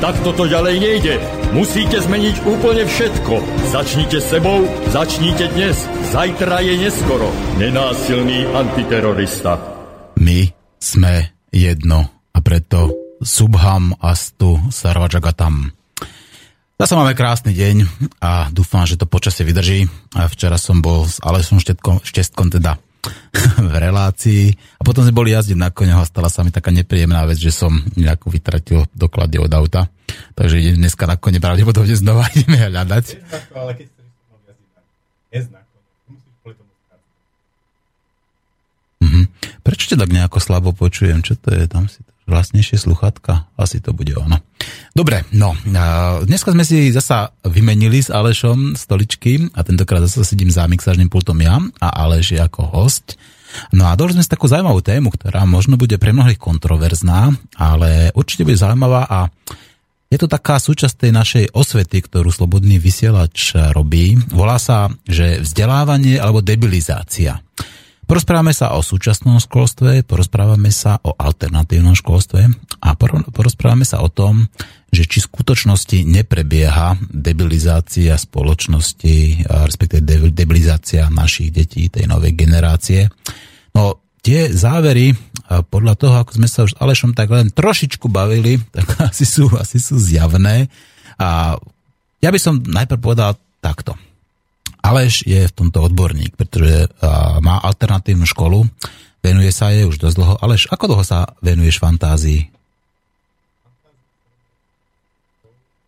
Tak toto ďalej nejde. Musíte zmeniť úplne všetko. Začnite sebou, začnite dnes. Zajtra je neskoro. Nenásilný antiterorista. My sme jedno a preto Subham Astu Sarvajagatam. Zase máme krásny deň a dúfam, že to počasie vydrží. A včera som bol s Alesom Štestkom, Štestkom teda v relácii a potom sme boli jazdiť na koňoch a stala sa mi taká nepríjemná vec, že som nejakú vytratil doklady od auta. Takže idem dneska na kone pravdepodobne znova ideme hľadať. Mhm. Prečo ťa tak nejako slabo počujem? Čo to je? Tam si vlastnejšie sluchatka? Asi to bude ono. Dobre, no, dneska sme si zasa vymenili s Alešom stoličky a tentokrát zase sedím za mixážnym pultom ja a Aleš je ako host. No a došli sme si takú zaujímavú tému, ktorá možno bude pre mnohých kontroverzná, ale určite bude zaujímavá a je to taká súčasť tej našej osvety, ktorú Slobodný vysielač robí. Volá sa, že vzdelávanie alebo debilizácia. Porozprávame sa o súčasnom školstve, porozprávame sa o alternatívnom školstve a porozprávame sa o tom, že či v skutočnosti neprebieha debilizácia spoločnosti, respektíve debilizácia našich detí, tej novej generácie. No, tie závery, podľa toho, ako sme sa už s Alešom tak len trošičku bavili, tak asi sú, asi sú zjavné. A ja by som najprv povedal takto. Aleš je v tomto odborník, pretože má alternatívnu školu, venuje sa jej už dosť dlho. Aleš, ako dlho sa venuješ fantázii?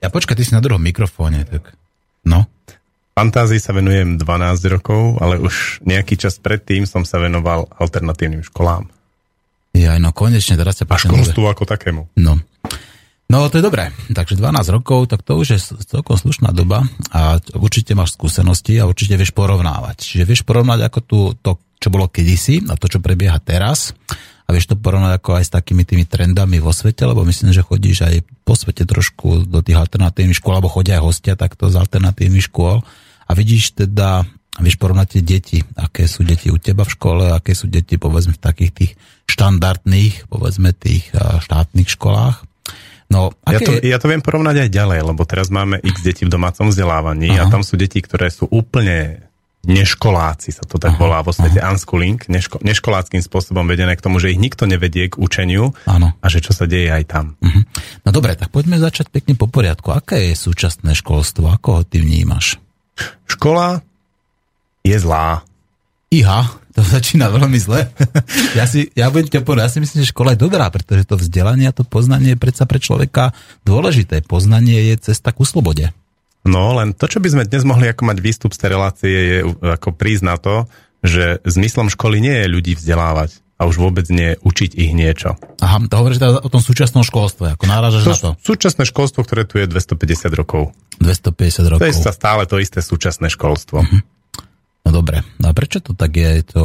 Ja počkaj, ty si na druhom mikrofóne, tak no. Fantázii sa venujem 12 rokov, ale už nejaký čas predtým som sa venoval alternatívnym školám. Ja, no konečne, teraz sa A školstvu ako takému. No. No to je dobré, takže 12 rokov, tak to už je celkom slušná doba a určite máš skúsenosti a určite vieš porovnávať. Čiže vieš porovnať ako tu, to, čo bolo kedysi a to, čo prebieha teraz a vieš to porovnať ako aj s takými tými trendami vo svete, lebo myslím, že chodíš aj po svete trošku do tých alternatívnych škôl, alebo chodia aj hostia takto z alternatívnych škôl. A vidíš teda, vieš porovnať tie deti, aké sú deti u teba v škole, aké sú deti povedzme v takých tých štandardných, povedzme tých štátnych školách No, aké... ja, to, ja to viem porovnať aj ďalej, lebo teraz máme x detí v domácom vzdelávaní aha. a tam sú deti, ktoré sú úplne neškoláci, sa to tak aha, volá vo svete, aha. unschooling, neško, neškoláckým spôsobom vedené k tomu, že ich nikto nevedie k učeniu Áno. a že čo sa deje aj tam. Uh-huh. No dobre, tak poďme začať pekne po poriadku. Aké je súčasné školstvo? Ako ho ty vnímaš? Škola je zlá. Iha, to začína veľmi zle. ja, si, ja budem ťa povedať, ja si myslím, že škola je dobrá, pretože to vzdelanie a to poznanie je predsa pre človeka dôležité. Poznanie je cesta ku slobode. No, len to, čo by sme dnes mohli ako mať výstup z tej relácie, je ako prísť na to, že zmyslom školy nie je ľudí vzdelávať a už vôbec nie učiť ich niečo. Aha, to hovoríš teda o tom súčasnom školstve, ako náražaš to, na to. Súčasné školstvo, ktoré tu je 250 rokov. 250 rokov. To je stále to isté súčasné školstvo. Uh-huh. Dobre, no a prečo to tak je? To,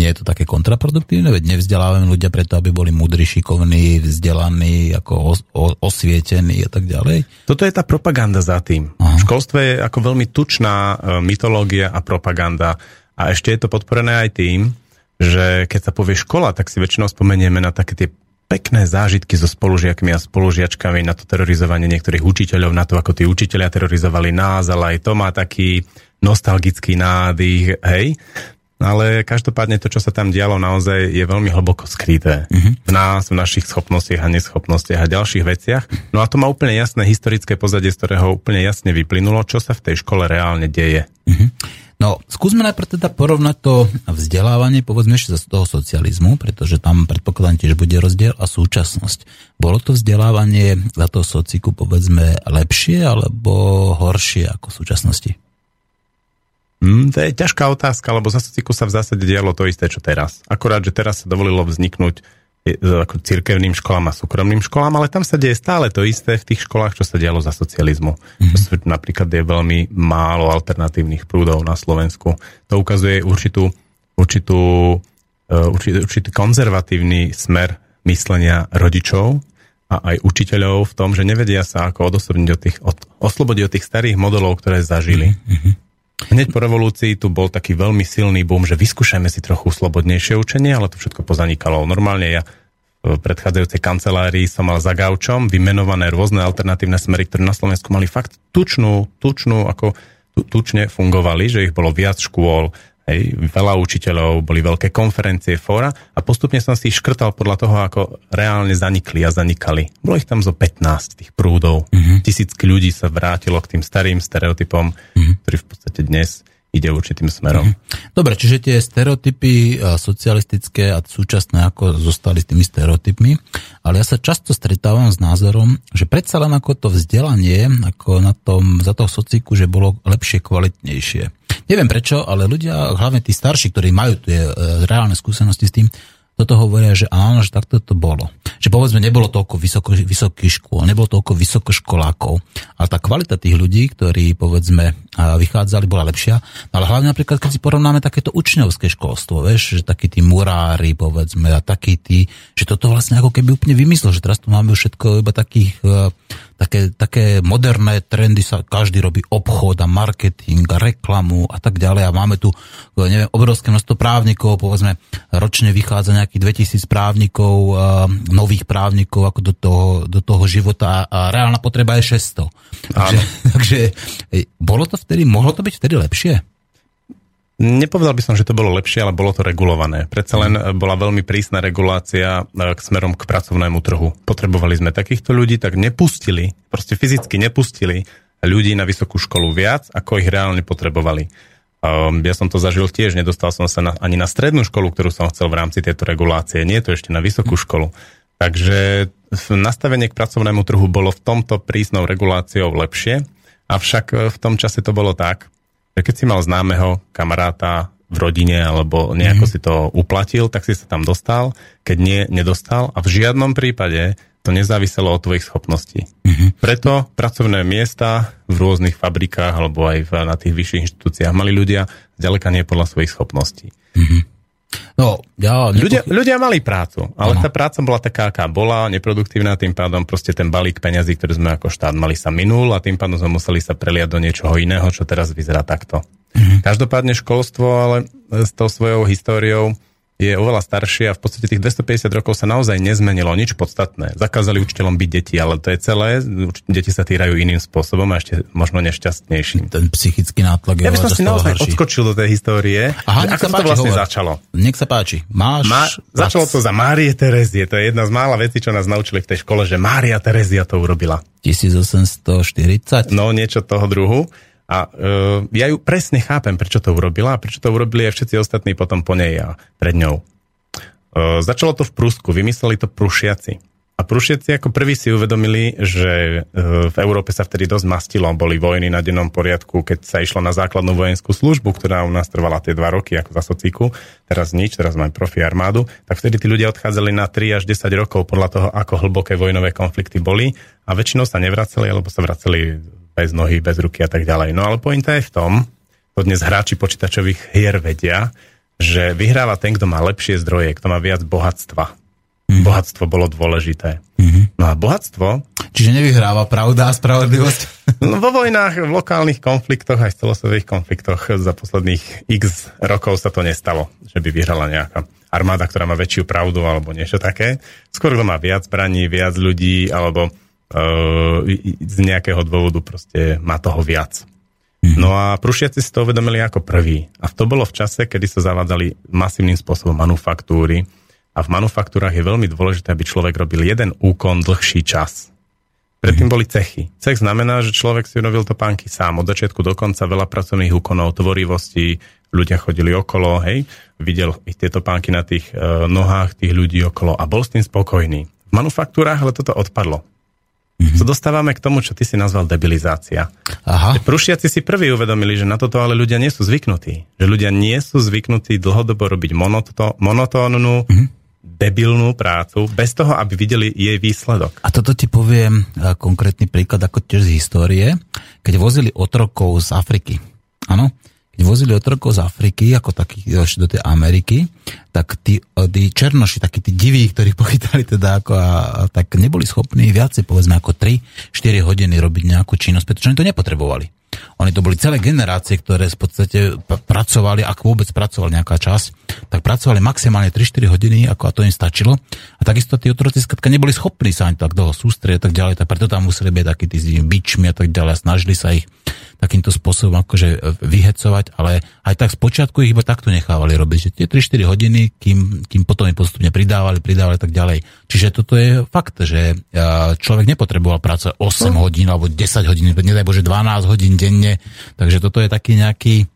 nie je to také kontraproduktívne? Veď nevzdelávame ľudia preto, aby boli múdri, šikovní, vzdelaní, ako os, osvietení a tak ďalej? Toto je tá propaganda za tým. Aha. V školstve je ako veľmi tučná e, mytológia a propaganda. A ešte je to podporené aj tým, že keď sa povie škola, tak si väčšinou spomenieme na také tie pekné zážitky so spolužiakmi a spolužiačkami na to terorizovanie niektorých učiteľov, na to, ako tí učiteľia terorizovali nás, ale aj to má taký nostalgický nádych, hej. Ale každopádne to, čo sa tam dialo, naozaj je veľmi hlboko skryté. Uh-huh. V nás, v našich schopnostiach a neschopnostiach a ďalších veciach. No a to má úplne jasné historické pozadie, z ktorého úplne jasne vyplynulo, čo sa v tej škole reálne deje. Uh-huh. No, skúsme najprv teda porovnať to vzdelávanie, povedzme ešte z toho socializmu, pretože tam predpokladám tiež bude rozdiel a súčasnosť. Bolo to vzdelávanie za toho sociku, povedzme, lepšie alebo horšie ako v súčasnosti? Mm, to je ťažká otázka, lebo za sociku sa v zásade dialo to isté, čo teraz. Akorát, že teraz sa dovolilo vzniknúť ako cirkevným školám a súkromným školám, ale tam sa deje stále to isté v tých školách, čo sa dialo za socializmu. Mm-hmm. Napríklad je veľmi málo alternatívnych prúdov na Slovensku. To ukazuje určitú určitú, určitý, určitý konzervatívny smer myslenia rodičov a aj učiteľov v tom, že nevedia sa ako odosobniť od tých, od, oslobodiť od tých starých modelov, ktoré zažili. Mm-hmm. Hneď po revolúcii tu bol taký veľmi silný boom, že vyskúšajme si trochu slobodnejšie učenie, ale to všetko pozanikalo. Normálne ja v predchádzajúcej kancelárii som mal za gaučom vymenované rôzne alternatívne smery, ktoré na Slovensku mali fakt tučnú, tučnú, ako tučne fungovali, že ich bolo viac škôl, hej, veľa učiteľov, boli veľké konferencie, fóra a postupne som si ich škrtal podľa toho, ako reálne zanikli a zanikali. Bolo ich tam zo 15 tých prúdov. Uh-huh. Tisícky ľudí sa vrátilo k tým starým stereotypom, uh-huh. ktorí v podstate dnes ide určitým smerom. Mhm. Dobre, čiže tie stereotypy socialistické a súčasné ako zostali s tými stereotypmi, ale ja sa často stretávam s názorom, že predsa len ako to vzdelanie, ako na tom, za toho sociku, že bolo lepšie, kvalitnejšie. Neviem prečo, ale ľudia, hlavne tí starší, ktorí majú tie e, reálne skúsenosti s tým, toto hovoria, že áno, že takto to bolo. Že povedzme, nebolo toľko vysoko, vysokých škôl, nebolo toľko vysokoškolákov, ale tá kvalita tých ľudí, ktorí povedzme vychádzali, bola lepšia. No ale hlavne napríklad, keď si porovnáme takéto učňovské školstvo, vieš, že takí tí murári, povedzme, a takí tí, že toto vlastne ako keby úplne vymyslel, že teraz tu máme všetko iba takých e, také, také moderné trendy sa, každý robí obchod a marketing a reklamu a tak ďalej a máme tu neviem, obrovské množstvo právnikov, povedzme ročne vychádza nejakých 2000 právnikov, nových právnikov ako do toho, do toho života a reálna potreba je 600. Takže, takže bolo to vtedy, mohlo to byť vtedy lepšie? Nepovedal by som, že to bolo lepšie, ale bolo to regulované. Predsa len mm. bola veľmi prísna regulácia e, k smerom k pracovnému trhu. Potrebovali sme takýchto ľudí, tak nepustili, proste fyzicky nepustili ľudí na vysokú školu viac, ako ich reálne potrebovali. Um, ja som to zažil tiež, nedostal som sa na, ani na strednú školu, ktorú som chcel v rámci tejto regulácie. Nie je to ešte na vysokú mm. školu. Takže nastavenie k pracovnému trhu bolo v tomto prísnou reguláciou lepšie, avšak e, v tom čase to bolo tak, že keď si mal známeho kamaráta v rodine alebo nejako mm-hmm. si to uplatil, tak si sa tam dostal, keď nie, nedostal a v žiadnom prípade to nezáviselo od tvojich schopností. Mm-hmm. Preto pracovné miesta v rôznych fabrikách alebo aj v, na tých vyšších inštitúciách mali ľudia zďaleka nie podľa svojich schopností. Mm-hmm. No, ja, nepoch... ľudia, ľudia mali prácu, ale ano. tá práca bola taká, aká bola, neproduktívna, tým pádom proste ten balík peňazí, ktorý sme ako štát mali sa minul a tým pádom sme museli sa preliať do niečoho iného, čo teraz vyzerá takto. Mhm. Každopádne školstvo, ale s tou svojou históriou je oveľa staršie a v podstate tých 250 rokov sa naozaj nezmenilo nič podstatné. Zakázali učiteľom byť deti, ale to je celé. Deti sa týrajú iným spôsobom a ešte možno nešťastnejším. Ten psychický nátlak je Ja by som si naozaj horší. odskočil do tej histórie. Aha, ako to vlastne hovor. začalo? Nech sa páči. Máš... Má, začalo to za Márie Terezie. To je jedna z mála vecí, čo nás naučili v tej škole, že Mária Terezia to urobila. 1840? No, niečo toho druhu. A uh, ja ju presne chápem, prečo to urobila a prečo to urobili aj všetci ostatní potom po nej a pred ňou. Uh, začalo to v Prusku, vymysleli to Prušiaci. A Prušiaci ako prví si uvedomili, že uh, v Európe sa vtedy dosť mastilo, boli vojny na dennom poriadku, keď sa išlo na základnú vojenskú službu, ktorá u nás trvala tie dva roky ako za socíku, teraz nič, teraz máme profi armádu, tak vtedy tí ľudia odchádzali na 3 až 10 rokov podľa toho, ako hlboké vojnové konflikty boli a väčšinou sa nevracali, alebo sa vracali bez nohy, bez ruky a tak ďalej. No ale pointa je v tom, to dnes hráči počítačových hier vedia, že vyhráva ten, kto má lepšie zdroje, kto má viac bohatstva. Mm-hmm. Bohatstvo bolo dôležité. Mm-hmm. No a bohatstvo... Čiže nevyhráva pravda a spravodlivosť? No, vo vojnách, v lokálnych konfliktoch, aj v celosvetových konfliktoch za posledných x rokov sa to nestalo, že by vyhrala nejaká armáda, ktorá má väčšiu pravdu alebo niečo také. Skôr kto má viac zbraní, viac ľudí, alebo z nejakého dôvodu proste má toho viac. Mm-hmm. No a Prušiaci si to uvedomili ako prvý. A to bolo v čase, kedy sa zavádzali masívnym spôsobom manufaktúry. A v manufaktúrach je veľmi dôležité, aby človek robil jeden úkon dlhší čas. Predtým mm-hmm. boli cechy. Cech znamená, že človek si urobil to pánky sám. Od začiatku do konca veľa pracovných úkonov, tvorivosti, ľudia chodili okolo, hej, videl ich tieto pánky na tých uh, nohách tých ľudí okolo a bol s tým spokojný. V manufaktúrach ale toto odpadlo. Mm-hmm. sa dostávame k tomu, čo ty si nazval debilizácia. Aha. Prušiaci si prví uvedomili, že na toto ale ľudia nie sú zvyknutí. Že ľudia nie sú zvyknutí dlhodobo robiť monoto, monotónnu, mm-hmm. debilnú prácu, bez toho, aby videli jej výsledok. A toto ti poviem konkrétny príklad, ako tiež z histórie, keď vozili otrokov z Afriky. Áno? Keď vozili otrokov z Afriky, ako takých do tej Ameriky, tak tí, tí černoši, takí tí diví, ktorí pochytali teda ako a, a, tak neboli schopní viacej, povedzme ako 3-4 hodiny robiť nejakú činnosť, pretože oni to nepotrebovali. Oni to boli celé generácie, ktoré v podstate pracovali, ak vôbec pracovali nejaká časť, tak pracovali maximálne 3-4 hodiny, ako a to im stačilo. A takisto tí otroci skratka neboli schopní sa ani tak dlho sústrediť a tak ďalej, tak preto tam museli byť takí tí bičmi a tak ďalej a snažili sa ich takýmto spôsobom akože vyhecovať, ale aj tak spočiatku ich iba takto nechávali robiť, že tie 3-4 hodiny, kým, kým potom im postupne pridávali, pridávali tak ďalej. Čiže toto je fakt, že človek nepotreboval pracovať 8 no. hodín alebo 10 hodín, nedaj Bože 12 hodín denne, takže toto je taký nejaký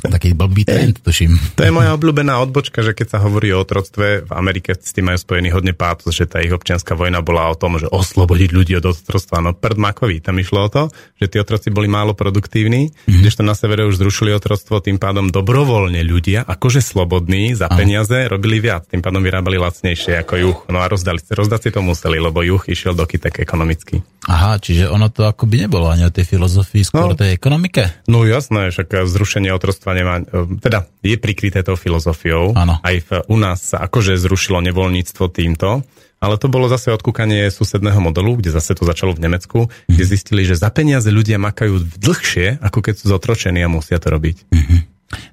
taký blbý trend, tuším. To je moja obľúbená odbočka, že keď sa hovorí o otroctve, v Amerike s tým majú spojený hodne pátos, že tá ich občianská vojna bola o tom, že oslobodiť ľudí od otroctva. No prd makový, tam išlo o to, že tí otroci boli málo produktívni, mm-hmm. kdežto na severe už zrušili otroctvo, tým pádom dobrovoľne ľudia, akože slobodní, za Aha. peniaze robili viac, tým pádom vyrábali lacnejšie ako juh. No a rozdali, rozdať si to museli, lebo juh išiel do kytek ekonomicky. Aha, čiže ono to akoby nebolo ani o tej filozofii, skôr no, tej ekonomike? No jasné, však zrušenie otroctva nemá, e, teda je prikryté tou filozofiou. Ano. Aj v, u nás sa akože zrušilo nevoľníctvo týmto, ale to bolo zase odkúkanie susedného modelu, kde zase to začalo v Nemecku, mm-hmm. kde zistili, že za peniaze ľudia makajú dlhšie, ako keď sú zotročení a musia to robiť. Mm-hmm.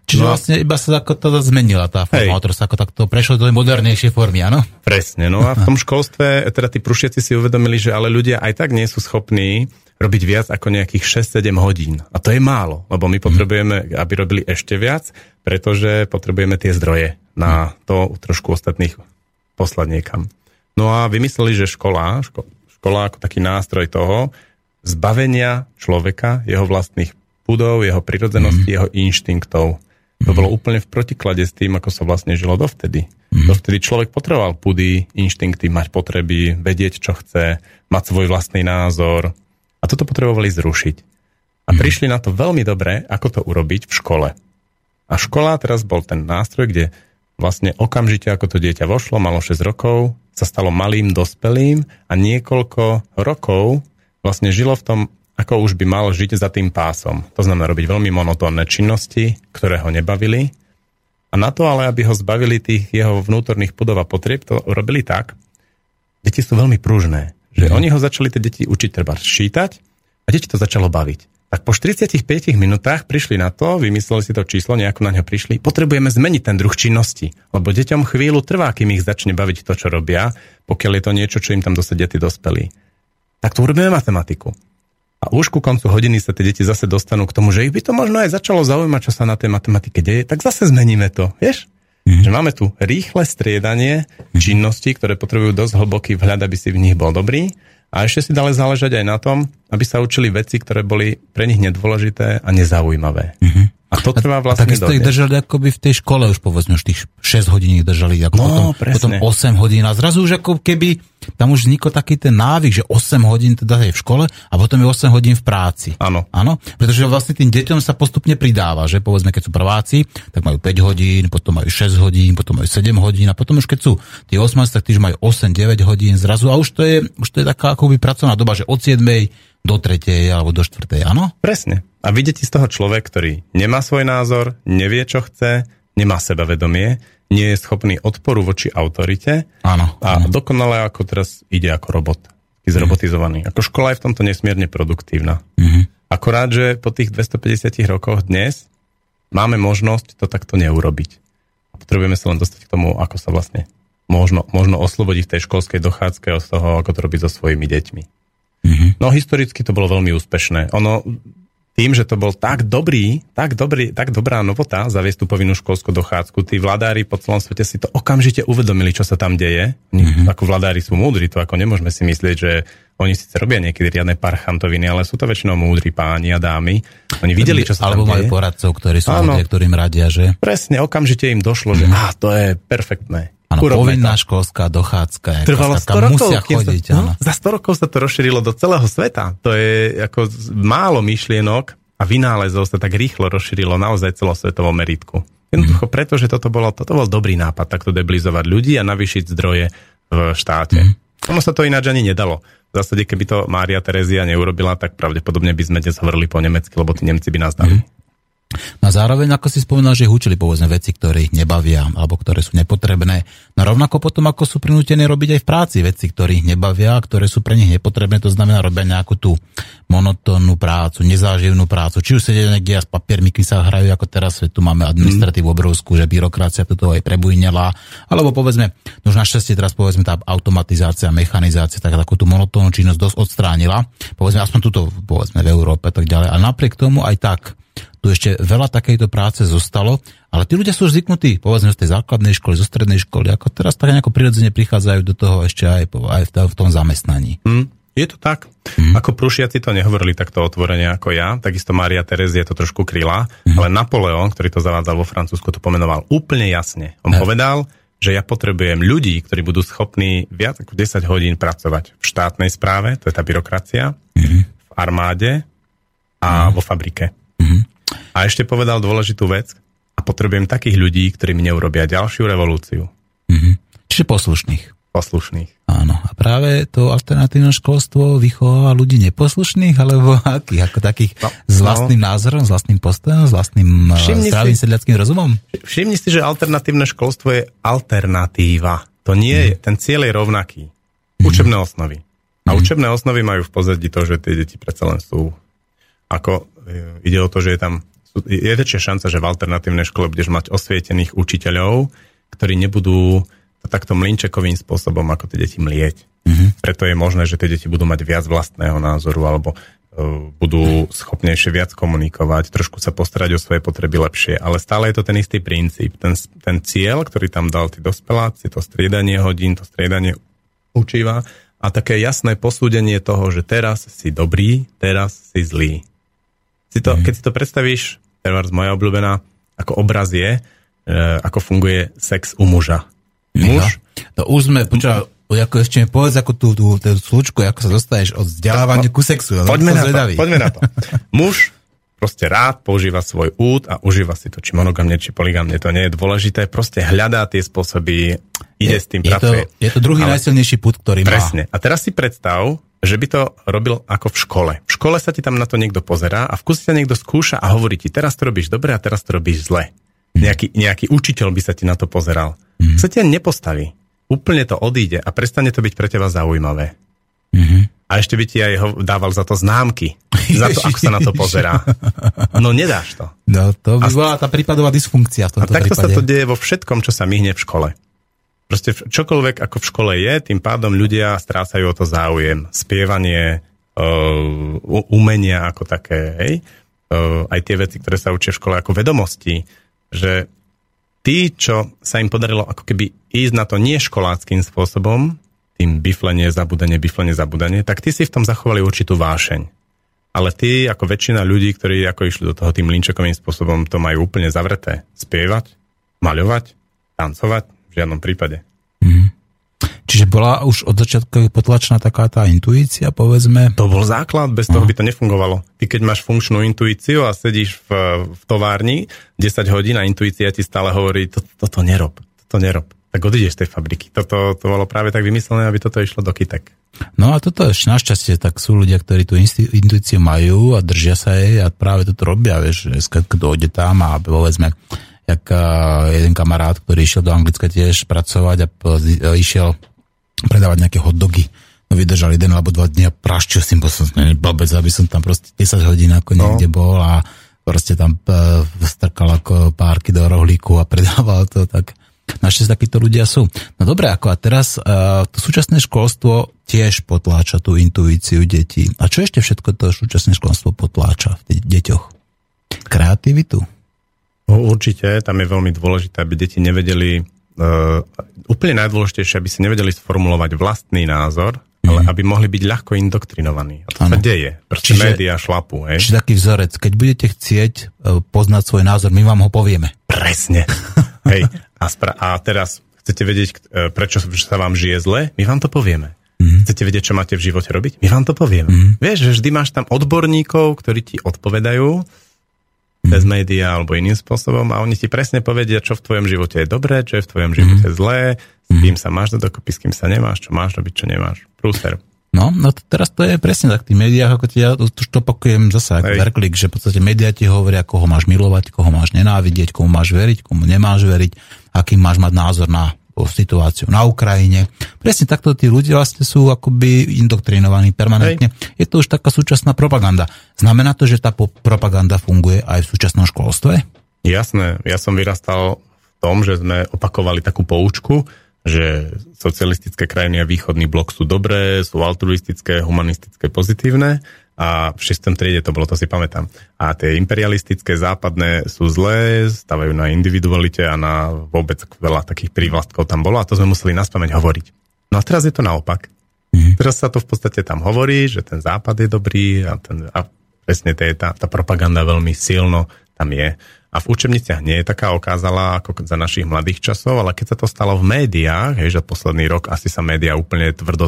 Čiže no, vlastne iba sa ako to zmenila tá forma, hej. sa ako takto prešlo do modernejšej formy, áno? Presne, no a v tom školstve, teda tí prušiaci si uvedomili, že ale ľudia aj tak nie sú schopní robiť viac ako nejakých 6-7 hodín. A to je málo, lebo my mhm. potrebujeme, aby robili ešte viac, pretože potrebujeme tie zdroje na mhm. to trošku ostatných poslať niekam. No a vymysleli, že škola, ško, škola ako taký nástroj toho, zbavenia človeka, jeho vlastných pudov, jeho prirodzenosti, mm. jeho inštinktov. To bolo úplne v protiklade s tým, ako sa vlastne žilo dovtedy. Mm. Dovtedy človek potreboval pudy, inštinkty, mať potreby, vedieť, čo chce, mať svoj vlastný názor. A toto potrebovali zrušiť. A mm. prišli na to veľmi dobre, ako to urobiť v škole. A škola teraz bol ten nástroj, kde vlastne okamžite, ako to dieťa vošlo, malo 6 rokov, sa stalo malým dospelým a niekoľko rokov vlastne žilo v tom ako už by mal žiť za tým pásom. To znamená robiť veľmi monotónne činnosti, ktoré ho nebavili. A na to ale, aby ho zbavili tých jeho vnútorných pudov a potrieb, to robili tak. Deti sú veľmi pružné. Že oni ho začali tie deti učiť treba ščítať a deti to začalo baviť. Tak po 45 minútach prišli na to, vymysleli si to číslo, nejako na ňo prišli, potrebujeme zmeniť ten druh činnosti, lebo deťom chvíľu trvá, kým ich začne baviť to, čo robia, pokiaľ je to niečo, čo im tam dosadia tí dospelí. Tak tu urobíme matematiku. A už ku koncu hodiny sa tie deti zase dostanú k tomu, že ich by to možno aj začalo zaujímať, čo sa na tej matematike deje, tak zase zmeníme to, vieš? Mm-hmm. Že máme tu rýchle striedanie mm-hmm. činností, ktoré potrebujú dosť hlboký vhľad, aby si v nich bol dobrý. A ešte si dali záležať aj na tom, aby sa učili veci, ktoré boli pre nich nedôležité a nezaujímavé. Mm-hmm. A to trvá vlastne a takisto ich držali akoby v tej škole už povedzme, už tých 6 hodín ich držali, ako no, potom, potom 8 hodín a zrazu už ako keby tam už vznikol taký ten návyk, že 8 hodín teda je v škole a potom je 8 hodín v práci. Áno. Áno, pretože vlastne tým deťom sa postupne pridáva, že povedzme, keď sú prváci, tak majú 5 hodín, potom majú 6 hodín, potom majú 7 hodín a potom už keď sú tí 8, tak tí už majú 8-9 hodín zrazu a už to je, už to je taká akoby pracovná doba, že od 7 do tretej alebo do štvrtej, áno? Presne. A vidíte z toho človek, ktorý nemá svoj názor, nevie, čo chce, nemá sebavedomie, nie je schopný odporu voči autorite áno, a áno. dokonale ako teraz ide ako robot. Je mhm. zrobotizovaný. Ako škola je v tomto nesmierne produktívna. Mm-hmm. Akorát, že po tých 250 rokoch dnes máme možnosť to takto neurobiť. Potrebujeme sa len dostať k tomu, ako sa vlastne možno, možno oslobodiť v tej školskej dochádzke od toho, ako to robiť so svojimi deťmi. Mm-hmm. No historicky to bolo veľmi úspešné. Ono, tým, že to bol tak dobrý, tak, dobrý, tak dobrá novota zaviesť tú povinnú školskú dochádzku, tí vladári po celom svete si to okamžite uvedomili, čo sa tam deje. Mm-hmm. Ako vladári sú múdri, to ako nemôžeme si myslieť, že oni síce robia niekedy riadne parchantoviny, ale sú to väčšinou múdri páni a dámy. Oni videli, čo sa Alebo tam majú deje. poradcov, ktorí sú ľudia, ktorým radia, že? Presne, okamžite im došlo, že mm. á, to je perfektné. Áno, povinná to. školská dochádzka. Trvalo 100 rokov. Musia chodiť, to, no, za 100 rokov sa to rozšírilo do celého sveta. To je ako málo myšlienok a vynálezov sa tak rýchlo rozšírilo naozaj celosvetovom meritku. Jednoducho mm. preto, že toto, bolo, toto bol dobrý nápad, takto debilizovať ľudí a navýšiť zdroje v štáte. Mm. Ono sa to ináč ani nedalo. V zásade, keby to Mária Terezia neurobila, tak pravdepodobne by sme dnes hovorili po nemecky, lebo tí Nemci by nás dali. Mm. No a zároveň, ako si spomínal, že ich učili povedzme veci, ktoré ich nebavia alebo ktoré sú nepotrebné. No rovnako potom, ako sú prinútení robiť aj v práci veci, ktoré ich nebavia, ktoré sú pre nich nepotrebné, to znamená robia nejakú tú monotónnu prácu, nezáživnú prácu. Či už sedia niekde a s papiermi, sa hrajú, ako teraz tu máme administratívu obrovskú, že byrokracia toto aj prebujnela. Alebo povedzme, no už našťastie teraz povedzme tá automatizácia, mechanizácia, tak takú tú monotónnu činnosť dosť odstránila. Povedzme, aspoň tuto povedzme v Európe tak ďalej. Ale napriek tomu aj tak tu ešte veľa takejto práce zostalo, ale tí ľudia sú zvyknutí, povedzme z tej základnej školy, zo strednej školy, ako teraz tak nejako prirodzene prichádzajú do toho ešte aj, aj v, tom zamestnaní. Mm, je to tak. Mm. Ako prúšiaci to nehovorili takto otvorene ako ja, takisto Maria Terezia to trošku kryla, mm. ale Napoleon, ktorý to zavádzal vo Francúzsku, to pomenoval úplne jasne. On ja. povedal, že ja potrebujem ľudí, ktorí budú schopní viac ako 10 hodín pracovať v štátnej správe, to je tá byrokracia, mm. v armáde a mm. vo fabrike. Mm. A ešte povedal dôležitú vec. A potrebujem takých ľudí, ktorí mi neurobia ďalšiu revolúciu. Mm-hmm. Čiže poslušných. Poslušných. Áno. A práve to alternatívne školstvo vychováva ľudí neposlušných, alebo akých? Ako takých no, s vlastným no. názorom, s vlastným postojom, s vlastným eh, všimni zdravým si, sedliackým rozumom? Všimni si, že alternatívne školstvo je alternatíva. To nie je, mm. ten cieľ je rovnaký. Mm. Učebné osnovy. A mm. učebné osnovy majú v pozadí to, že tie deti predsa len sú ako e, ide o to, že je tam je väčšia šanca, že v alternatívnej škole budeš mať osvietených učiteľov, ktorí nebudú takto mlinčekovým spôsobom ako tie deti mlieť. Mm-hmm. Preto je možné, že tie deti budú mať viac vlastného názoru alebo uh, budú schopnejšie viac komunikovať, trošku sa postarať o svoje potreby lepšie. Ale stále je to ten istý princíp. Ten, ten cieľ, ktorý tam dal tí dospeláci, to striedanie hodín, to striedanie učiva a také jasné posúdenie toho, že teraz si dobrý, teraz si zlý. Si to, mm. Keď si to predstavíš, teraz moja obľúbená, ako obraz je, e, ako funguje sex u muža. Muž? No, to už sme, počúva, ako ešte mi povedz ako tú, tú, tú slučku, ako sa dostaneš od vzdelávania ku sexu. Poďme na, to, poďme na to. Muž proste rád používa svoj út a užíva si to, či monogamne, či poligamne, to nie je dôležité, proste hľadá tie spôsoby, ide je, s tým, je pracuje. To, je to druhý Ale, najsilnejší put, ktorý presne. má. Presne. A teraz si predstav, že by to robil ako v škole. V škole sa ti tam na to niekto pozerá a v kuse sa niekto skúša a hovorí ti, teraz to robíš dobre a teraz to robíš zle. Mm. Nejaký, nejaký učiteľ by sa ti na to pozeral. Mm. Sa ti nepostaví. Úplne to odíde a prestane to byť pre teba zaujímavé. Mm-hmm. A ešte by ti aj ho dával za to známky. za to, ako sa na to pozerá. No nedáš to. No to by bola tá prípadová dysfunkcia v tomto A takto prípade. sa to deje vo všetkom, čo sa myhne v škole. Proste čokoľvek ako v škole je, tým pádom ľudia strácajú o to záujem. Spievanie, uh, umenia ako také, hej? Uh, aj tie veci, ktoré sa učia v škole ako vedomosti, že tí, čo sa im podarilo ako keby ísť na to nie školáckým spôsobom, tým biflenie, zabudanie, biflenie, zabudanie, tak tí si v tom zachovali určitú vášeň. Ale tí, ako väčšina ľudí, ktorí ako išli do toho tým linčekovým spôsobom, to majú úplne zavreté. Spievať, maľovať, tancovať, žiadnom prípade. Mm. Čiže bola už od začiatku potlačená taká tá intuícia, povedzme? To bol základ, bez toho by to nefungovalo. Ty keď máš funkčnú intuíciu a sedíš v, v továrni 10 hodín a intuícia ti stále hovorí, toto to, to nerob, toto nerob, tak odídeš z tej fabriky. Toto to bolo práve tak vymyslené, aby toto išlo do kytek. No a toto ešte našťastie, tak sú ľudia, ktorí tú intuíciu majú a držia sa jej a práve toto robia, vieš, keď dojde tam a povedzme, jak jeden kamarát, ktorý išiel do Anglicka tiež pracovať a išiel predávať nejaké hotdogy. No vydržal jeden alebo dva dní a praštil s tým, bo som blbec, aby som tam proste 10 hodín ako no. niekde bol a proste tam strkal ako párky do rohlíku a predával to, tak našťastie takíto ľudia sú. No dobre, ako a teraz uh, to súčasné školstvo tiež potláča tú intuíciu detí. A čo ešte všetko to súčasné školstvo potláča v deťoch? Kreativitu? No, určite, tam je veľmi dôležité, aby deti nevedeli, uh, úplne najdôležitejšie, aby si nevedeli sformulovať vlastný názor, mm. ale mhm. aby mohli byť ľahko indoktrinovaní. A to ano. sa deje. Proste čiže, médiá šlapu. Hej. Čiže taký vzorec, keď budete chcieť uh, poznať svoj názor, my vám ho povieme. Presne. hej. A, spra- a teraz chcete vedieť, uh, prečo sa vám žije zle? My vám to povieme. Mm. Chcete vedieť, čo máte v živote robiť? My vám to povieme. Mm. Vieš, že vždy máš tam odborníkov, ktorí ti odpovedajú cez médiá alebo iným spôsobom a oni ti presne povedia, čo v tvojom živote je dobré, čo je v tvojom živote mm. zlé, s kým sa máš do dokopy, s kým sa nemáš, čo máš robiť, čo nemáš. Prúser. No, no to teraz to je presne tak v tých médiách, ako ti ja to, to opakujem zase ako verklik, že v podstate médiá ti hovoria, koho máš milovať, koho máš nenávidieť, komu máš veriť, komu nemáš veriť, aký máš mať názor na situáciu na Ukrajine. Presne takto tí ľudia vlastne sú akoby indoktrinovaní permanentne. Hej. Je to už taká súčasná propaganda. Znamená to, že tá propaganda funguje aj v súčasnom školstve? Jasné. Ja som vyrastal v tom, že sme opakovali takú poučku, že socialistické krajiny a východný blok sú dobré, sú altruistické, humanistické, pozitívne a v 6. triede to bolo, to si pamätám. A tie imperialistické západné sú zlé, stavajú na individualite a na vôbec veľa takých prívlastkov tam bolo a to sme museli naspameť hovoriť. No a teraz je to naopak. Mm-hmm. Teraz sa to v podstate tam hovorí, že ten západ je dobrý a, ten, a presne tá, tá propaganda veľmi silno tam je. A v učebniciach nie je taká okázala ako za našich mladých časov, ale keď sa to stalo v médiách, hej, že posledný rok asi sa médiá úplne tvrdo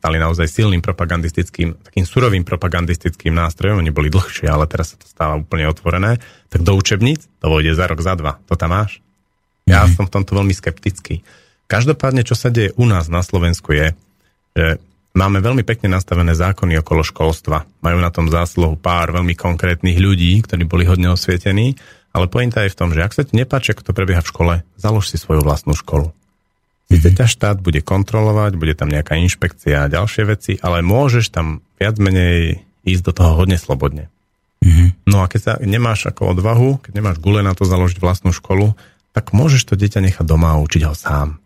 stali naozaj silným propagandistickým, takým surovým propagandistickým nástrojom, oni boli dlhšie, ale teraz sa to stáva úplne otvorené, tak do učebníc to vojde za rok, za dva. To tam máš? Ja mm-hmm. som v tomto veľmi skeptický. Každopádne, čo sa deje u nás na Slovensku je, že máme veľmi pekne nastavené zákony okolo školstva. Majú na tom zásluhu pár veľmi konkrétnych ľudí, ktorí boli hodne osvietení, ale pointa je v tom, že ak sa ti nepáči, ako to prebieha v škole, založ si svoju vlastnú školu. Sice ťa štát bude kontrolovať, bude tam nejaká inšpekcia a ďalšie veci, ale môžeš tam viac menej ísť do toho hodne slobodne. Mm-hmm. No a keď sa nemáš ako odvahu, keď nemáš gule na to založiť vlastnú školu, tak môžeš to dieťa nechať doma a učiť ho sám.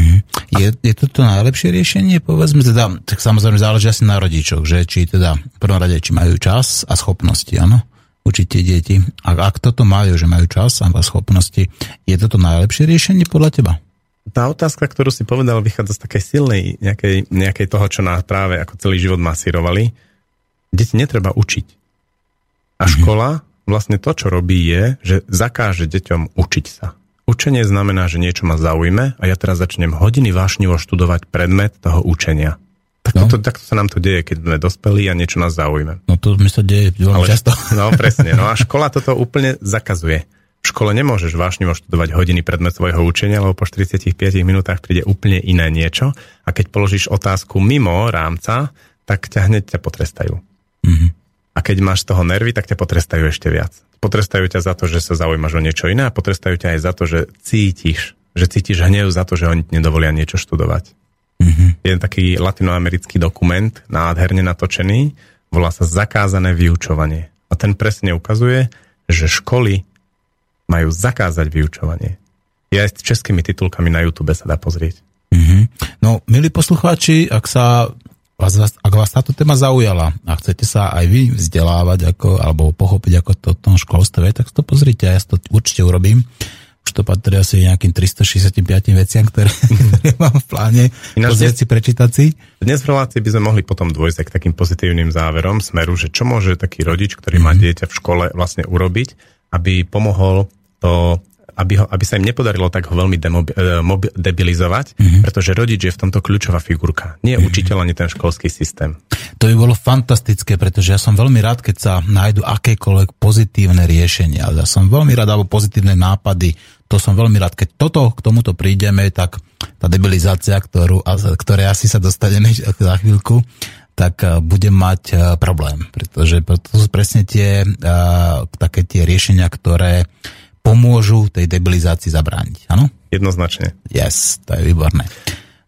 Mm-hmm. Je, je to to najlepšie riešenie? Povedzme teda, tak samozrejme záleží asi na rodičoch, že či teda v prvom rade, či majú čas a schopnosti, áno? učiť tie deti. A ak toto majú, že majú čas a schopnosti, je toto najlepšie riešenie podľa teba? Tá otázka, ktorú si povedal, vychádza z takej silnej nejakej, nejakej toho, čo nás práve ako celý život masírovali. Deti netreba učiť. A mm-hmm. škola vlastne to, čo robí, je, že zakáže deťom učiť sa. Učenie znamená, že niečo ma zaujme a ja teraz začnem hodiny vášnivo študovať predmet toho učenia. Tak no. to, takto sa nám to deje, keď sme dospelí a niečo nás zaujme. No to mi sa deje veľmi často. No presne. No a škola toto úplne zakazuje. Škole nemôžeš vášnivo študovať hodiny predmet svojho učenia, lebo po 45 minútach príde úplne iné niečo a keď položíš otázku mimo rámca, tak ťa hneď ťa potrestajú. Mm-hmm. A keď máš z toho nervy, tak ťa potrestajú ešte viac. Potrestajú ťa za to, že sa zaujímaš o niečo iné a potrestajú ťa aj za to, že cítiš, že cítiš hnev za to, že oni ti nedovolia niečo študovať. Mm-hmm. Je taký latinoamerický dokument, nádherne natočený, volá sa Zakázané vyučovanie. A ten presne ukazuje, že školy majú zakázať vyučovanie. Je aj s českými titulkami na YouTube sa dá pozrieť. Mm-hmm. No, milí poslucháči, ak sa vás, ak vás táto téma zaujala a chcete sa aj vy vzdelávať ako, alebo pochopiť, ako to v tom školstve, tak to pozrite, ja to určite urobím. Už to patrí asi nejakým 365 veciam, ktoré, ktoré mám v pláne Ináč pozrieť si, prečítať si. Dnes v relácii by sme mohli potom dôjsť k takým pozitívnym záverom smeru, že čo môže taký rodič, ktorý mm-hmm. má mhm. dieťa v škole vlastne urobiť, aby pomohol to aby, ho, aby sa im nepodarilo tak ho veľmi demobi, e, debilizovať, mm-hmm. pretože rodič je v tomto kľúčová figurka. Nie mm-hmm. učiteľ ani ten školský systém. To by bolo fantastické, pretože ja som veľmi rád, keď sa nájdu akékoľvek pozitívne riešenia. Ja som veľmi rád, alebo pozitívne nápady. To som veľmi rád. Keď toto, k tomuto prídeme, tak tá debilizácia, ktorú, ktoré asi sa dostaneme za chvíľku, tak e, budem mať e, problém, pretože to sú presne tie, také tie riešenia, ktoré pomôžu tej debilizácii zabrániť. Áno? Jednoznačne. Yes, to je výborné.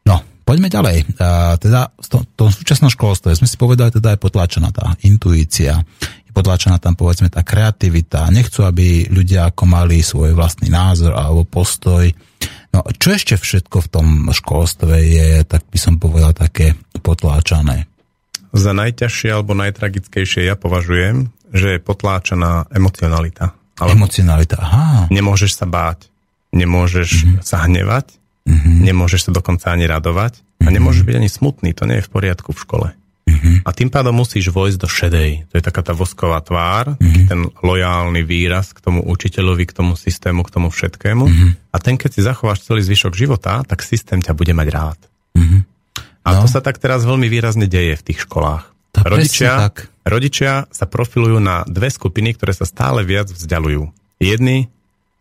No, poďme ďalej. A, teda v tom, tom súčasnom školstve sme si povedali, teda je potláčaná tá intuícia, je potláčaná tam povedzme tá kreativita. Nechcú, aby ľudia ako mali svoj vlastný názor alebo postoj. No, čo ešte všetko v tom školstve je, tak by som povedal, také potláčané? Za najťažšie alebo najtragickejšie ja považujem, že je potláčaná emocionalita ale Emocionalita, aha. Nemôžeš sa báť, nemôžeš mm-hmm. sa hnevať, mm-hmm. nemôžeš sa dokonca ani radovať mm-hmm. a mhm. nemôžeš byť ani smutný, to nie je v poriadku v škole. Mm-hmm. A tým pádom musíš vojsť do šedej. To je taká tá vosková tvár, mm-hmm. ten lojálny výraz k tomu učiteľovi, k tomu systému, k tomu všetkému. Mm-hmm. A ten, keď si zachováš celý zvyšok života, tak systém ťa bude mať rád. Mm-hmm. A no. to sa tak teraz veľmi výrazne deje v tých školách. Tá rodičia, tak. Rodičia sa profilujú na dve skupiny, ktoré sa stále viac vzdialujú. Jedni,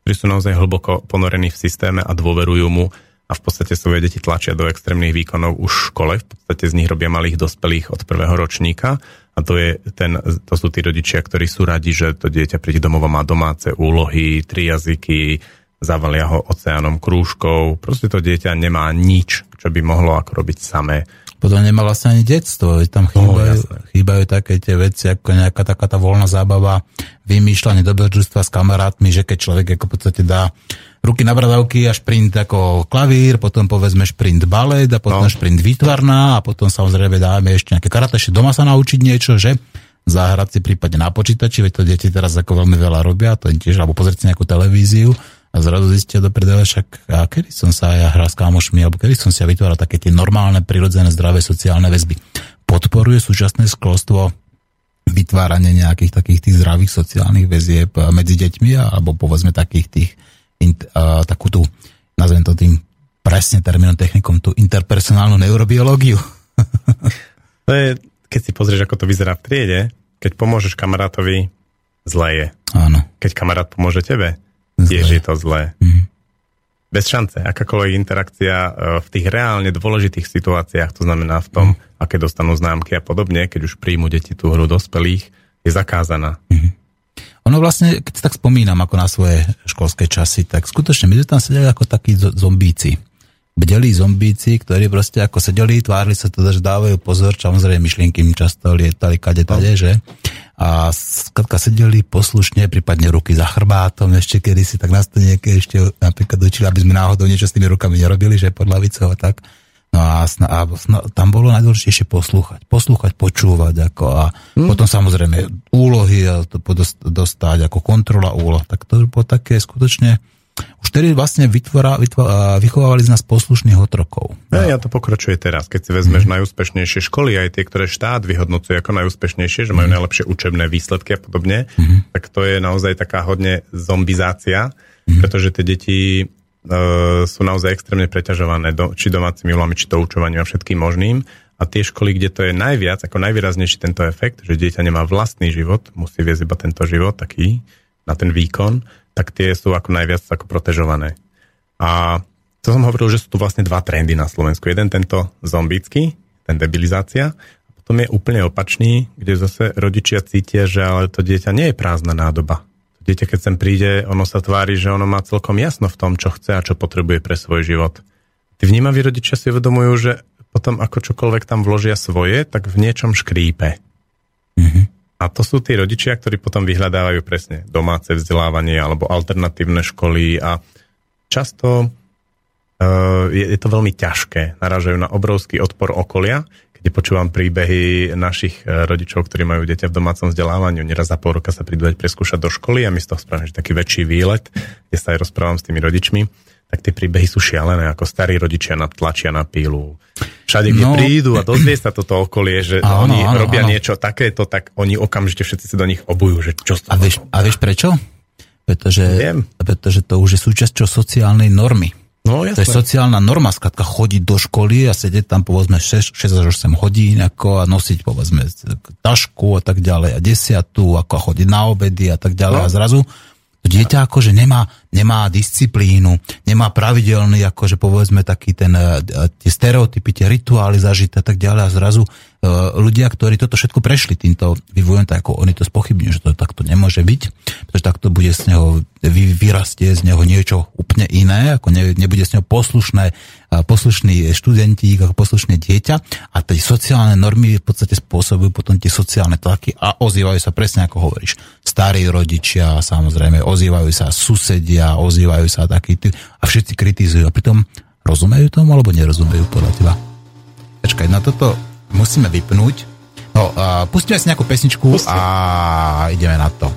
ktorí sú naozaj hlboko ponorení v systéme a dôverujú mu a v podstate svoje deti tlačia do extrémnych výkonov už v škole, v podstate z nich robia malých dospelých od prvého ročníka a to, je ten, to sú tí rodičia, ktorí sú radi, že to dieťa príde domov má domáce úlohy, tri jazyky, zavalia ho oceánom krúžkov. Proste to dieťa nemá nič, čo by mohlo ako robiť samé. Potom nemá vlastne ani detstvo, tam chýbajú, oh, chýbajú také tie veci, ako nejaká taká tá voľná zábava, vymýšľanie dobrodružstva s kamarátmi, že keď človek ako v podstate dá ruky na bradavky a šprint ako klavír, potom povedzme šprint balet a potom no. šprint výtvarná a potom samozrejme dáme ešte nejaké karate, ešte doma sa naučiť niečo, že? Zahrať si prípadne na počítači, veď to deti teraz ako veľmi veľa robia, to tiež, alebo pozrieť si nejakú televíziu a zrazu zistia do prdele, však a kedy som sa ja hral s kámošmi, alebo kedy som si ja vytváral také tie normálne, prirodzené, zdravé sociálne väzby. Podporuje súčasné školstvo vytváranie nejakých takých tých zdravých sociálnych väzieb medzi deťmi alebo povedzme takých tých uh, takú tú, nazvem to tým presne termínom technikom, tú interpersonálnu neurobiológiu. to je, keď si pozrieš, ako to vyzerá v triede, keď pomôžeš kamarátovi, zlé je. Áno. Keď kamarát pomôže tebe, tiež je to zlé. Mm. Bez šance. Akákoľvek interakcia e, v tých reálne dôležitých situáciách, to znamená v tom, mm. aké dostanú známky a podobne, keď už príjmu deti tú hru dospelých, je zakázaná. Mm. Ono vlastne, keď tak spomínam ako na svoje školské časy, tak skutočne my sme tam sedeli ako takí zombíci. Bdeli zombíci, ktorí proste ako sedeli, tvárili sa teda, že dávajú pozor, samozrejme myšlienky im často lietali kade tade, no. že? A skratka sedeli poslušne, prípadne ruky za chrbátom, ešte kedy si tak nás to niekedy ešte napríklad učili, aby sme náhodou niečo s tými rukami nerobili, že podľa vicov a tak. No a, sna, a sna, tam bolo najdôležitejšie poslúchať. Poslúchať, počúvať. Ako, a hmm. potom samozrejme úlohy a to dostať ako kontrola úloh. Tak to bolo také skutočne... Už tedy vlastne vytvora, vytvora, vychovávali z nás poslušných otrokov. Ja, ja to pokračuje teraz. Keď si vezmeš hmm. najúspešnejšie školy, aj tie, ktoré štát vyhodnocuje ako najúspešnejšie, že majú hmm. najlepšie učebné výsledky a podobne, hmm. tak to je naozaj taká hodne zombizácia, hmm. pretože tie deti E, sú naozaj extrémne preťažované, do, či domácimi úlohami, či to učovaním a všetkým možným. A tie školy, kde to je najviac, ako najvýraznejší tento efekt, že dieťa nemá vlastný život, musí viesť iba tento život taký, na ten výkon, tak tie sú ako najviac ako protežované. A to som hovoril, že sú tu vlastne dva trendy na Slovensku. Jeden tento zombický, ten debilizácia, a potom je úplne opačný, kde zase rodičia cítia, že ale to dieťa nie je prázdna nádoba dieťa, keď sem príde, ono sa tvári, že ono má celkom jasno v tom, čo chce a čo potrebuje pre svoj život. Tí vnímaví rodičia si uvedomujú, že potom ako čokoľvek tam vložia svoje, tak v niečom škrípe. Mm-hmm. A to sú tí rodičia, ktorí potom vyhľadávajú presne domáce vzdelávanie alebo alternatívne školy a často uh, je, je to veľmi ťažké. Narážajú na obrovský odpor okolia, kde počúvam príbehy našich e, rodičov, ktorí majú dieťa v domácom vzdelávaní. Neraz za pol roka sa dať preskúšať do školy a my z toho spravím že taký väčší výlet, kde sa aj rozprávam s tými rodičmi tak tie príbehy sú šialené, ako starí rodičia tlačia na pílu. Všade, kde no, prídu a dozvie sa toto okolie, že áno, oni áno, robia áno. niečo takéto, tak oni okamžite všetci sa do nich obujú, že čo a vieš, a vieš prečo? Pretože, pretože to už je súčasťou sociálnej normy. No, jasné. To je sociálna norma, skratka chodiť do školy a sedieť tam povedzme 6, 6 až 8 hodín ako a nosiť povedzme tašku a tak ďalej a desiatu, ako a chodiť na obedy a tak ďalej no. a zrazu to dieťa akože nemá, nemá disciplínu, nemá pravidelný, akože povedzme taký ten, e, tie stereotypy, tie rituály zažité a tak ďalej a zrazu E, ľudia, ktorí toto všetko prešli týmto vývojom, tak ako oni to spochybňujú, že to takto nemôže byť, pretože takto bude z neho, vyrastie z neho niečo úplne iné, ako ne, nebude z neho poslušné, poslušný študentík, ako poslušné dieťa a tie sociálne normy v podstate spôsobujú potom tie sociálne tlaky a ozývajú sa presne ako hovoríš. Starí rodičia, samozrejme, ozývajú sa susedia, ozývajú sa takí a všetci kritizujú. A pritom rozumejú tomu alebo nerozumejú podľa teba? Počkaj, na toto musíme vypnúť. No, uh, pustíme si nejakú pesničku Pustím. a ideme na to.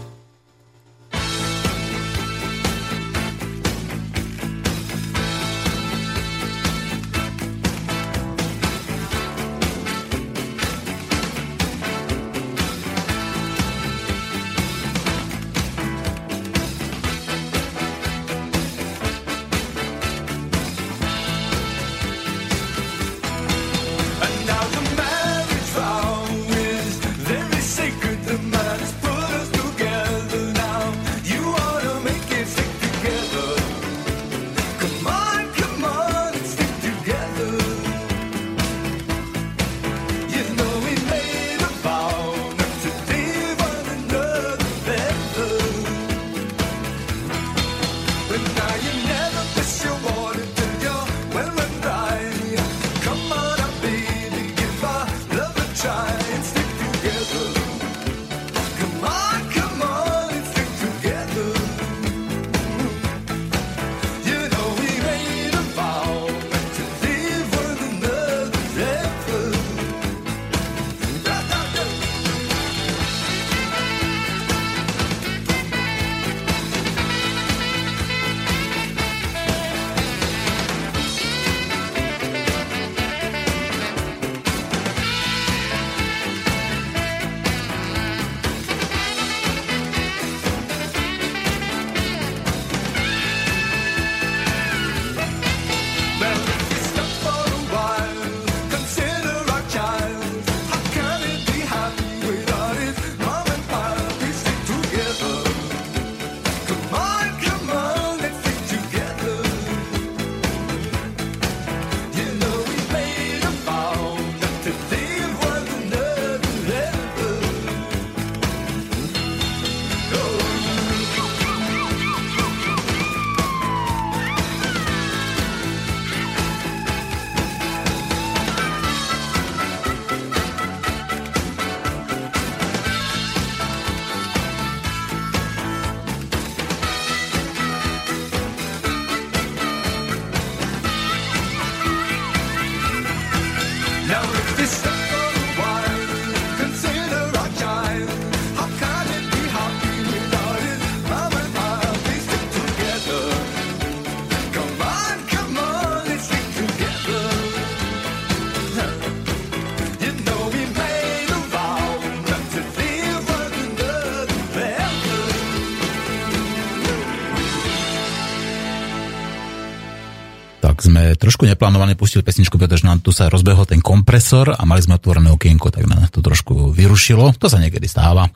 Trošku neplánovane pustili pesničku, pretože nám tu sa rozbehol ten kompresor a mali sme otvorené okienko, tak nám to trošku vyrušilo. To sa niekedy stáva.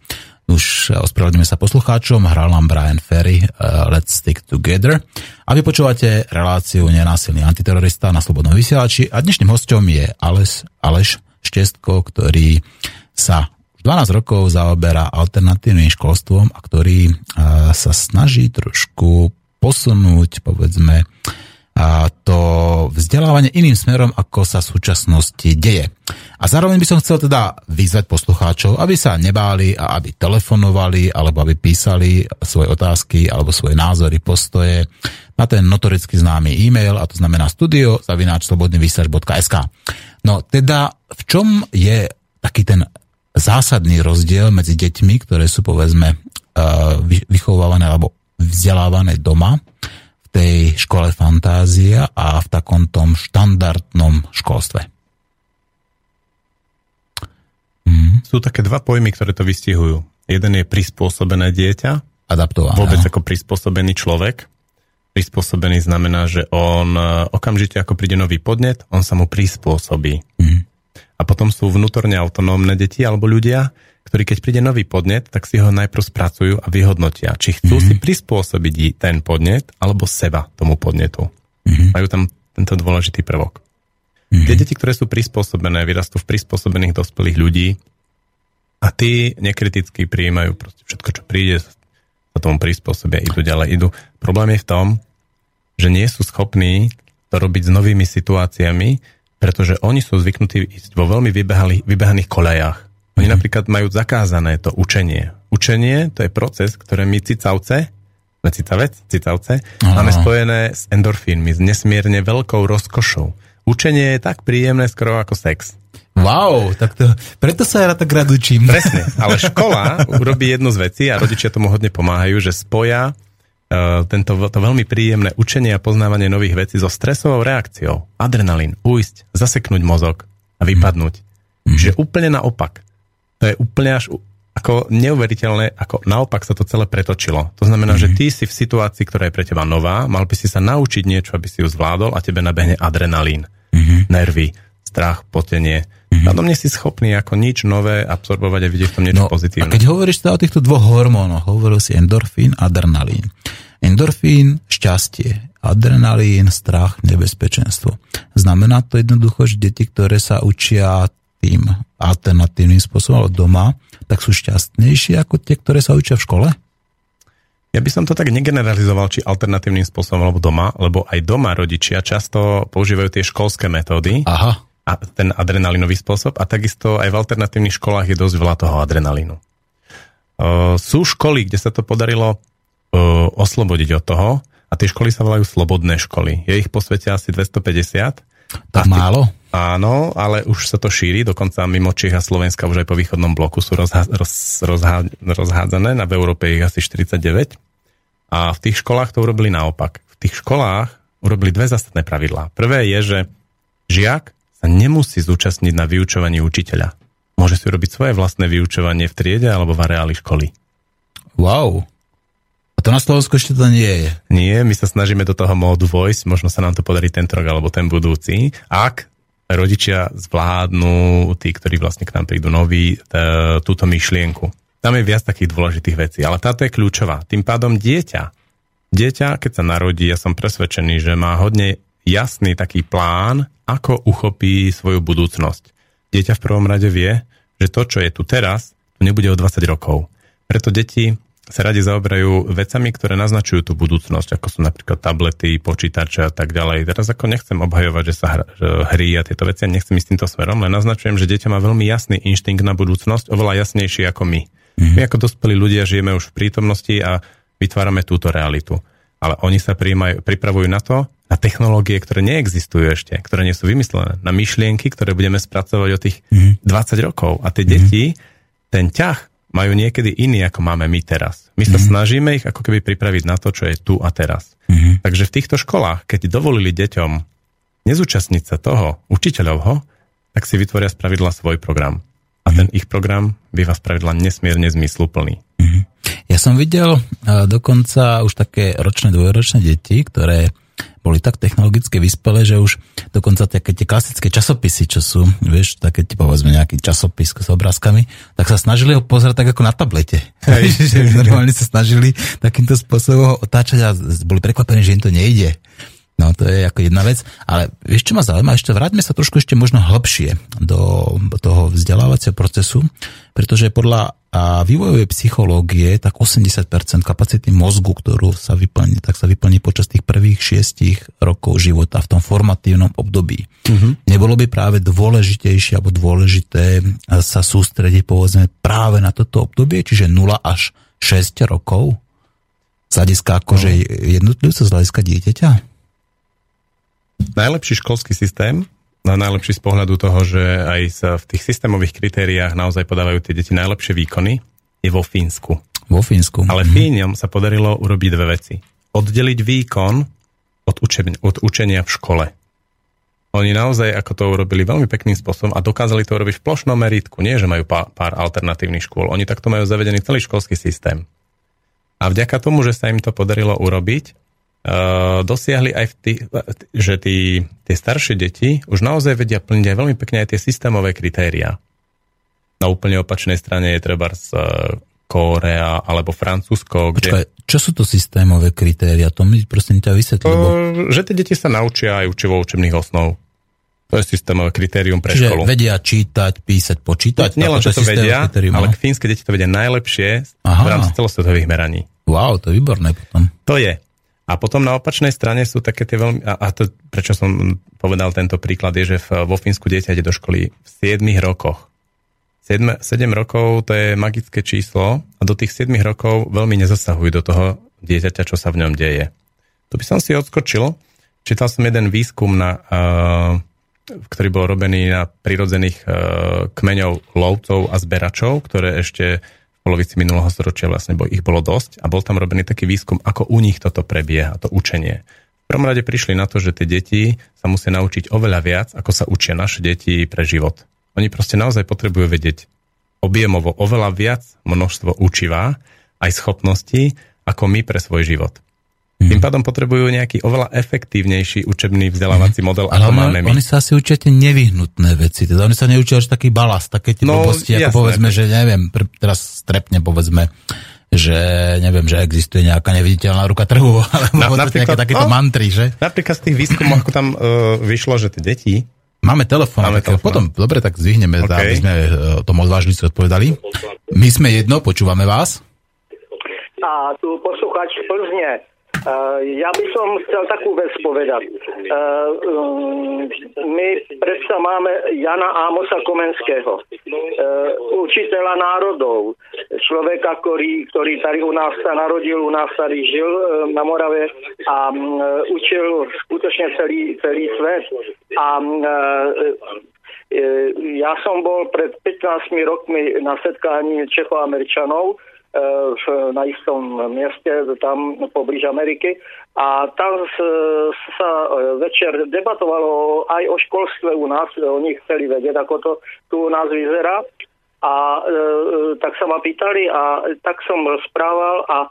Už ospravedlňujeme sa poslucháčom, hral nám Brian Ferry uh, Let's Stick Together. A vy počúvate reláciu Nenásilný antiterorista na Slobodnom vysielači a dnešným hostom je Aleš, Aleš Štestko, ktorý sa 12 rokov zaoberá alternatívnym školstvom a ktorý uh, sa snaží trošku posunúť, povedzme, a to vzdelávanie iným smerom, ako sa v súčasnosti deje. A zároveň by som chcel teda vyzvať poslucháčov, aby sa nebáli a aby telefonovali, alebo aby písali svoje otázky alebo svoje názory, postoje na ten notoricky známy e-mail, a to znamená studio zavináčslobodnyvysač.sk. No teda, v čom je taký ten zásadný rozdiel medzi deťmi, ktoré sú povedzme vychovávané alebo vzdelávané doma tej škole fantázia a v takom tom štandardnom školstve. Mm. Sú také dva pojmy, ktoré to vystihujú. Jeden je prispôsobené dieťa. Adaptované. Vôbec ako prispôsobený človek. Prispôsobený znamená, že on e, okamžite ako príde nový podnet, on sa mu prispôsobí. Mm. A potom sú vnútorne autonómne deti alebo ľudia, ktorí keď príde nový podnet, tak si ho najprv spracujú a vyhodnotia, či chcú mm-hmm. si prispôsobiť ten podnet alebo seba tomu podnetu. Mm-hmm. Majú tam tento dôležitý prvok. Mm-hmm. Tie deti, ktoré sú prispôsobené, vyrastú v prispôsobených dospelých ľudí a tí nekriticky prijímajú proste všetko, čo príde, sa tomu prispôsobia, idú ďalej, idú. Problém je v tom, že nie sú schopní to robiť s novými situáciami, pretože oni sú zvyknutí ísť vo veľmi vybehaných kolejách. Oni mm. napríklad majú zakázané to učenie. Učenie to je proces, ktoré my cicavce, cicavec, cicavce, Aha. máme spojené s endorfínmi, s nesmierne veľkou rozkošou. Učenie je tak príjemné skoro ako sex. Wow, tak to, preto sa ja tak rád učím. Presne, ale škola urobí jednu z vecí a rodičia tomu hodne pomáhajú, že spoja uh, tento to veľmi príjemné učenie a poznávanie nových vecí so stresovou reakciou. Adrenalín, ujsť, zaseknúť mozog a vypadnúť. Mm. Že úplne naopak. To je úplne až ako neuveriteľné, ako naopak sa to celé pretočilo. To znamená, mm-hmm. že ty si v situácii, ktorá je pre teba nová, mal by si sa naučiť niečo, aby si ju zvládol a tebe nabehne adrenalín, mm-hmm. nervy, strach, potenie. Mm-hmm. A nie si schopný ako nič nové absorbovať a vidieť v tom niečo no, pozitívne. A keď hovoríš teda o týchto dvoch hormónoch, hovoril si endorfín, adrenalín. Endorfín, šťastie, adrenalín, strach, nebezpečenstvo. Znamená to jednoducho, že deti, ktoré sa učia tým alternatívnym spôsobom alebo doma, tak sú šťastnejšie ako tie, ktoré sa učia v škole? Ja by som to tak negeneralizoval, či alternatívnym spôsobom alebo doma, lebo aj doma rodičia často používajú tie školské metódy. Aha. A ten adrenalinový spôsob a takisto aj v alternatívnych školách je dosť veľa toho adrenalínu. Sú školy, kde sa to podarilo oslobodiť od toho a tie školy sa volajú slobodné školy. Je ich po svete asi 250 tak málo? Áno, ale už sa to šíri, dokonca mimo Čech a Slovenska už aj po východnom bloku sú rozhá, roz, rozhá, rozhádzané, na v Európe ich asi 49. A v tých školách to urobili naopak. V tých školách urobili dve zásadné pravidlá. Prvé je, že žiak sa nemusí zúčastniť na vyučovaní učiteľa. Môže si urobiť svoje vlastné vyučovanie v triede alebo v areáli školy. Wow. A to na Slovensku ešte to nie je. Nie, my sa snažíme do toho módu vojsť, možno sa nám to podarí ten rok alebo ten budúci. Ak rodičia zvládnu, tí, ktorí vlastne k nám prídu noví, túto myšlienku. Tam je viac takých dôležitých vecí, ale táto je kľúčová. Tým pádom dieťa, dieťa, keď sa narodí, ja som presvedčený, že má hodne jasný taký plán, ako uchopí svoju budúcnosť. Dieťa v prvom rade vie, že to, čo je tu teraz, to nebude o 20 rokov. Preto deti sa radi zaoberajú vecami, ktoré naznačujú tú budúcnosť, ako sú napríklad tablety, počítače a tak ďalej. Teraz ako nechcem obhajovať, že sa hry a tieto veci, nechcem ísť týmto smerom, len naznačujem, že dieťa má veľmi jasný inštinkt na budúcnosť, oveľa jasnejší ako my. Mm-hmm. My ako dospelí ľudia žijeme už v prítomnosti a vytvárame túto realitu. Ale oni sa prijímajú, pripravujú na to, na technológie, ktoré neexistujú ešte, ktoré nie sú vymyslené, na myšlienky, ktoré budeme spracovať o tých mm-hmm. 20 rokov. A tie mm-hmm. deti, ten ťah majú niekedy iný, ako máme my teraz. My sa mm-hmm. snažíme ich ako keby pripraviť na to, čo je tu a teraz. Mm-hmm. Takže v týchto školách, keď dovolili deťom nezúčastniť sa toho učiteľovho, tak si vytvoria spravidla svoj program. A mm-hmm. ten ich program býva spravidla nesmierne zmysluplný. Mm-hmm. Ja som videl uh, dokonca už také ročné, dvojročné deti, ktoré boli tak technologicky vyspelé, že už dokonca také tie klasické časopisy, čo sú, vieš, také ti povedzme nejaký časopis s obrázkami, tak sa snažili ho pozerať tak ako na tablete. Že normálne sa snažili takýmto spôsobom otáčať a boli prekvapení, že im to nejde. No to je ako jedna vec. Ale vieš, čo ma zaujíma? Ešte vráťme sa trošku ešte možno hlbšie do toho vzdelávacieho procesu, pretože podľa vývojovej psychológie, tak 80% kapacity mozgu, ktorú sa vyplní, tak sa vyplní počas tých prvých šiestich rokov života v tom formatívnom období. Uh-huh. Nebolo by práve dôležitejšie alebo dôležité sa sústrediť povedzme práve na toto obdobie, čiže 0 až 6 rokov? Z hľadiska akože no. jednotlivca, z hľadiska dieťaťa? Najlepší školský systém, na najlepší z pohľadu toho, že aj v tých systémových kritériách naozaj podávajú tie deti najlepšie výkony, je vo Fínsku. Vo Fínsku. Ale mm. Fíňom sa podarilo urobiť dve veci. Oddeliť výkon od, učenia, od učenia v škole. Oni naozaj ako to urobili veľmi pekným spôsobom a dokázali to urobiť v plošnom meritku. Nie, že majú pár, pár alternatívnych škôl. Oni takto majú zavedený celý školský systém. A vďaka tomu, že sa im to podarilo urobiť, dosiahli aj, v tý, že tí, tie staršie deti už naozaj vedia plniť aj veľmi pekne aj tie systémové kritéria. Na úplne opačnej strane je treba z uh, Kórea alebo Francúzsko. Kde... Počkaj, čo sú to systémové kritéria? To mi prosím ťa vysvetli. Lebo... Že tie deti sa naučia aj učivo učebných osnov. To je systémové kritérium pre Čiže školu. vedia čítať, písať, počítať? No, nielen, že to vedia, kritérium, ale fínske deti to vedia najlepšie Aha. v rámci celosvetových meraní. Wow, to je výborné potom. To je. A potom na opačnej strane sú také tie veľmi... A, a to, prečo som povedal tento príklad, je, že v, vo Fínsku dieťa ide do školy v 7 rokoch. 7, 7 rokov to je magické číslo a do tých 7 rokov veľmi nezasahujú do toho dieťaťa, čo sa v ňom deje. Tu by som si odskočil. Čítal som jeden výskum, na, ktorý bol robený na prirodzených kmeňov lovcov a zberačov, ktoré ešte polovici minulého storočia vlastne bo ich bolo dosť a bol tam robený taký výskum, ako u nich toto prebieha, to učenie. V prvom rade prišli na to, že tie deti sa musia naučiť oveľa viac, ako sa učia naše deti pre život. Oni proste naozaj potrebujú vedieť objemovo oveľa viac množstvo učivá, aj schopností, ako my pre svoj život. Tým mhm. pádom potrebujú nejaký oveľa efektívnejší učebný vzdelávací model, ako Ale máme my. Oni sa asi učia tie nevyhnutné veci, teda oni sa neučia až taký balast, také tie no, blbosti, ako povedzme, že neviem, teraz strepne povedzme, že neviem, že existuje nejaká neviditeľná ruka trhu, alebo Na, napríklad, nejaké takéto no, mantry, že? Napríklad z tých výskumov, ako tam uh, vyšlo, že tie deti Máme telefón, Máme telefón. potom, dobre, tak zvihneme, okay. aby sme uh, tomu odvážnici odpovedali. My sme jedno, počúvame vás. A tu posluchač Plzne. Ja by som chcel takú vec povedať. My predsa máme Jana Ámosa Komenského, učiteľa národov, človeka, ktorý, ktorý tady u nás sa narodil, u nás tady žil na Morave a učil skutočne celý, celý svet. A ja som bol pred 15 rokmi na setkání Čechoameričanov, na istom mieste tam poblíž Ameriky. A tam sa večer debatovalo aj o školstve u nás, oni chceli vedieť, ako to tu u nás vyzerá. A e, tak sa ma pýtali a tak som rozprával a e,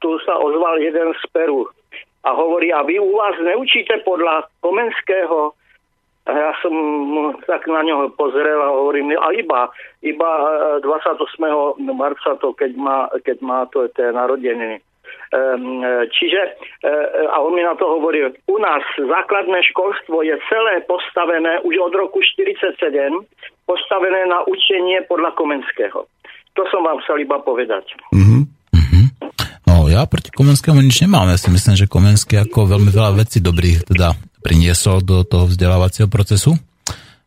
tu sa ozval jeden z Peru a hovorí, a vy u vás neučíte podľa Komenského a ja som tak na ňo pozrel a hovorím, a iba, iba 28. E, marca to, keď má, keď má to tie narodeniny. Um, čiže, uh, a on mi na to hovoril, u nás základné školstvo je celé postavené už od roku 47, postavené na učenie podľa Komenského. To som vám chcel iba povedať. Mm-hmm. No ja proti Komenskému nič nemám. Ja si myslím, že Komenský ako veľmi veľa vecí dobrých teda priniesol do toho vzdelávacieho procesu.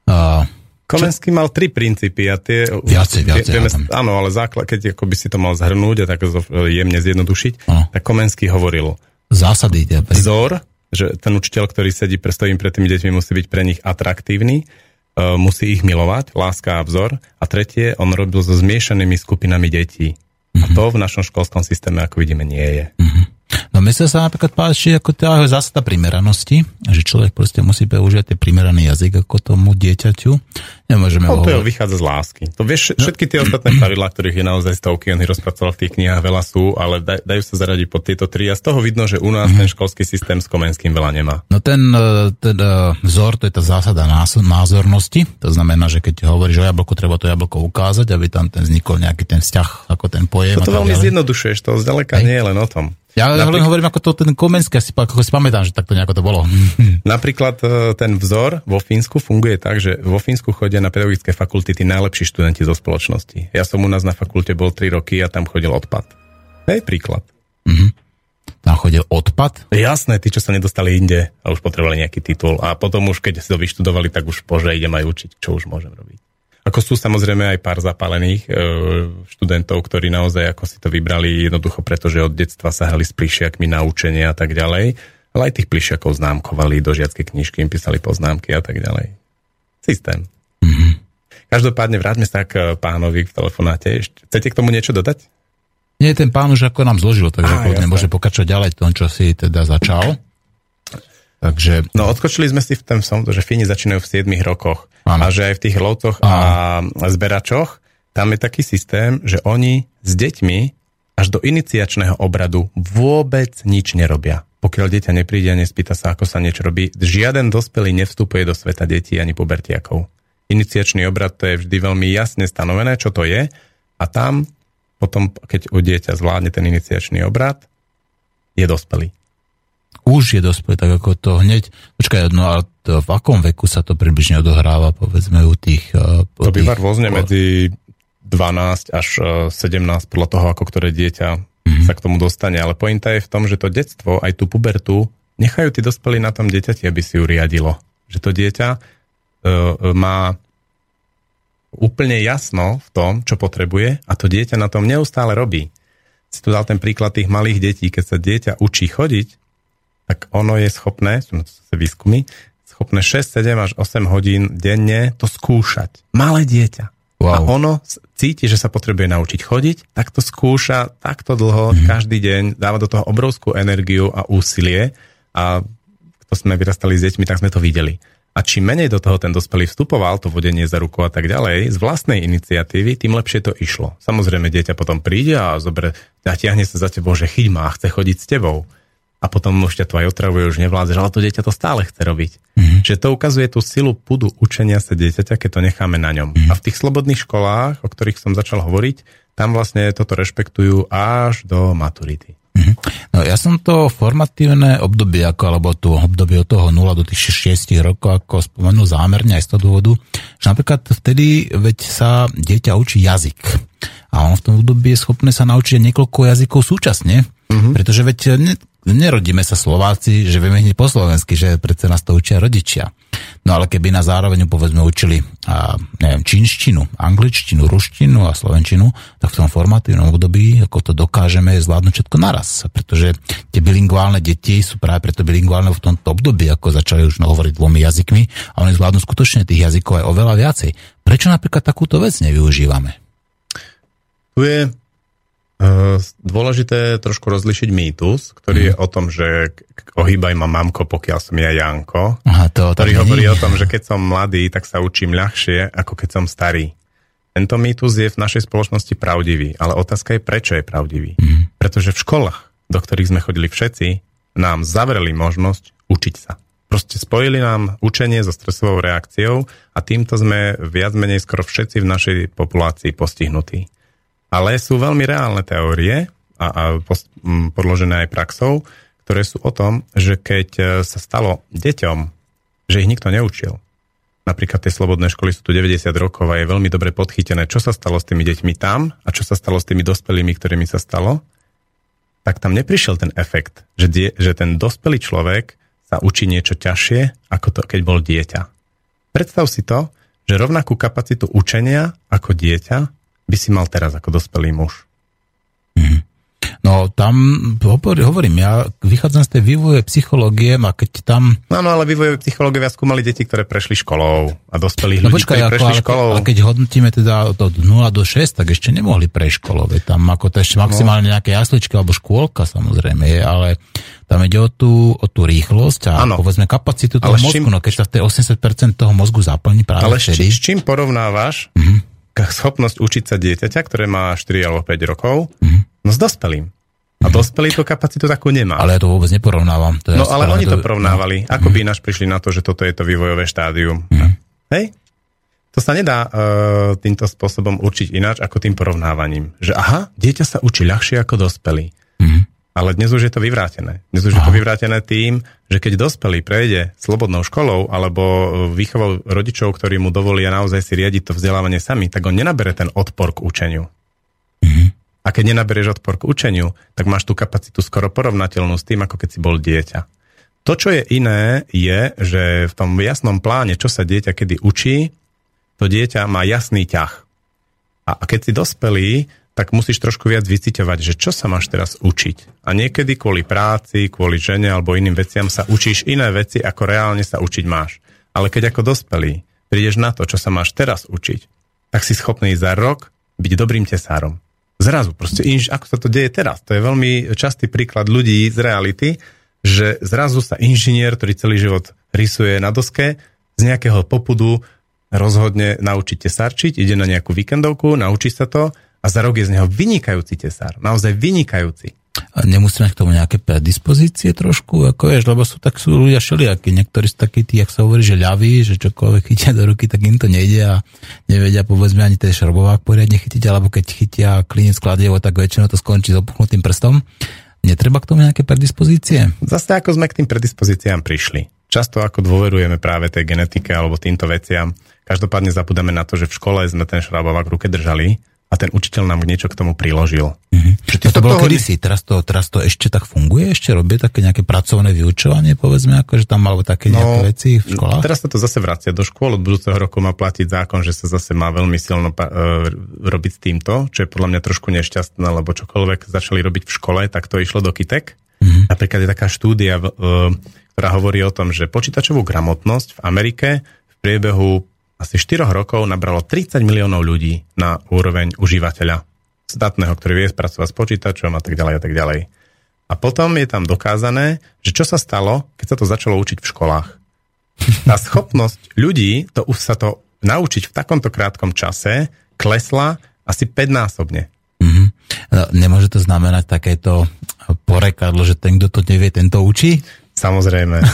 A Komenský mal tri princípy a tie... Viacej, viacej. Vieme, áno, ale základ, keď ako by si to mal zhrnúť a tak jemne zjednodušiť, ano. tak Komenský hovoril... Zásady. Tie vzor, že ten učiteľ, ktorý sedí stojím pred tými deťmi, musí byť pre nich atraktívny, uh, musí ich milovať, láska a vzor. A tretie, on robil so zmiešanými skupinami detí. Uh-huh. A mhm. to v našom školskom systéme, ako vidíme, nie je. Uh-huh. No mne sa napríklad páči ako tá zásada primeranosti, že človek proste musí použiť ten primeraný jazyk ako tomu dieťaťu. Nemôžeme no, to je, vychádza z lásky. To vieš, no. všetky tie ostatné pravidlá, ktorých je naozaj stovky, on ich rozpracoval v tých knihách, veľa sú, ale daj, dajú sa zaradiť pod tieto tri a z toho vidno, že u nás mm-hmm. ten školský systém s Komenským veľa nemá. No ten, uh, vzor, to je tá zásada názornosti, to znamená, že keď hovoríš o jablku, treba to jablko ukázať, aby tam ten vznikol nejaký ten vzťah, ako ten pojem. To veľmi zjednodušuješ, to zďaleka nie je len o tom. Ja Napríklad... len hovorím, ako to ten Komenský, asi, ako si pamätám, že takto nejako to bolo. Napríklad e, ten vzor vo Fínsku funguje tak, že vo Fínsku chodia na pedagogické fakulty tí najlepší študenti zo spoločnosti. Ja som u nás na fakulte bol 3 roky a tam chodil odpad. Hej, príklad. Mm-hmm. Tam chodil odpad? Jasné, tí, čo sa nedostali inde a už potrebovali nejaký titul. A potom už, keď si to vyštudovali, tak už bože, idem aj učiť, čo už môžem robiť. Ako sú samozrejme aj pár zapálených e, študentov, ktorí naozaj ako si to vybrali jednoducho, pretože od detstva sa hrali s plišiakmi na učenie a tak ďalej. Ale aj tých plišiakov známkovali, do žiackej knižky im písali poznámky a tak ďalej. Systém. Mm-hmm. Každopádne vráťme sa k pánovi v telefonáte. Chcete k tomu niečo dodať? Nie, ten pán už ako nám zložil, takže Á, môže pokračovať ďalej tom, čo si teda začal. Takže... No odskočili sme si v tom som, že Fíni začínajú v 7 rokoch. Ano. A že aj v tých lovcoch a zberačoch tam je taký systém, že oni s deťmi až do iniciačného obradu vôbec nič nerobia. Pokiaľ dieťa nepríde a nespýta sa, ako sa niečo robí, žiaden dospelý nevstupuje do sveta detí ani pubertiakov. Iniciačný obrad to je vždy veľmi jasne stanovené, čo to je a tam potom, keď u dieťa zvládne ten iniciačný obrad, je dospelý už je dospelý, tak ako to hneď... Počkaj, no a to, v akom veku sa to približne odohráva, povedzme, u tých... Uh, to býva rôzne medzi 12 až 17 eh, podľa toho, ako ktoré dieťa mm-hmm. sa k tomu dostane. Ale pointa je v tom, že to detstvo, aj tú pubertu, nechajú tí dospelí na tom dieťati, aby si ju riadilo. Že to dieťa uh, má úplne jasno v tom, čo potrebuje a to dieťa na tom neustále robí. Si tu dal ten príklad tých malých detí, keď sa dieťa učí chodiť, tak ono je schopné, sú to výskumy, schopné 6, 7 až 8 hodín denne to skúšať. Malé dieťa. Wow. A ono cíti, že sa potrebuje naučiť chodiť, tak to skúša takto dlho, mm-hmm. každý deň, dáva do toho obrovskú energiu a úsilie a to sme vyrastali s deťmi, tak sme to videli. A čím menej do toho ten dospelý vstupoval, to vodenie za ruku a tak ďalej, z vlastnej iniciatívy, tým lepšie to išlo. Samozrejme, dieťa potom príde a zobre, natiahne sa za tebou, že chyť ma, chce chodiť s tebou a potom už ťa to aj otravuje, už nevládzeš, ale to dieťa to stále chce robiť. Mm-hmm. Čiže to ukazuje tú silu pudu učenia sa dieťaťa, keď to necháme na ňom. Mm-hmm. A v tých slobodných školách, o ktorých som začal hovoriť, tam vlastne toto rešpektujú až do maturity. Mm-hmm. No ja som to formatívne obdobie, ako, alebo to obdobie od toho 0 do tých 6 rokov, ako spomenul zámerne aj z toho dôvodu, že napríklad vtedy veď sa dieťa učí jazyk. A on v tom období je schopné sa naučiť niekoľko jazykov súčasne, mm-hmm. pretože veď nerodíme sa Slováci, že vieme hneď po slovensky, že predsa nás to učia rodičia. No ale keby na zároveň povedzme učili a, neviem, čínštinu, angličtinu, ruštinu a slovenčinu, tak v tom formatívnom období ako to dokážeme zvládnuť všetko naraz. Pretože tie bilingválne deti sú práve preto bilingválne v tomto období, ako začali už hovoriť dvomi jazykmi a oni zvládnu skutočne tých jazykov aj oveľa viacej. Prečo napríklad takúto vec nevyužívame? Tu je dôležité je trošku rozlišiť mýtus, ktorý mm. je o tom, že ohýbaj ma mamko, pokiaľ som ja Janko. Aha, to, ktorý hovorí o tom, že keď som mladý, tak sa učím ľahšie, ako keď som starý. Tento mýtus je v našej spoločnosti pravdivý, ale otázka je, prečo je pravdivý. Mm. Pretože v školách, do ktorých sme chodili všetci, nám zavreli možnosť učiť sa. Proste spojili nám učenie so stresovou reakciou a týmto sme viac menej skoro všetci v našej populácii postihnutí. Ale sú veľmi reálne teórie a, a podložené aj praxou, ktoré sú o tom, že keď e, sa stalo deťom, že ich nikto neučil, napríklad tie slobodné školy sú tu 90 rokov a je veľmi dobre podchytené, čo sa stalo s tými deťmi tam a čo sa stalo s tými dospelými, ktorými sa stalo, tak tam neprišiel ten efekt, že, die, že ten dospelý človek sa učí niečo ťažšie, ako to, keď bol dieťa. Predstav si to, že rovnakú kapacitu učenia ako dieťa by si mal teraz ako dospelý muž. Mm. No tam hovorím, ja vychádzam z tej vývoje psychológie a keď tam... No, no ale vývoje psychológie skúmali deti, ktoré prešli školou a dospelých no, ľudí, počkaj, ktorí ako, prešli ale, školou. Ale keď hodnotíme teda od 0 do 6, tak ešte nemohli prejsť školou. Tam ako to ešte maximálne no. nejaké jasličky alebo škôlka samozrejme je, ale tam ide o tú, o tú rýchlosť a ano. povedzme kapacitu toho ale mozgu. Čím... No keď sa v tej 80% toho mozgu zaplní práve Ale vtedy... s čím porovnávaš mm-hmm. Schopnosť učiť sa dieťaťa, ktoré má 4 alebo 5 rokov, mm-hmm. no s dospelým. A dospelý tú kapacitu takú nemá. Ale ja to vôbec neporovnávam. To no ale oni to, to porovnávali. No. Ako by ináč prišli na to, že toto je to vývojové štádium. Mm. Hej? To sa nedá uh, týmto spôsobom určiť ináč ako tým porovnávaním. Že aha, dieťa sa učí ľahšie ako dospelý. Mm. Ale dnes už je to vyvrátené. Dnes už aha. je to vyvrátené tým, že keď dospelý prejde slobodnou školou alebo výchovou rodičov, ktorí mu dovolia naozaj si riadiť to vzdelávanie sami, tak on nenabere ten odpor k učeniu. Mm. A keď nenaberieš odpor k učeniu, tak máš tú kapacitu skoro porovnateľnú s tým, ako keď si bol dieťa. To, čo je iné, je, že v tom jasnom pláne, čo sa dieťa kedy učí, to dieťa má jasný ťah. A keď si dospelý, tak musíš trošku viac vyciťovať, že čo sa máš teraz učiť. A niekedy kvôli práci, kvôli žene alebo iným veciam sa učíš iné veci, ako reálne sa učiť máš. Ale keď ako dospelý prídeš na to, čo sa máš teraz učiť, tak si schopný za rok byť dobrým tesárom. Zrazu, proste, inž, ako sa to deje teraz. To je veľmi častý príklad ľudí z reality, že zrazu sa inžinier, ktorý celý život rysuje na doske, z nejakého popudu rozhodne naučiť tesárčiť, ide na nejakú víkendovku, naučí sa to a za rok je z neho vynikajúci tesár. Naozaj vynikajúci. A nemusí mať k tomu nejaké predispozície trošku, ako vieš, lebo sú tak sú ľudia všelijakí. Niektorí sú takí tí, ak sa hovorí, že ľaví, že čokoľvek chytia do ruky, tak im to nejde a nevedia povedzme ani ten šrobovák poriadne chytiť, alebo keď chytia klinec kladievo, tak väčšinou to skončí s opuchnutým prstom. Netreba k tomu nejaké predispozície? Zase ako sme k tým predispozíciám prišli. Často ako dôverujeme práve tej genetike alebo týmto veciam, každopádne zabudáme na to, že v škole sme ten šrabovák v ruke držali a ten učiteľ nám niečo k tomu priložil. Mm-hmm. No to bolo toho... kedysi, teraz to, teraz to ešte tak funguje, ešte robí také nejaké pracovné vyučovanie, povedzme, ako že tam malo také no, nejaké veci v školách? Teraz sa to zase vracia do škôl, od budúceho roku má platiť zákon, že sa zase má veľmi silno uh, robiť s týmto, čo je podľa mňa trošku nešťastné, lebo čokoľvek začali robiť v škole, tak to išlo do kytek. Mm-hmm. Napríklad je taká štúdia, uh, ktorá hovorí o tom, že počítačovú gramotnosť v Amerike v priebehu asi 4 rokov nabralo 30 miliónov ľudí na úroveň užívateľa zdatného, ktorý vie spracovať s počítačom a tak ďalej a tak ďalej. A potom je tam dokázané, že čo sa stalo, keď sa to začalo učiť v školách. Tá schopnosť ľudí to už sa to naučiť v takomto krátkom čase klesla asi 5-násobne. Mm-hmm. No, nemôže to znamenať takéto porekadlo, že ten, kto to nevie, ten to učí? Samozrejme.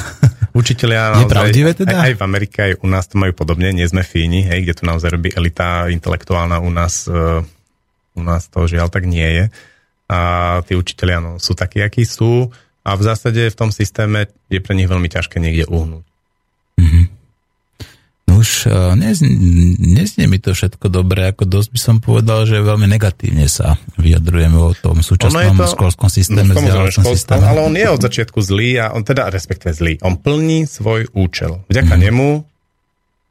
Učiteľia naozaj, teda? Aj, aj v Amerike, aj u nás to majú podobne, nie sme fíni, hej, kde to naozaj robí elita intelektuálna u nás, uh, u nás to žiaľ tak nie je. A tí učiteľia no, sú takí, akí sú a v zásade v tom systéme je pre nich veľmi ťažké niekde uhnúť. Mm-hmm. Už uh, neznie, neznie mi to všetko dobre, ako dosť by som povedal, že veľmi negatívne sa vyjadrujeme o tom súčasnom to, školskom systéme, no, systéme. Ale on je od začiatku zlý a on teda respektuje zlý. On plní svoj účel. Vďaka mm. nemu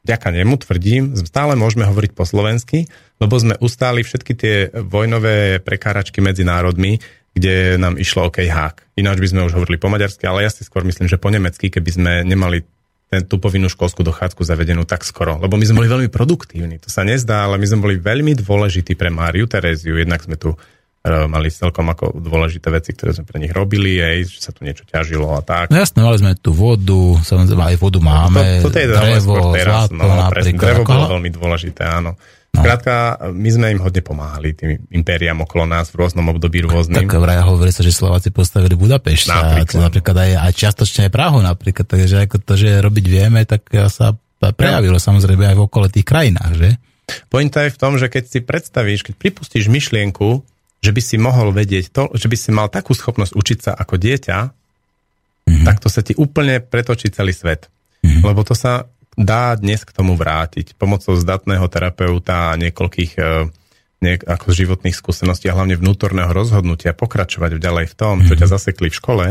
vďaka nemu tvrdím, stále môžeme hovoriť po slovensky, lebo sme ustáli všetky tie vojnové prekáračky medzi národmi, kde nám išlo OK hák. Ináč by sme už hovorili po maďarsky, ale ja si skôr myslím, že po nemecky, keby sme nemali tú povinnú školskú dochádzku zavedenú tak skoro. Lebo my sme boli veľmi produktívni. To sa nezdá, ale my sme boli veľmi dôležití pre Máriu Teréziu. Jednak sme tu uh, mali celkom ako dôležité veci, ktoré sme pre nich robili, aj, že sa tu niečo ťažilo a tak. No jasne, mali sme tu vodu, samozrejme aj vodu máme, to, to je drevo, teraz, zlato no, napríklad. Drevo bolo veľmi dôležité, áno. No. Skrátka, my sme im hodne pomáhali, tým impériám okolo nás v rôznom období rôznym. Tak vraj hovorí sa, že Slováci postavili Budapešť napríklad. a napríklad aj, aj čiastočne aj Prahu napríklad, takže ako to, že robiť vieme, tak sa prejavilo samozrejme aj v okolitých krajinách, že? Pointa je v tom, že keď si predstavíš, keď pripustíš myšlienku, že by si mohol vedieť to, že by si mal takú schopnosť učiť sa ako dieťa, mm-hmm. tak to sa ti úplne pretočí celý svet. Mm-hmm. Lebo to sa dá dnes k tomu vrátiť pomocou zdatného terapeuta a niekoľkých e, niek- ako životných skúseností a hlavne vnútorného rozhodnutia pokračovať ďalej v tom, čo ťa mhm. zasekli v škole,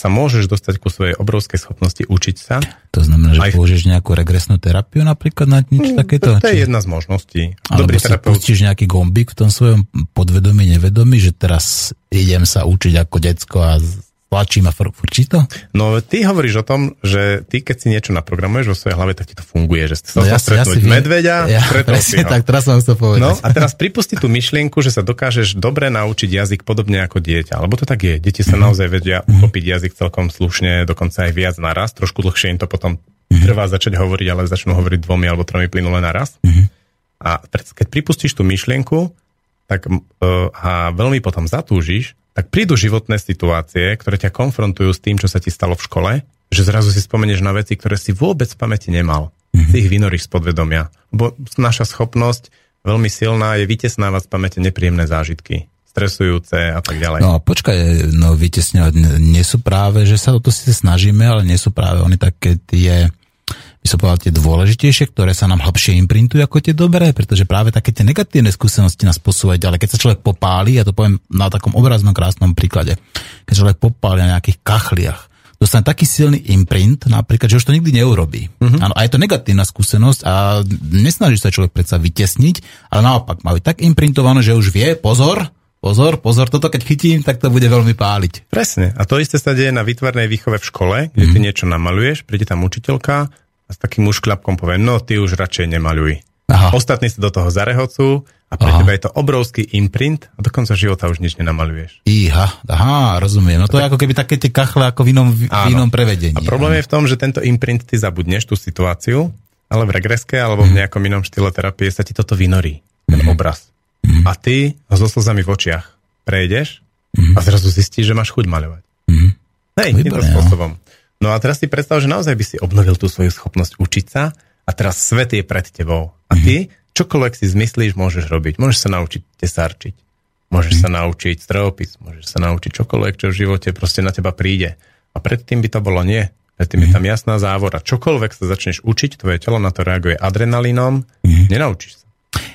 sa môžeš dostať ku svojej obrovskej schopnosti učiť sa. To znamená, že Aj... použiješ nejakú regresnú terapiu napríklad na niečo mm, takéto? To, to je jedna z možností. Dobrý si terapeut... pustíš nejaký gombík v tom svojom podvedomí, nevedomí, že teraz idem sa učiť ako decko a tlačím a frčí to? No ty hovoríš o tom, že ty keď si niečo naprogramuješ vo svojej hlave, tak ti to funguje, že sa no, ja stretnúť ja medveďa, ja, presne, tak teraz som to povedať. No a teraz pripusti tú myšlienku, že sa dokážeš dobre naučiť jazyk podobne ako dieťa, lebo to tak je. Deti sa mm-hmm. naozaj vedia uchopiť jazyk celkom slušne, dokonca aj viac naraz, trošku dlhšie im to potom mm-hmm. trvá začať hovoriť, ale začnú hovoriť dvomi alebo tromi plynule naraz. A keď pripustíš tú myšlienku, tak uh, a veľmi potom zatúžiš, tak prídu životné situácie, ktoré ťa konfrontujú s tým, čo sa ti stalo v škole, že zrazu si spomenieš na veci, ktoré si vôbec v pamäti nemal. Mm-hmm. Si ich vynoríš z podvedomia. Bo naša schopnosť veľmi silná je vytesnávať z pamäte nepríjemné zážitky stresujúce a tak ďalej. No počkaj, no vytesňovať nie sú práve, že sa o to si snažíme, ale nie sú práve oni také tie by som povedal, tie dôležitejšie, ktoré sa nám hlbšie imprintujú ako tie dobré, pretože práve také tie negatívne skúsenosti nás posúvajú ďalej. Keď sa človek popáli, ja to poviem na takom obraznom krásnom príklade, keď človek popáli na nejakých kachliach, dostane taký silný imprint, napríklad, že už to nikdy neurobí. Uh-huh. Áno, a je to negatívna skúsenosť a nesnaží sa človek predsa vytesniť, ale naopak byť tak imprintované, že už vie, pozor, pozor, pozor, toto keď chytím, tak to bude veľmi páliť. Presne. A to isté sa deje na výtvarnej výchove v škole, kde mm. ty mhm. niečo namaluješ, príde tam učiteľka a s takým ušklapkom povie, no ty už radšej nemaľuj. Aha. Ostatní sa do toho zarehocú a pre aha. teba je to obrovský imprint a do konca života už nič nenamaluješ. Iha, aha, rozumiem. No to tak, je ako keby také tie kachle ako v inom, v inom prevedení. A problém áno. je v tom, že tento imprint ty zabudneš tú situáciu, ale v regreske alebo v mhm. nejakom inom štýle terapie sa ti toto vynorí, ten mm. obraz. Mm. A ty so slzami v očiach prejdeš mm. a zrazu zistíš, že máš chuť maľovať. Mm. Hej, týmto spôsobom. No a teraz si predstav, že naozaj by si obnovil tú svoju schopnosť učiť sa a teraz svet je pred tebou. A ty čokoľvek si zmyslíš, môžeš robiť. Môžeš sa naučiť tesárčiť, môžeš sa naučiť strojopis, môžeš sa naučiť čokoľvek, čo v živote proste na teba príde. A predtým by to bolo nie. Predtým je tam jasná závora. Čokoľvek sa začneš učiť, tvoje telo na to reaguje adrenalínom, nenaučíš sa.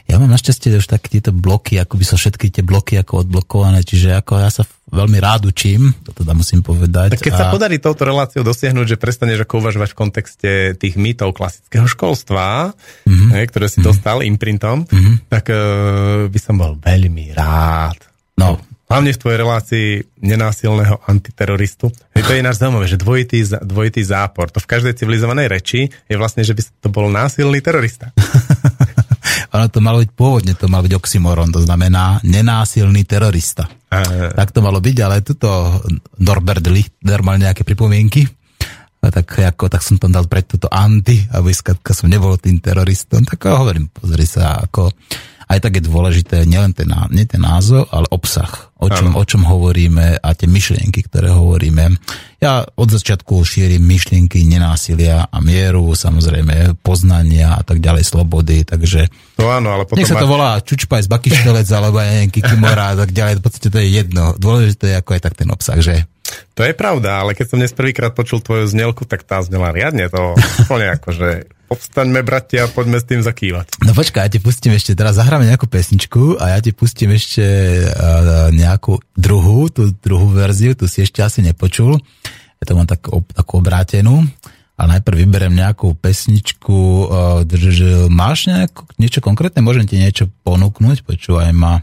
Ja mám našťastie už také tieto bloky, ako by sa všetky tie bloky ako odblokované, čiže ako ja sa veľmi rád učím, to teda musím povedať. Tak keď a... sa podarí touto reláciou dosiahnuť, že prestaneš ako uvažovať v kontexte tých mýtov klasického školstva, mm-hmm. ne, ktoré si mm-hmm. dostal imprintom, mm-hmm. tak uh, by som bol veľmi rád. No. Hlavne v tvojej relácii nenásilného antiteroristu. Je to je náš zaujímavé, že dvojitý, dvojitý zápor. To v každej civilizovanej reči je vlastne, že by to bol násilný terorista. ono to malo byť pôvodne, to mal byť oxymoron, to znamená nenásilný terorista. Uh, tak to malo byť, ale tuto Norbert Lichter mal nejaké pripomienky, a tak, ako, tak som tam dal pred túto anti, aby som nebol tým teroristom, tak hovorím, pozri sa, ako aj tak je dôležité nielen ten, nie ten názov, ale obsah, o čom, o čom hovoríme a tie myšlienky, ktoré hovoríme. Ja od začiatku šírim myšlienky nenásilia a mieru, samozrejme poznania a tak ďalej, slobody, takže no áno, ale potom nech sa to volá Čučpaj z Bakyštelec alebo aj neviem, Kikimora a tak ďalej, v podstate to je jedno. Dôležité je ako aj tak ten obsah, že? To je pravda, ale keď som dnes prvýkrát počul tvoju znelku, tak tá znela riadne, to úplne akože povstaňme, bratia, poďme s tým zakývať. No počkaj, ja ti pustím ešte, teraz zahráme nejakú pesničku a ja ti pustím ešte uh, nejakú druhú, tú druhú verziu, tu si ešte asi nepočul. Ja to mám tak, ob, takú obrátenú. A najprv vyberiem nejakú pesničku. Uh, drž, máš nejako, niečo konkrétne? Môžem ti niečo ponúknuť? Počúvaj ma.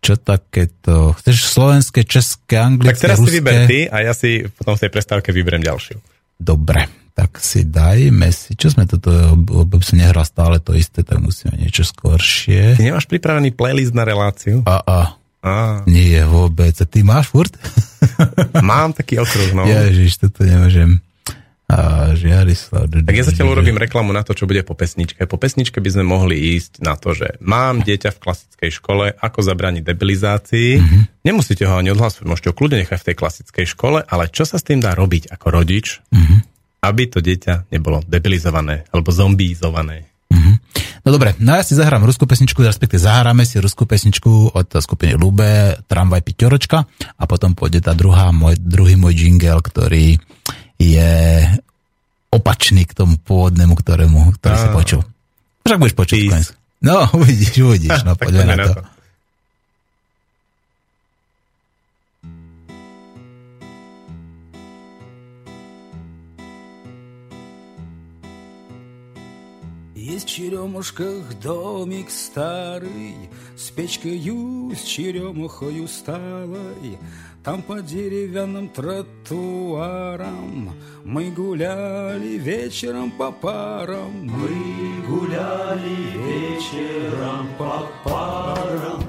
Čo takéto? Chceš slovenské, české, anglické, Tak teraz ruské? si vyber ty a ja si potom v tej prestávke vyberiem ďalšiu. Dobre tak si dajme si, čo sme toto, lebo som nehral stále to isté, tak musíme niečo skoršie. Ty nemáš pripravený playlist na reláciu? A, a. a. Nie vôbec. A ty máš furt? Mám taký okruh, no. Ježiš, toto nemôžem. A Žiarislav. Tak ja zatiaľ urobím reklamu na to, čo bude po pesničke. Po pesničke by sme mohli ísť na to, že mám dieťa v klasickej škole, ako zabrániť debilizácii. Mm-hmm. Nemusíte ho ani odhlasovať, môžete ho kľudne nechať v tej klasickej škole, ale čo sa s tým dá robiť ako rodič, mm-hmm aby to dieťa nebolo debilizované alebo zombízované. Mm-hmm. No dobre, no ja si zahrám ruskú pesničku, respektive zahráme si ruskú pesničku od skupiny Lube, Tramvaj Piťoročka a potom pôjde tá druhá, môj, druhý môj jingle, ktorý je opačný k tomu pôvodnému, ktorému, ktorý ah. si počul. Však budeš počuť. No, uvidíš, uvidíš, no poďme na to. Есть в черемушках домик старый С печкою, с черемухою сталой Там по деревянным тротуарам Мы гуляли вечером по парам. Мы гуляли вечером по парам.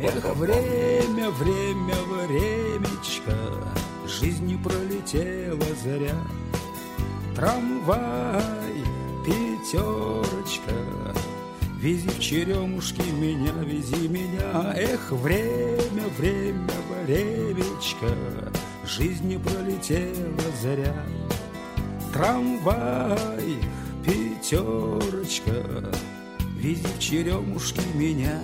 Эх, время, время, времечко Жизнь не пролетела зря. Трамвай, пятерочка Вези в черемушки меня, вези меня. Эх, время, время, времечко. Жизнь не пролетела зря. Трамвай, пятерочка. Вези в черемушки меня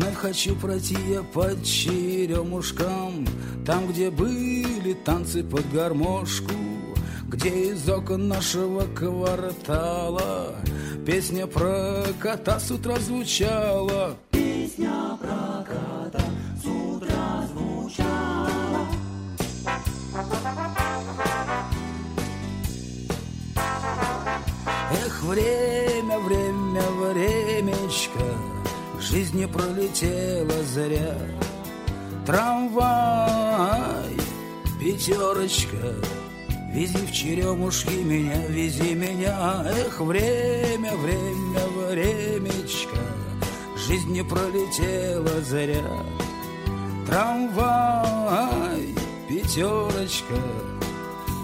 Вновь хочу пройти я под черемушкам Там, где были танцы под гармошку Где из окон нашего квартала Песня про кота с утра звучала. Песня про кота с утра звучала. Эх, время, время, времечко Жизнь не пролетела зря. Трамвай, пятерочка Вези в черемушки меня, вези меня. Эх, время, время, времечко Жизнь не пролетела зря. Трамвай, пятерочка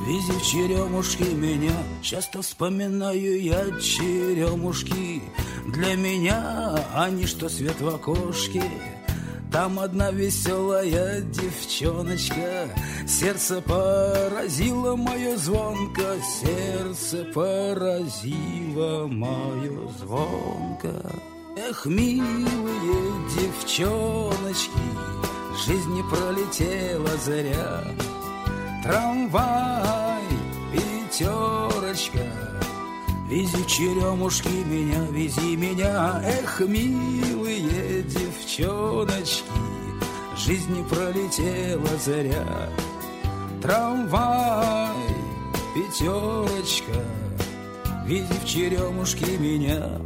Вези в черемушки меня Часто вспоминаю я черемушки. Для меня они что свет в окошке. Там одна веселая девчоночка. Сердце поразило мое звонко Сердце поразило мое звонко. Эх, милые девчоночки Жизнь не пролетела зря Трамвай, пятерочка Вези черемушки меня, вези меня. Эх, милые девчоночки Жизнь не пролетела зря. Трамвай, пятерочка Вези в черемушки меня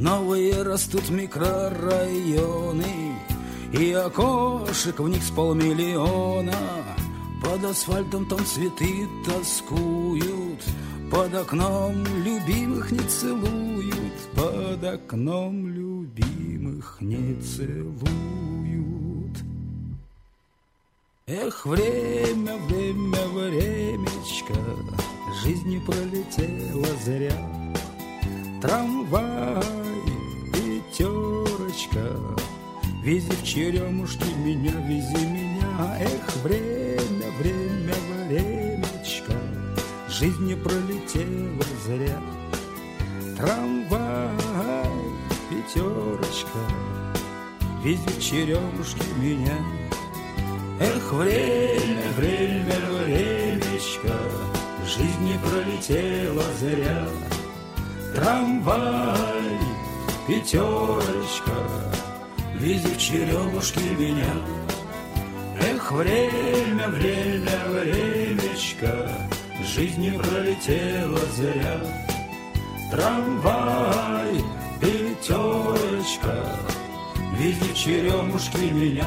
Новые растут микрорайоны И окошек в них с полмиллиона. Под асфальтом там цветы тоскуют Под окном любимых не целуют Под окном любимых не целуют. Эх, время, время, времечко Жизнь не пролетела зря. Трамвай, Вези в черемушки меня, вези меня. Эх, время, время, времечко. Жизнь не пролетела зря. Трамвай, пятерочка. Вези в черемушки меня. Эх, время, время, времечко. Жизнь не пролетела зря. Трамвай, пятерочка Вези в черемушки меня. Эх, время, время, времечко Жизнь не пролетела зря. Трамвай, пятерочка Вези в черемушки меня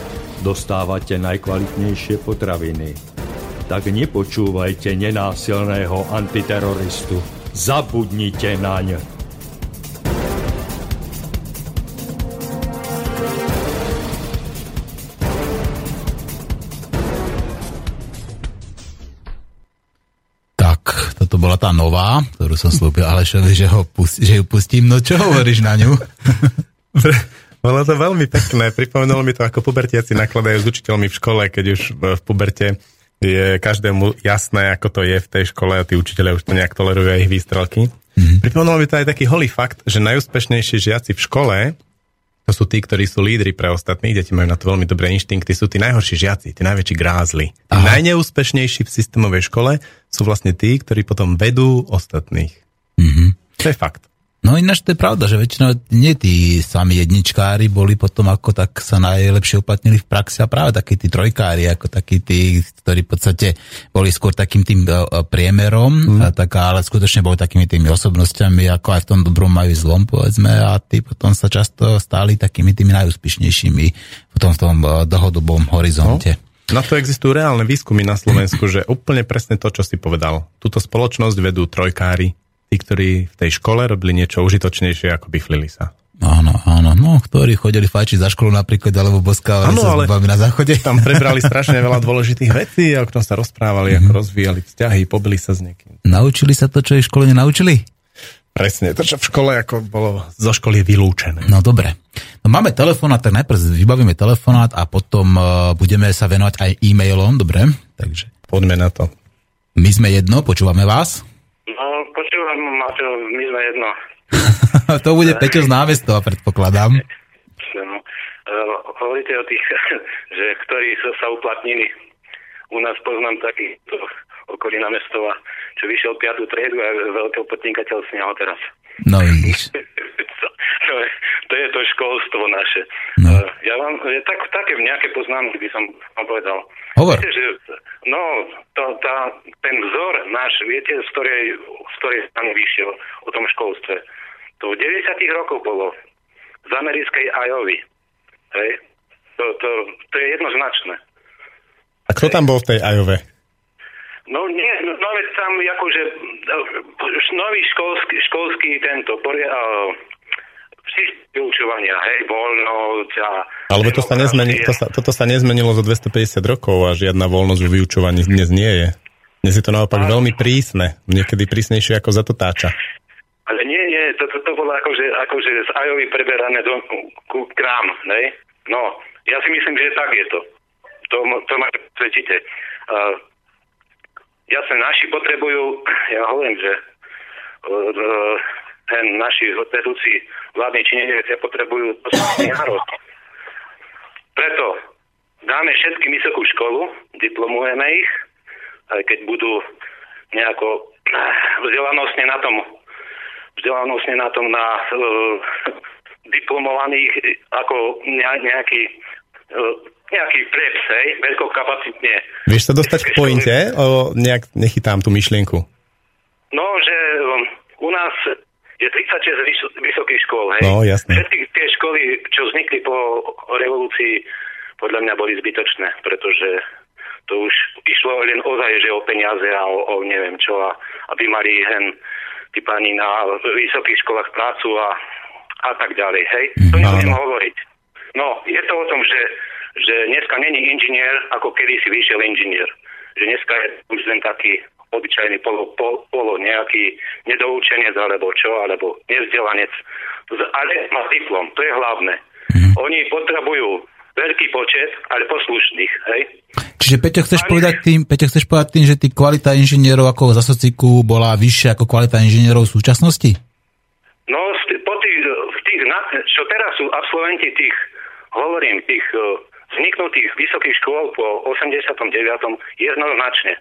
Dostávate najkvalitnejšie potraviny. Tak nepočúvajte nenásilného antiteroristu. Zabudnite naň. Tak, toto bola tá nová, ktorú som slúbil Alešovi, že, ho pust, že ju pustím. No čo hovoríš na ňu? Bolo to veľmi pekné. Pripomenulo mi to, ako pubertiaci nakladajú s učiteľmi v škole, keď už v puberte je každému jasné, ako to je v tej škole a tí učiteľe už to nejak tolerujú aj ich výstrelky. Mm-hmm. Pripomenulo mi to aj taký holý fakt, že najúspešnejší žiaci v škole to sú tí, ktorí sú lídry pre ostatných, deti majú na to veľmi dobré inštinkty, sú tí najhorší žiaci, tí najväčší grázli. Tí Aha. najneúspešnejší v systémovej škole sú vlastne tí, ktorí potom vedú ostatných. Mm-hmm. To je fakt. No ináč to je pravda, že väčšinou nie tí sami jedničkári boli potom ako tak sa najlepšie uplatnili v praxi a práve takí tí trojkári, ako takí tí, ktorí v podstate boli skôr takým tým e, e, priemerom, mm. a tak, ale skutočne boli takými tými osobnosťami, ako aj v tom dobrom majú zlom, povedzme, a tí potom sa často stáli takými tými najúspešnejšími potom v tom e, dlhodobom horizonte. No. Na to existujú reálne výskumy na Slovensku, že úplne presne to, čo si povedal. Túto spoločnosť vedú trojkári, tí, ktorí v tej škole robili niečo užitočnejšie, ako biflili sa. Áno, áno, no, ktorí chodili fajčiť za školu napríklad, alebo boskávali sa ale na záchode. Tam prebrali strašne veľa dôležitých vecí, o ktorom sa rozprávali, mm-hmm. ako rozvíjali vzťahy, pobili sa s niekým. Naučili sa to, čo ich v škole nenaučili? Presne, to, čo v škole ako bolo zo školy vylúčené. No dobre. No, máme telefonát, tak najprv vybavíme telefonát a potom uh, budeme sa venovať aj e-mailom, dobre? Takže. Poďme na to. My sme jedno, počúvame vás. Maťo, my sme jedno. to bude Peťo z námestova, predpokladám. No, hovoríte o tých, že ktorí sa, uplatnili. U nás poznám taký okolí námestova, čo vyšiel piatú triedu a veľkého podnikateľ neho teraz. No vidíš. to, je, to je to školstvo naše. No. Uh, ja vám, je tak, také nejaké poznámky by som vám povedal. Hovor. Viete, že, no, to, tá, ten vzor náš, viete, z ktorej, z ktorej strany vyšiel o tom školstve. To v 90 rokoch bolo z americkej Ajovy. Hej? To, to, to je jednoznačné. A kto tam bol v tej Ajove? No nie, no, no veď tam akože nový školský, školský tento poria, vyučovania, hej, voľnosť a... Ale to sa nezmeni, to sa, toto sa nezmenilo za 250 rokov a žiadna voľnosť v vyučovaní dnes nie je. Dnes je to naopak a... veľmi prísne, niekedy prísnejšie ako za to táča. Ale nie, nie, to, to, to bolo akože, akože z Ajovy preberané do, ku, krám, ne? No, ja si myslím, že tak je to. To, to ma presvedčíte. Uh, jasne, naši potrebujú, ja hovorím, že uh, ten naši vedúci vládni činiteľe potrebujú národ. Preto dáme všetkým vysokú školu, diplomujeme ich, aj keď budú nejako vzdelanostne na tom vzdelanostne na tom na uh, diplomovaných ako nejaký uh, nejaký preps, hej, veľkokapacitne. Vieš sa dostať k pointe? O, nejak nechytám tú myšlienku. No, že um, u nás je 36 vysokých škôl, hej. No, jasne. Všetky tie školy, čo vznikli po revolúcii, podľa mňa boli zbytočné, pretože to už išlo len ozaj, že o peniaze a o, o neviem čo, a aby mali hen tí pani na vysokých školách prácu a, a tak ďalej, hej. To mhm. nebudem hovoriť. No, je to o tom, že, že dneska není inžinier, ako kedy si vyšiel inžinier. Že dneska je už len taký obyčajný polo, polo, polo nejaký nedoučenec alebo čo, alebo nevzdelanec, ale má diplom, to je hlavné. Mm. Oni potrebujú veľký počet, ale poslušných, hej? Čiže Peťo, chceš, ale... povedať tým, Peťo, chceš povedať tým, že tí kvalita inžinierov ako za sociku bola vyššia ako kvalita inžinierov v súčasnosti? No, po tých, tých, čo teraz sú absolventi tých, hovorím, tých eh, vzniknutých vysokých škôl po 89. jednoznačne.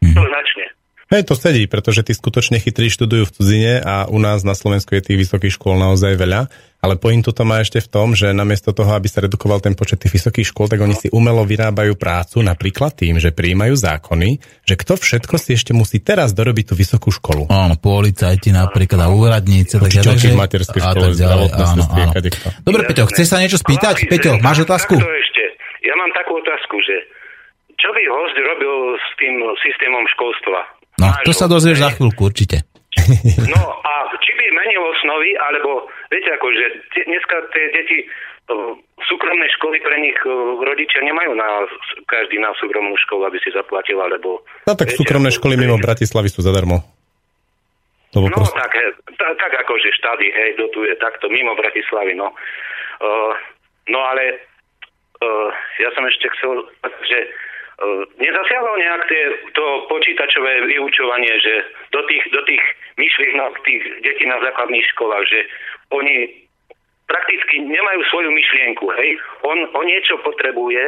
Jednoznačne. Hej, to sedí, pretože tí skutočne chytrí študujú v cudzine a u nás na Slovensku je tých vysokých škôl naozaj veľa. Ale pointu to má ešte v tom, že namiesto toho, aby sa redukoval ten počet tých vysokých škôl, tak oni si umelo vyrábajú prácu napríklad tým, že prijímajú zákony, že kto všetko si ešte musí teraz dorobiť tú vysokú školu. Áno, policajti napríklad a úradníci. Učiteľky v materskej škole, tak áno, áno. Dobre, Peťo, chce sa niečo spýtať? Peťo, máš otázku? Mám takú otázku, že čo by host robil s tým systémom školstva? No, Nášho, to sa dozvieš za chvíľku, určite. No a či by menil osnovy, alebo viete ako, že dneska tie deti súkromné školy pre nich rodičia nemajú na každý na súkromnú školu, aby si zaplatil, alebo... No tak viete, súkromné školy mimo Bratislavy sú zadarmo. Lebo No proste... tak, tak ako, že štády, hej, dotuje takto mimo Bratislavy, no. Uh, no ale ja som ešte chcel, že uh, nezasiahlo nejak tie, to počítačové vyučovanie, že do tých, do tých myšlienok tých detí na základných školách, že oni prakticky nemajú svoju myšlienku, hej. On, on niečo potrebuje,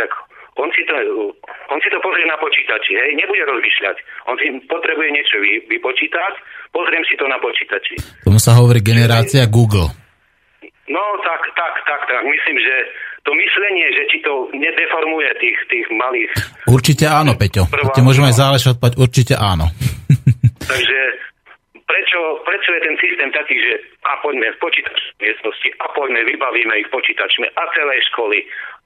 tak on si to, on si to pozrie na počítači, hej, nebude rozmýšľať. On si potrebuje niečo vy, vypočítať, pozriem si to na počítači. Tomu sa hovorí generácia Google. No tak, tak, tak, tak. Myslím, že to myslenie, že či to nedeformuje tých, tých malých. Určite áno, Peťo. To ti môžeme aj záležať odpovedať, určite áno. Takže prečo, prečo je ten systém taký, že a poďme v počítač miestnosti a poďme, vybavíme ich počítačmi a celé školy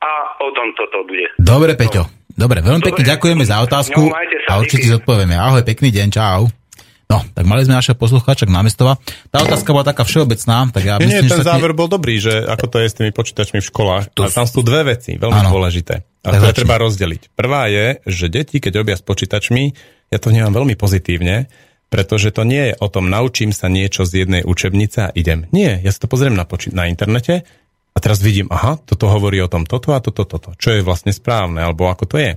a o tom toto bude. Dobre, Peťo. Dobre, veľmi pekne Dobre. ďakujeme za otázku No, a určite zodpovieme. Ahoj, pekný deň, čau. No, tak mali sme našeho poslucháča námestova. Tá otázka bola taká všeobecná, tak ja Nie, nie, myslím, ten že záver bol dobrý, že ako to je s tými počítačmi v školách. To A tam sú dve veci, veľmi Áno. dôležité. A to treba rozdeliť. Prvá je, že deti, keď robia s počítačmi, ja to vnímam veľmi pozitívne, pretože to nie je o tom, naučím sa niečo z jednej učebnice a idem. Nie, ja si to pozriem na, poči- na internete a teraz vidím, aha, toto hovorí o tom toto a toto, toto. Čo je vlastne správne, alebo ako to je.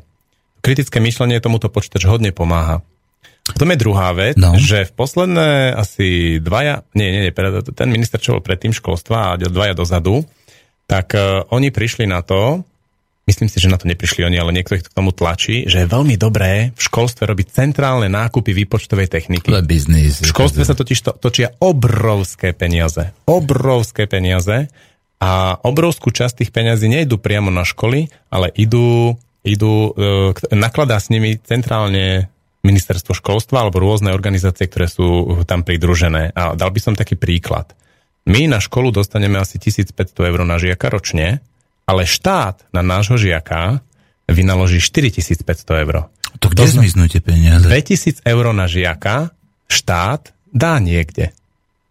Kritické myšlenie tomuto počítač hodne pomáha. Potom je druhá vec, No. že v posledné asi dvaja, nie, nie, nie, ten minister, čo bol predtým školstva a dvaja dozadu, tak uh, oni prišli na to, myslím si, že na to neprišli oni, ale niekto ich k tomu tlačí, že je veľmi dobré v školstve robiť centrálne nákupy výpočtovej techniky. To je biznis. V školstve sa totiž to, točia obrovské peniaze. Obrovské peniaze a obrovskú časť tých peniazí nejdu priamo na školy, ale idú, idú e, nakladá s nimi centrálne ministerstvo školstva alebo rôzne organizácie, ktoré sú tam pridružené. A dal by som taký príklad. My na školu dostaneme asi 1500 eur na žiaka ročne, ale štát na nášho žiaka vynaloží 4500 eur. To kde zmiznú tie peniaze? 2000 eur na žiaka štát dá niekde.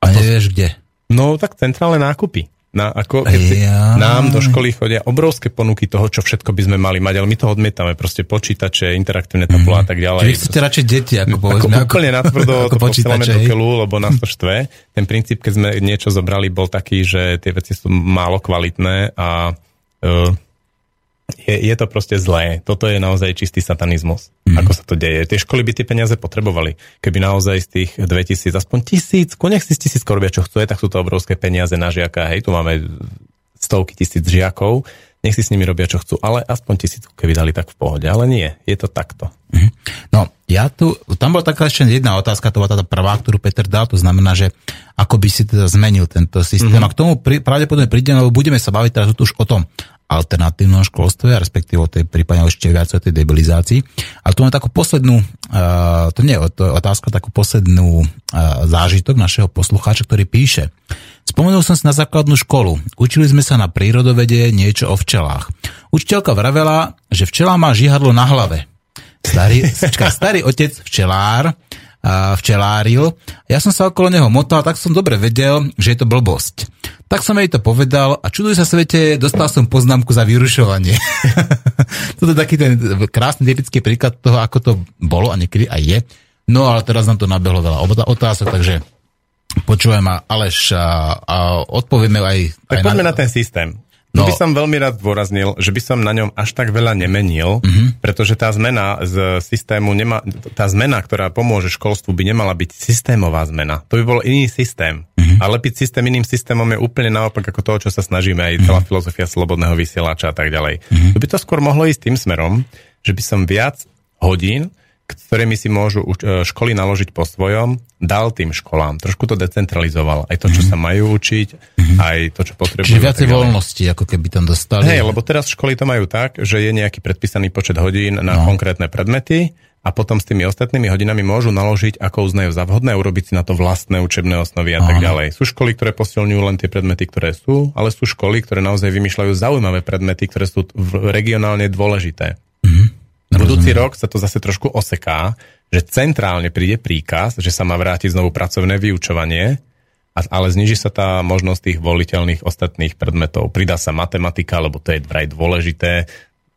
A nevieš kde? No tak centrálne nákupy. Na, ako keď si, Jaj. nám do školy chodia obrovské ponuky toho, čo všetko by sme mali mať, ale my to odmietame. Proste počítače, interaktívne tabule a tak ďalej. Čiže chcete radšej deti, ako Ako povedzme. úplne natvrdo ako to posielame počítače, do keľu, lebo nás to štve. Ten princíp, keď sme niečo zobrali, bol taký, že tie veci sú málo kvalitné a uh, je, je to proste zlé. Toto je naozaj čistý satanizmus. Mm. Ako sa to deje. Tie školy by tie peniaze potrebovali. Keby naozaj z tých 2000, aspoň tisícku, nech si z tisíc robia, čo chcú, tak sú to obrovské peniaze na žiaka. Hej, tu máme stovky tisíc žiakov, nech si s nimi robia, čo chcú, ale aspoň tisícku, keby dali tak v pohode. Ale nie, je to takto. No, ja tu, tam bola taká ešte jedna otázka, to bola tá prvá, ktorú Peter dal, to znamená, že ako by si teda zmenil tento systém. Mm-hmm. A k tomu pri, pravdepodobne prídeme, lebo budeme sa baviť teraz už o tom alternatívnom školstve, respektíve o tej prípadne ešte viac o tej debilizácii. Ale tu mám takú poslednú, uh, to nie je otázka, takú poslednú uh, zážitok našeho poslucháča, ktorý píše. Spomenul som si na základnú školu. Učili sme sa na prírodovede niečo o včelách. Učiteľka vravela, že včela má žihadlo na hlave. Starý, čaká, starý otec včelár a včeláril. Ja som sa okolo neho motal, tak som dobre vedel, že je to blbosť. Tak som jej to povedal a čuduj sa svete, dostal som poznámku za vyrušovanie. Toto je taký ten krásny typický príklad toho, ako to bolo a niekedy aj je. No ale teraz nám to nabehlo veľa otázok, takže počúvaj ma, Aleš, a, a odpovieme aj... Tak aj poďme na ten systém. No. By som veľmi rád zdôraznil, že by som na ňom až tak veľa nemenil, Mhm. mm-hmm. pretože tá zmena z systému, nemá, tá zmena, ktorá pomôže školstvu, by nemala byť systémová zmena. To by bol iný systém. Mhm. Mm-hmm. A lepiť systém iným systémom je úplne naopak ako toho, čo sa snažíme, aj celá Mhm. filozofia slobodného vysielača a tak ďalej. Mm-hmm. To by to skôr mohlo ísť tým smerom, že by som viac hodín ktorými si môžu e, školy naložiť po svojom, dal tým školám. Trošku to decentralizoval. Aj to, čo sa majú učiť, aj to, čo potrebujú. Čiže viacej voľnosti, ako keby tam dostali. Hej, lebo teraz školy to majú tak, že je nejaký predpísaný počet hodín na No. konkrétne predmety a potom s tými ostatnými hodinami môžu naložiť, ako uznajú za vhodné, urobiť si na to vlastné učebné osnovy a tak ďalej. Sú školy, ktoré posilňujú len tie predmety, ktoré sú, ale sú školy, ktoré naozaj vymýšľajú zaujímavé predmety, ktoré sú regionálne dôležité. Budúci rok sa to zase trošku oseká, že centrálne príde príkaz, že sa má vrátiť znovu pracovné vyučovanie, ale zniží sa tá možnosť tých voliteľných ostatných predmetov. Pridá sa matematika, lebo to je vraj dôležité,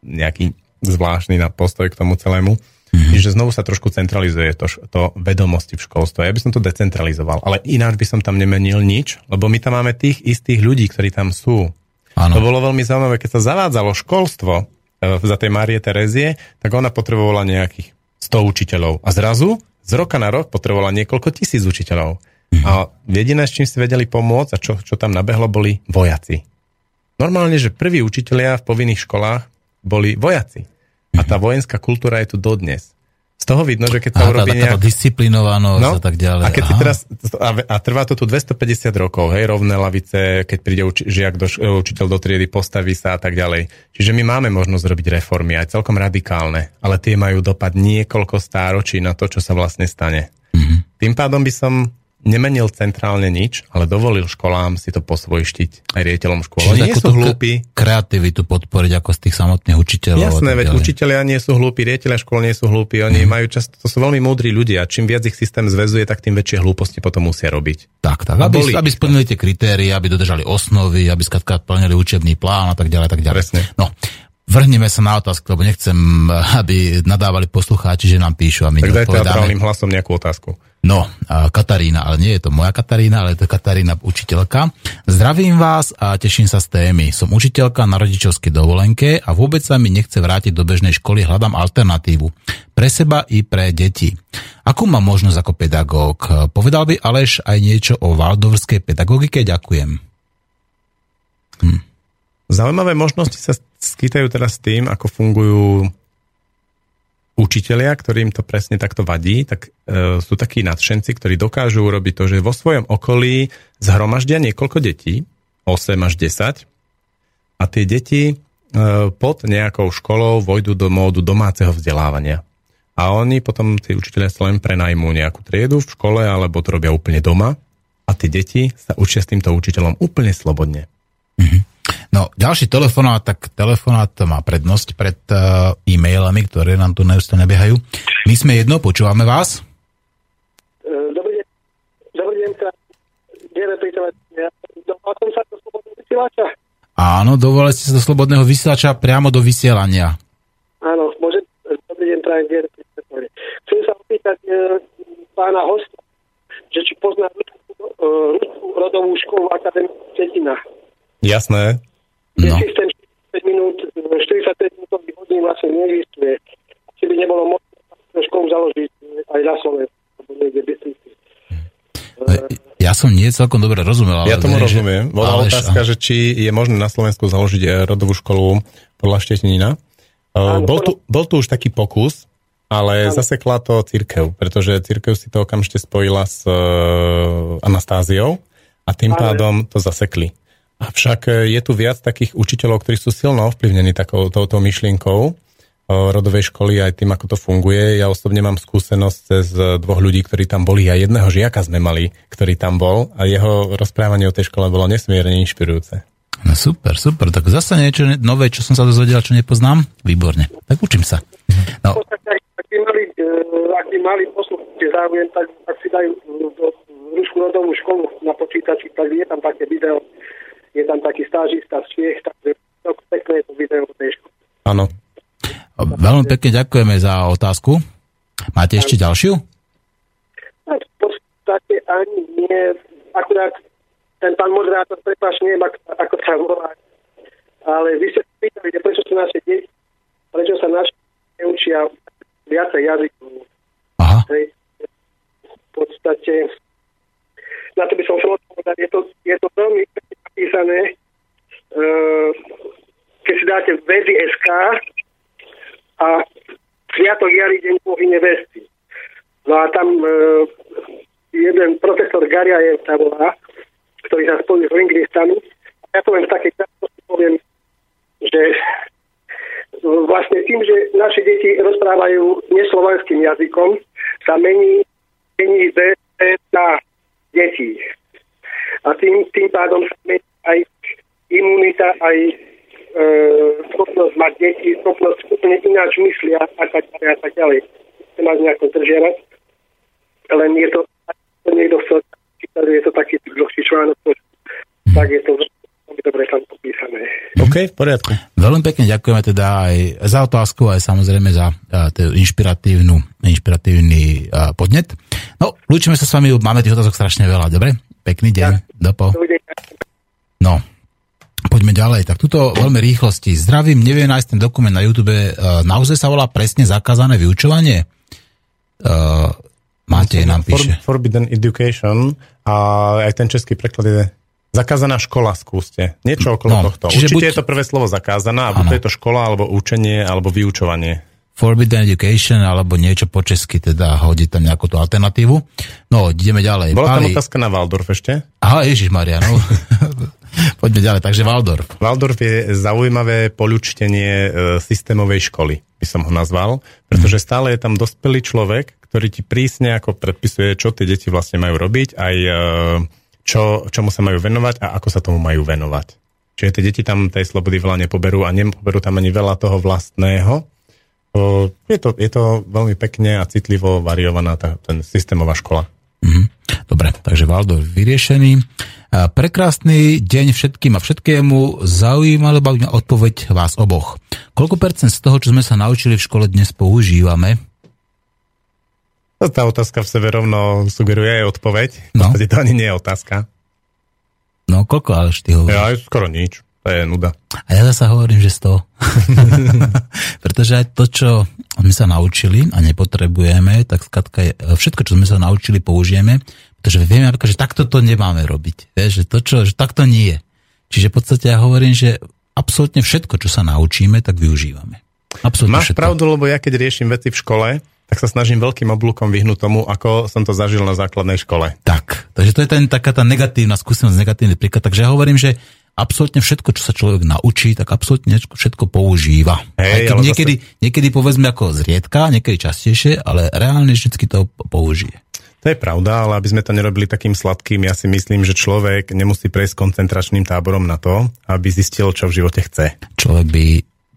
nejaký zvláštny na postoj k tomu celému. Mm-hmm. Čiže znovu sa trošku centralizuje to, to vedomosti v školstve. Ja by som to decentralizoval, ale ináč by som tam nemenil nič, lebo my tam máme tých istých ľudí, ktorí tam sú. Áno. To bolo veľmi zaujímavé, keď sa zavádzalo školstvo za tej Márie Terezie, tak ona potrebovala nejakých 100 učiteľov. A zrazu z roka na rok potrebovala niekoľko tisíc učiteľov. A jediné, s čím si vedeli pomôcť a čo, čo tam nabehlo, boli vojaci. Normálne, že prví učitelia v povinných školách boli vojaci. A tá vojenská kultúra je tu dodnes. Z toho vidno, že keď tá, urobí nejak... disciplinovanosť a tak ďalej. No, A keď si teraz, a, a trvá to tu 250 rokov, hej, rovné lavice, keď príde uči, žiak do, š- učiteľ do triedy, postaví sa a tak ďalej. Čiže my máme možnosť robiť reformy, aj celkom radikálne, ale tie majú dopad niekoľko stáročí na to, čo sa vlastne stane. Mhm. Tým pádom by som nemenil centrálne nič, ale dovolil školám si to posvojštiť, aj riaditeľom škôl. Čiže nie sú hlúpi. kreativitu podporiť ako z tých samotných učiteľov. Jasné, veď učiteľia nie sú hlúpi, riaditeľia škôl nie sú hlúpi, oni Mhm. majú často, to sú veľmi múdri ľudia. Čím viac ich systém zväzuje, tak tým väčšie hlúposti potom musia robiť. Tak, tak, aby, boli aby splnili tie kritéria, aby dodržali osnovy, aby skrátka plnili učebný plán a tak ďalej, tak ďalej. Presne. No, vrhneme sa na otázku, lebo nechcem, aby nadávali poslucháči, že nám píšu a my Tak daj teatrálnym hlasom nejakú otázku. No, Katarína, ale nie je to moja Katarína, ale je to Katarína učiteľka. Zdravím vás a teším sa z témy. Som učiteľka na rodičovskej dovolenke a vôbec sa mi nechce vrátiť do bežnej školy, hľadám alternatívu. Pre seba i pre deti. Akú mám možnosť ako pedagóg? Povedal by Aleš aj niečo o valdorskej pedagogike? Ďakujem. Zaujímavé možnosti sa skýtajú teraz tým, ako fungujú učitelia, ktorým to presne takto vadí, tak e, sú takí nadšenci, ktorí dokážu urobiť to, že vo svojom okolí zhromaždia niekoľko detí, 8 až 10, a tie deti e, pod nejakou školou vojdu do módu domáceho vzdelávania. A oni potom, tí učiteľia sa len prenajmú nejakú triedu v škole, alebo to robia úplne doma a tie deti sa učia s týmto učiteľom úplne slobodne. No, ďalší telefonát, tak telefonát má prednosť pred uh, e-mailami, ktoré nám tu neustále nebiehajú. My sme jedno, počúvame vás. E, Dobrý deň. Dobrý deň, domal som sa do slobodného vysielača. Áno, dovolili ste sa do slobodného vysielača priamo do vysielania. Áno, môžem. Dobrý deň, prajem. Chcem sa opýtať e, pána hosta, že či pozná Ruskú, e, rodovú školu Akadémie Cetina. Jasné. No. systém 45 minút, e, 45 minútových hodín vlastne neexistuje. Či by nebolo možné školu založiť aj na Slovensku, alebo niekde v Bystrici. Ja som nie celkom dobre rozumel. Ale Ja tomu verím, že- rozumiem. Bola ale- otázka, že či je možné na Slovensku založiť eh, rodovú školu podľa Štetinina. Eh, Bol tu, bol tu už taký pokus, ale zasekla to církev, pretože církev si to okamžite spojila s eh, Anastáziou a tým pádom to zasekli. Avšak eh, je tu viac takých učiteľov, ktorí sú silno ovplyvnení takou touto myšlienkou eh, rodovej školy aj tým, ako to funguje. Ja osobne mám skúsenosť cez dvoch ľudí, ktorí tam boli a jedného žiaka sme mali, ktorý tam bol a jeho rozprávanie o tej škole bolo nesmierne inšpirujúce. No super, super. Tak zase niečo nové, čo som sa dozvedel, čo nepoznám. Výborne. Tak učím sa. No, ak, by mali, e, ak by mali poslucháči záujem, tak, tak si dajú e, do Rusku rodovú školu na počítači, tak je tam také video, je tam taký stážista z Čiech, takže to pekné to video tej. Áno. veľmi pekne ďakujeme za otázku. Máte ešte ďalšiu? V podstate ani nie, akurát ten pán moderátor, prepáč, neviem, ako, ako sa volá, ale vy ste sa pýtali, prečo sú naše deti, prečo sa naše neučia viacej jazykov. Aha. Hej. V podstate, na to by som chcel odpovedať, je to, je to veľmi napísané. Uh, keď si dáte vedy SK a Sviatok Jari deň pohyne vesty. No a tam e, jeden profesor Gariajev sa volá, ktorý sa spojil z Lingvistami. Ja poviem v takej poviem, že vlastne tým, že naše deti rozprávajú neslovanským jazykom, sa mení, mení na detí. A tým, tým pádom sa mení aj imunita, aj e, schopnosť mať deti, schopnosť úplne ináč myslia a tak ďalej a tak ďalej. Chcem vás nejako držiavať. Len je to, niekto chcel, je to taký dlhší článok, tak je to veľmi dobre tam popísané. OK, v poriadku. Veľmi pekne ďakujeme teda aj za otázku, aj samozrejme za uh, inšpiratívnu, inšpiratívny uh, podnet. No, lúčime sa s vami, máme tých otázok strašne veľa, dobre? Pekný deň, ja. dopo. No, poďme ďalej. Tak tuto veľmi rýchlosti. Zdravím, neviem nájsť ten dokument na YouTube. Uh, naozaj sa volá presne zakázané vyučovanie? Uh, Máte nám píše. For, forbidden Education a aj ten český preklad je Zakázaná škola skúste. Niečo okolo no, tohto. Určite buď... je to prvé slovo zakázaná, a buď je to škola, alebo učenie, alebo vyučovanie. Forbidden Education, alebo niečo po česky, teda hodiť tam nejakú tú alternatívu. No, ideme ďalej. Bola tam Pali... otázka na Waldorf ešte? Aha, Ježiš Maria, no. Poďme ďalej, takže Waldorf. Waldorf je zaujímavé poľučtenie e, systémovej školy, by som ho nazval, pretože stále je tam dospelý človek, ktorý ti prísne ako predpisuje, čo tie deti vlastne majú robiť, aj e, čo, čomu sa majú venovať a ako sa tomu majú venovať. Čiže tie deti tam tej slobody veľa nepoberú a nepoberú tam ani veľa toho vlastného. Je to, je to veľmi pekne a citlivo variovaná tá, ten systémová škola. Mm-hmm. Dobre, takže Valdo vyriešený. Prekrásny deň všetkým a všetkému. Zaujímalo by mňa odpoveď vás oboch. Koľko percent z toho, čo sme sa naučili v škole, dnes používame? Tá otázka v sebe rovno sugeruje aj odpoveď. V no. to ani nie je otázka. No, koľko ale ty hovoríš? Ja skoro nič. To je nuda. A ja zase hovorím, že 100. Pretože aj to, čo sme sa naučili a nepotrebujeme, tak skratka je, všetko, čo sme sa naučili, použijeme, pretože vieme, že takto to nemáme robiť. Vieš, že to, čo, že takto nie. Čiže v podstate ja hovorím, že absolútne všetko, čo sa naučíme, tak využívame. Absolutne Máš všetko. pravdu, lebo ja keď riešim veci v škole, tak sa snažím veľkým oblúkom vyhnúť tomu, ako som to zažil na základnej škole. Tak, takže to je ten, taká tá negatívna skúsenosť, negatívny príklad. Takže ja hovorím, že absolútne všetko, čo sa človek naučí, tak absolútne všetko používa. Hej, keď niekedy, zase... niekedy povedzme ako zriedka, niekedy častejšie, ale reálne vždy to použije. To je pravda, ale aby sme to nerobili takým sladkým, ja si myslím, že človek nemusí prejsť koncentračným táborom na to, aby zistil, čo v živote chce. Človek by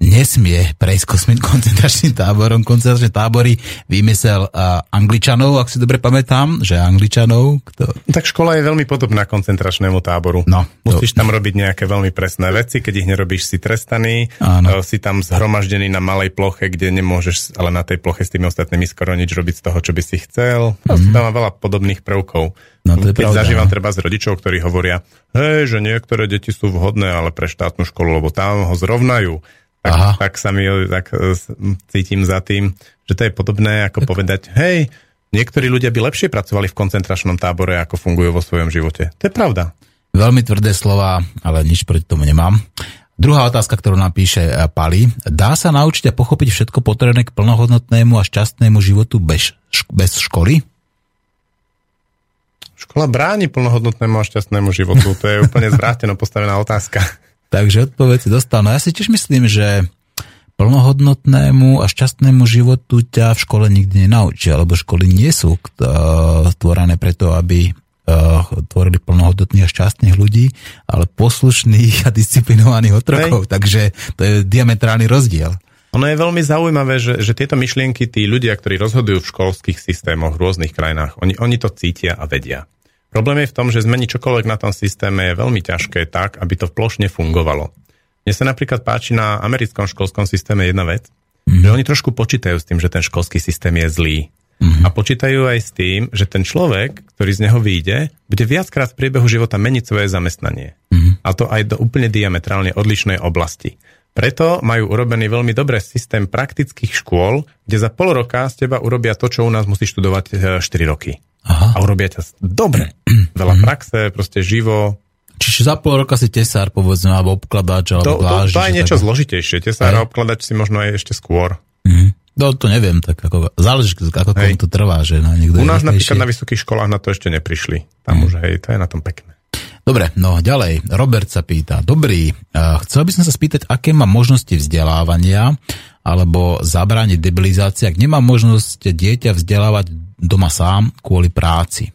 nesmie prejsť kosmit koncentračným táborom. Koncentračné tábory vymysel uh, Angličanov, ak si dobre pamätám, že Angličanov. Kto... Tak škola je veľmi podobná koncentračnému táboru. No, Musíš to... tam robiť nejaké veľmi presné veci, keď ich nerobíš, si trestaný, Áno. si tam zhromaždený na malej ploche, kde nemôžeš, ale na tej ploche s tými ostatnými skoro nič robiť z toho, čo by si chcel. Mm-hmm. Tam má veľa podobných prvkov. No, to je Keď pravda, zažívam no. treba z rodičov, ktorí hovoria, hej, že niektoré deti sú vhodné, ale pre štátnu školu, lebo tam ho zrovnajú tak, Aha. tak sa mi tak e, cítim za tým, že to je podobné ako tak. povedať, hej, niektorí ľudia by lepšie pracovali v koncentračnom tábore, ako fungujú vo svojom živote. To je pravda. Veľmi tvrdé slova, ale nič proti tomu nemám. Druhá otázka, ktorú napíše e, Pali. Dá sa naučiť a pochopiť všetko potrebné k plnohodnotnému a šťastnému životu bez, bez školy? Škola bráni plnohodnotnému a šťastnému životu. To je úplne zvráteno postavená otázka. Takže odpoveď si dostal. No ja si tiež myslím, že plnohodnotnému a šťastnému životu ťa v škole nikdy nenaučia, lebo školy nie sú stvorené preto, aby tvorili plnohodnotných a šťastných ľudí, ale poslušných a disciplinovaných otrokov. Hej. Takže to je diametrálny rozdiel. Ono je veľmi zaujímavé, že, že tieto myšlienky tí ľudia, ktorí rozhodujú v školských systémoch v rôznych krajinách, oni, oni to cítia a vedia. Problém je v tom, že zmeniť čokoľvek na tom systéme je veľmi ťažké tak, aby to plošne fungovalo. Mne sa napríklad páči na americkom školskom systéme jedna vec, mm-hmm. že oni trošku počítajú s tým, že ten školský systém je zlý. Mm-hmm. A počítajú aj s tým, že ten človek, ktorý z neho vyjde, bude viackrát v priebehu života meniť svoje zamestnanie. Mm-hmm. A to aj do úplne diametrálne odlišnej oblasti. Preto majú urobený veľmi dobrý systém praktických škôl, kde za pol roka z teba urobia to, čo u nás musí študovať 4 e, roky. Aha. A urobia ťa dobre. Veľa mm. praxe, proste živo. Čiže za pol roka si tesár, povedzme, alebo obkladač, alebo to, to, to, to je niečo také... zložitejšie. Tesár a obkladač si možno aj ešte skôr. Mm. No to neviem, tak ako, záleží, ako komu to trvá, že no, niekto U nás napríklad na vysokých školách na to ešte neprišli. Tam hmm. už, hej, to je na tom pekné. Dobre, no ďalej. Robert sa pýta. Dobrý, chcel by som sa spýtať, aké má možnosti vzdelávania alebo zabrániť debilizácii, ak nemá možnosť dieťa vzdelávať doma sám kvôli práci.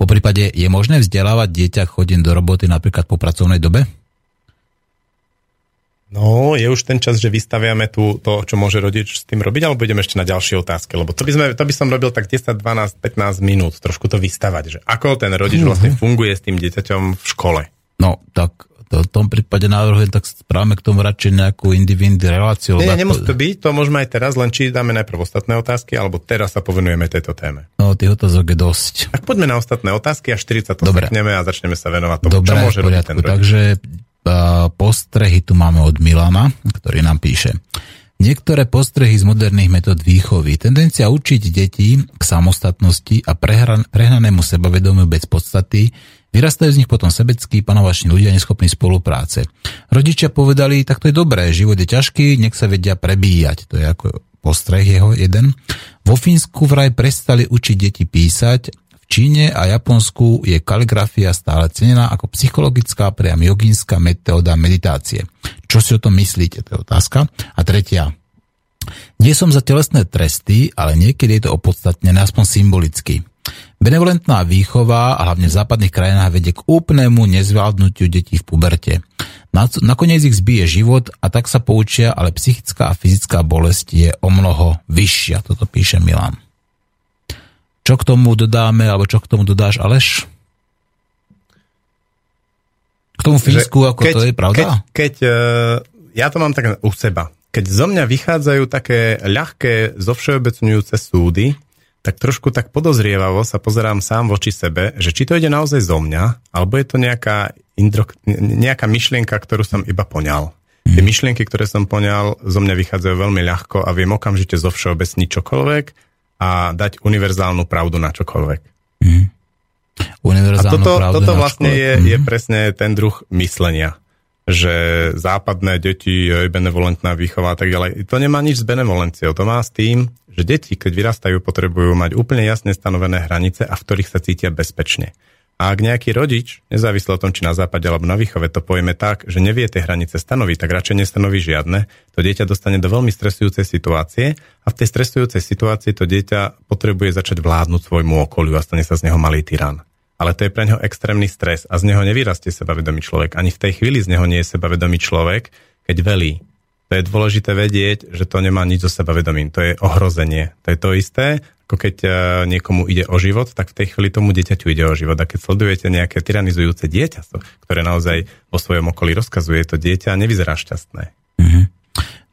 Po prípade je možné vzdelávať dieťa chodím do roboty napríklad po pracovnej dobe? No, je už ten čas, že vystaviame tu to, čo môže rodič s tým robiť, alebo ideme ešte na ďalšie otázky, lebo to by, sme, to by som robil tak 10, 12, 15 minút, trošku to vystavať, že ako ten rodič vlastne funguje s tým dieťaťom v škole. No, tak to, v tom prípade navrhujem, tak správame k tomu radšej nejakú individuálnu reláciu. Nie, nemusí to byť, to môžeme aj teraz, len či dáme najprv ostatné otázky, alebo teraz sa povenujeme tejto téme. No, tých otázok je dosť. Tak poďme na ostatné otázky a 40 to Dobre. a začneme sa venovať tomu, Dobre, čo môže robiť ten rodič. Takže postrehy tu máme od Milana, ktorý nám píše. Niektoré postrehy z moderných metód výchovy. Tendencia učiť deti k samostatnosti a prehran, prehnanému sebavedomiu bez podstaty. Vyrastajú z nich potom sebeckí, panovační ľudia neschopní spolupráce. Rodičia povedali, tak to je dobré, život je ťažký, nech sa vedia prebíjať. To je ako postreh jeho jeden. Vo Fínsku vraj prestali učiť deti písať Číne a Japonsku je kaligrafia stále cenená ako psychologická, priam jogínska metóda meditácie. Čo si o tom myslíte? To je otázka. A tretia. Nie som za telesné tresty, ale niekedy je to opodstatnené aspoň symbolicky. Benevolentná výchova, a hlavne v západných krajinách, vedie k úplnému nezvládnutiu detí v puberte. Nakoniec ich zbije život a tak sa poučia, ale psychická a fyzická bolesť je o mnoho vyššia. Toto píše Milan. Čo k tomu dodáme, alebo čo k tomu dodáš, Aleš? K tomu Fínsku, ako keď, to je pravda? Keď, keď, e, ja to mám tak u seba. Keď zo mňa vychádzajú také ľahké, zovšeobecňujúce súdy, tak trošku tak podozrievavo sa pozerám sám voči sebe, že či to ide naozaj zo mňa, alebo je to nejaká, indro, nejaká myšlienka, ktorú som iba poňal. Mm. Tie myšlienky, ktoré som poňal, zo mňa vychádzajú veľmi ľahko a viem okamžite zovšeobecniť čokoľvek a dať univerzálnu pravdu na čokoľvek. Mm. Univerzálnu a toto, pravdu toto vlastne je, mm. je presne ten druh myslenia, že západné deti, benevolentná výchova a tak ďalej. To nemá nič s benevolenciou, to má s tým, že deti, keď vyrastajú, potrebujú mať úplne jasne stanovené hranice a v ktorých sa cítia bezpečne. A ak nejaký rodič, nezávisle o tom, či na západe alebo na výchove, to povieme tak, že nevie tie hranice stanoviť, tak radšej nestanoví žiadne, to dieťa dostane do veľmi stresujúcej situácie a v tej stresujúcej situácii to dieťa potrebuje začať vládnuť svojmu okoliu a stane sa z neho malý tyran. Ale to je pre neho extrémny stres a z neho nevyrastie sebavedomý človek. Ani v tej chvíli z neho nie je sebavedomý človek, keď velí. To je dôležité vedieť, že to nemá nič so sebavedomím. To je ohrozenie. To je to isté, ako keď uh, niekomu ide o život, tak v tej chvíli tomu dieťaťu ide o život. A keď sledujete nejaké tyranizujúce dieťa, ktoré naozaj vo svojom okolí rozkazuje, to dieťa nevyzerá šťastné. Mm-hmm.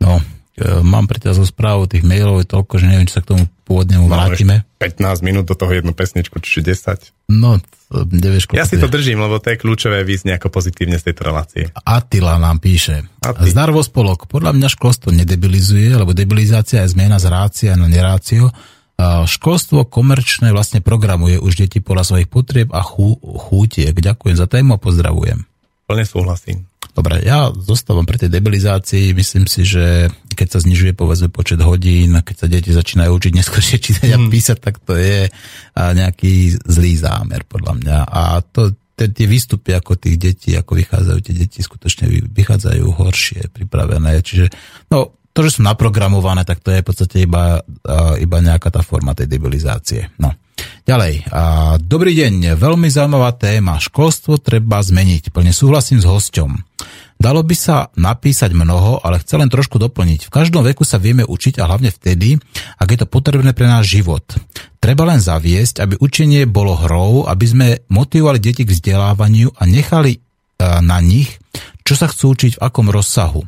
No, e, mám pre ťa zo správu tých mailov je toľko, že neviem, či sa k tomu pôvodnemu vrátime. 15 minút do toho jednu pesničku, čiže 10. No, nevieš, Ja si to držím, lebo to je kľúčové výsť nejako pozitívne z tejto relácie. Attila nám píše. Zdarvo spolok. Podľa mňa školstvo nedebilizuje, lebo debilizácia je zmena z rácia na nerácio Školstvo komerčné vlastne programuje už deti podľa svojich potrieb a chú, chútiek. Ďakujem za tému a pozdravujem. Plne súhlasím. Dobre, ja zostávam pri tej debilizácii. Myslím si, že keď sa znižuje povedzme počet hodín, keď sa deti začínajú učiť neskôršie čítať a hmm. písať, tak to je nejaký zlý zámer podľa mňa. A to, tie výstupy ako tých detí, ako vychádzajú tie deti, skutočne vychádzajú horšie, pripravené. Čiže, no, to, že sú naprogramované, tak to je v podstate iba, iba nejaká tá forma tej debilizácie. No. Ďalej. Dobrý deň, veľmi zaujímavá téma. Školstvo treba zmeniť. Plne súhlasím s hosťom. Dalo by sa napísať mnoho, ale chcem len trošku doplniť. V každom veku sa vieme učiť a hlavne vtedy, ak je to potrebné pre náš život. Treba len zaviesť, aby učenie bolo hrou, aby sme motivovali deti k vzdelávaniu a nechali na nich, čo sa chcú učiť v akom rozsahu.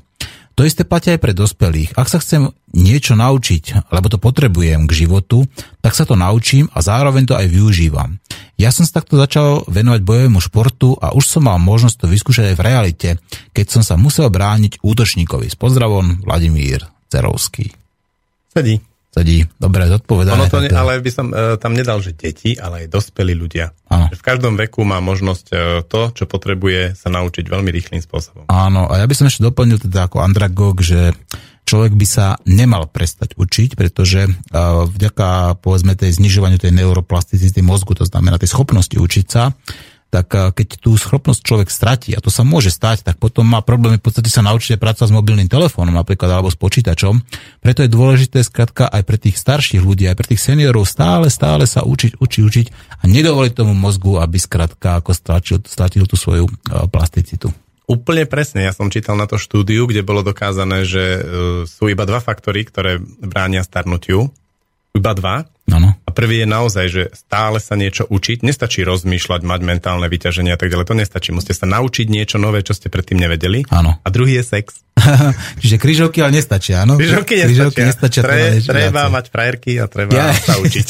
To isté platí aj pre dospelých. Ak sa chcem niečo naučiť, lebo to potrebujem k životu, tak sa to naučím a zároveň to aj využívam. Ja som sa takto začal venovať bojovému športu a už som mal možnosť to vyskúšať aj v realite, keď som sa musel brániť útočníkovi. S pozdravom, Vladimír Cerovský. Sedí sedí. Dobre, zodpovedá. Ono to ne, ale by som e, tam nedal, že deti, ale aj dospelí ľudia. Áno. V každom veku má možnosť e, to, čo potrebuje sa naučiť veľmi rýchlým spôsobom. Áno, a ja by som ešte doplnil teda ako andragog, že človek by sa nemal prestať učiť, pretože vďaka povedzme tej znižovaniu tej neuroplasticity mozgu, to znamená tej schopnosti učiť sa, tak keď tú schopnosť človek stratí, a to sa môže stať, tak potom má problémy v podstate sa naučiť pracovať s mobilným telefónom napríklad alebo s počítačom. Preto je dôležité skrátka aj pre tých starších ľudí, aj pre tých seniorov stále, stále sa učiť, učiť, učiť a nedovoliť tomu mozgu, aby skrátka ako stratil, stratil tú svoju plasticitu. Úplne presne. Ja som čítal na to štúdiu, kde bolo dokázané, že uh, sú iba dva faktory, ktoré bránia starnutiu. Iba dva. Ano. A prvý je naozaj, že stále sa niečo učiť. Nestačí rozmýšľať, mať mentálne vyťaženie a tak ďalej. To nestačí. Musíte sa naučiť niečo nové, čo ste predtým nevedeli. Áno. A druhý je sex. Čiže križovky ale nestačia, áno? Križovky nestačia. Križovky nestačia Tre, treba mať frajerky a treba ja. sa učiť.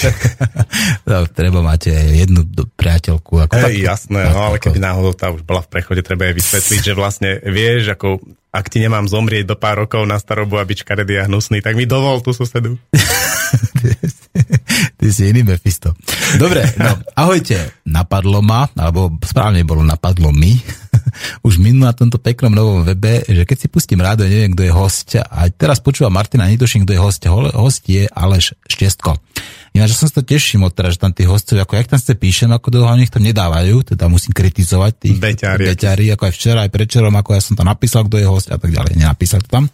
no, treba mať jednu priateľku. Ako Ej, jasné, no ale keby náhodou tá už bola v prechode, treba jej vysvetliť, že vlastne vieš, ako ak ti nemám zomrieť do pár rokov na starobu a byť škaredý a hnusný, tak mi dovol tú susedu. Ty si iný Mephisto. Dobre, no, ahojte. Napadlo ma, alebo správne bolo napadlo mi, už minul na tomto peknom novom webe, že keď si pustím rádio, neviem, kto je host, a teraz počúva Martina, netuším, kto je host. Host je Aleš Štestko. Ináč, som sa to teším od teraz, že tam tí hostovia, ako jak tam ste píšem, ako dlho nich tam nedávajú, teda musím kritizovať tých beťári, beťári ako aj včera, aj predčerom, ako ja som tam napísal, kto je host a tak ďalej, nenapísal to tam.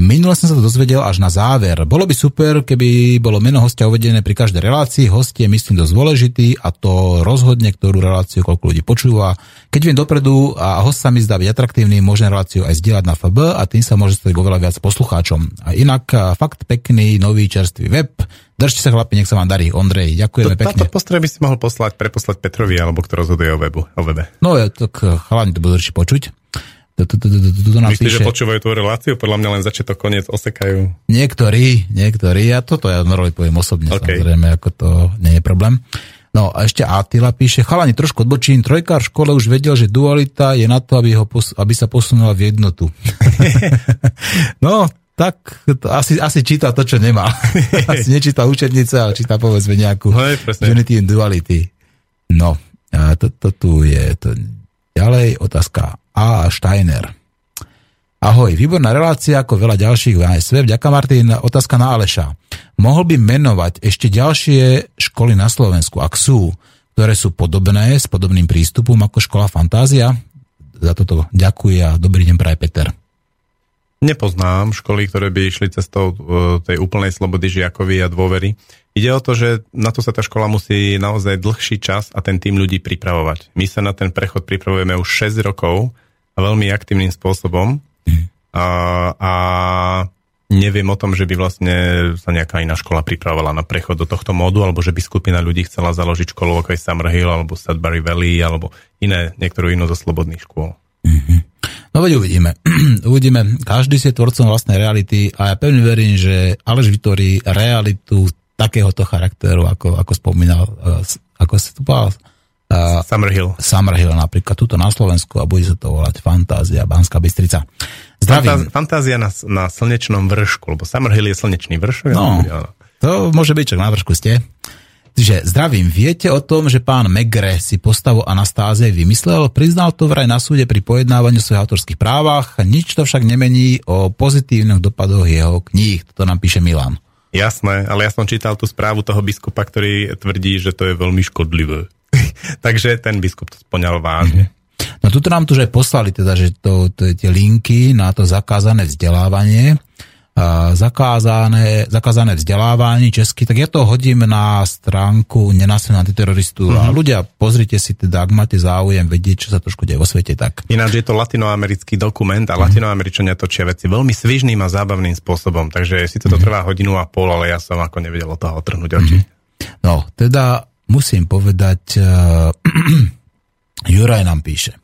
Minule som sa to dozvedel až na záver. Bolo by super, keby bolo meno hostia uvedené pri každej relácii. Host je, myslím, dosť dôležitý a to rozhodne, ktorú reláciu, koľko ľudí počúva. Keď viem dopredu a host sa mi zdá byť atraktívny, môžem reláciu aj zdieľať na FB a tým sa môže stať oveľa viac poslucháčom. A inak fakt pekný, nový, čerstvý web. Držte sa chlapi, nech sa vám darí. Ondrej, ďakujeme to, pekne. Táto postroj by si mohol poslať, preposlať Petrovi, alebo kto rozhoduje o, webu, o webe. No, tak chalani to budú určite počuť. Myslíš, že počúvajú tú reláciu? Podľa mňa len začiatok, koniec osekajú. Niektorí, niektorí. Ja toto ja normálne poviem osobne, okay. samozrejme, ako to nie je problém. No a ešte Attila píše, chalani, trošku odbočím, trojkár v škole už vedel, že dualita je na to, aby, ho pos- aby sa posunula v jednotu. no, tak to asi, asi číta to, čo nemá. asi nečíta učebnice, ale číta povedzme nejakú no, Unity and Duality. No, a to, to tu je to ďalej otázka A. Steiner. Ahoj, výborná relácia ako veľa ďalších v ASV. Vďaka Martin, otázka na Aleša. Mohol by menovať ešte ďalšie školy na Slovensku, ak sú, ktoré sú podobné, s podobným prístupom ako škola Fantázia? Za toto ďakujem a dobrý deň praje Peter. Nepoznám školy, ktoré by išli cestou e, tej úplnej slobody žiakovi a dôvery. Ide o to, že na to sa tá škola musí naozaj dlhší čas a ten tým ľudí pripravovať. My sa na ten prechod pripravujeme už 6 rokov a veľmi aktívnym spôsobom a, a neviem o tom, že by vlastne sa nejaká iná škola pripravovala na prechod do tohto módu, alebo že by skupina ľudí chcela založiť školu ako je Summerhill, alebo Sudbury Valley, alebo iné, niektorú inú zo slobodných škôl. No veď uvidíme. uvidíme. Každý si je tvorcom vlastnej reality a ja pevne verím, že Aleš vytvorí realitu takéhoto charakteru, ako, ako spomínal, uh, ako si to povedal, uh, Summerhill. Summerhill napríklad, tuto na Slovensku a bude sa to volať Fantázia, Banská Bystrica. Zdravím. Fantázia na, na slnečnom vršku, lebo Summerhill je slnečný vršok. No, to môže byť, čak na vršku ste. Čiže zdravím, viete o tom, že pán Megre si postavu Anastázie vymyslel? Priznal to vraj na súde pri pojednávaní o svojich autorských právach, nič to však nemení o pozitívnych dopadoch jeho kníh. Toto nám píše Milan. Jasné, ale ja som čítal tú správu toho biskupa, ktorý tvrdí, že to je veľmi škodlivé. Takže ten biskup to splňal vážne. No tuto nám tu že poslali teda, že to, to je tie linky na to zakázané vzdelávanie zakázané, zakázané vzdelávanie česky, tak ja to hodím na stránku nenásilného antiteroristu uh-huh. a mhm. ľudia, pozrite si teda, ak máte záujem vedieť, čo sa trošku deje vo svete, tak... Ináč je to latinoamerický dokument a uh-huh. latinoameričania točia veci veľmi svižným a zábavným spôsobom, takže si to uh-huh. trvá hodinu a pol, ale ja som ako nevedel od toho otrhnúť oči. Uh-huh. No, teda musím povedať, uh, Juraj nám píše,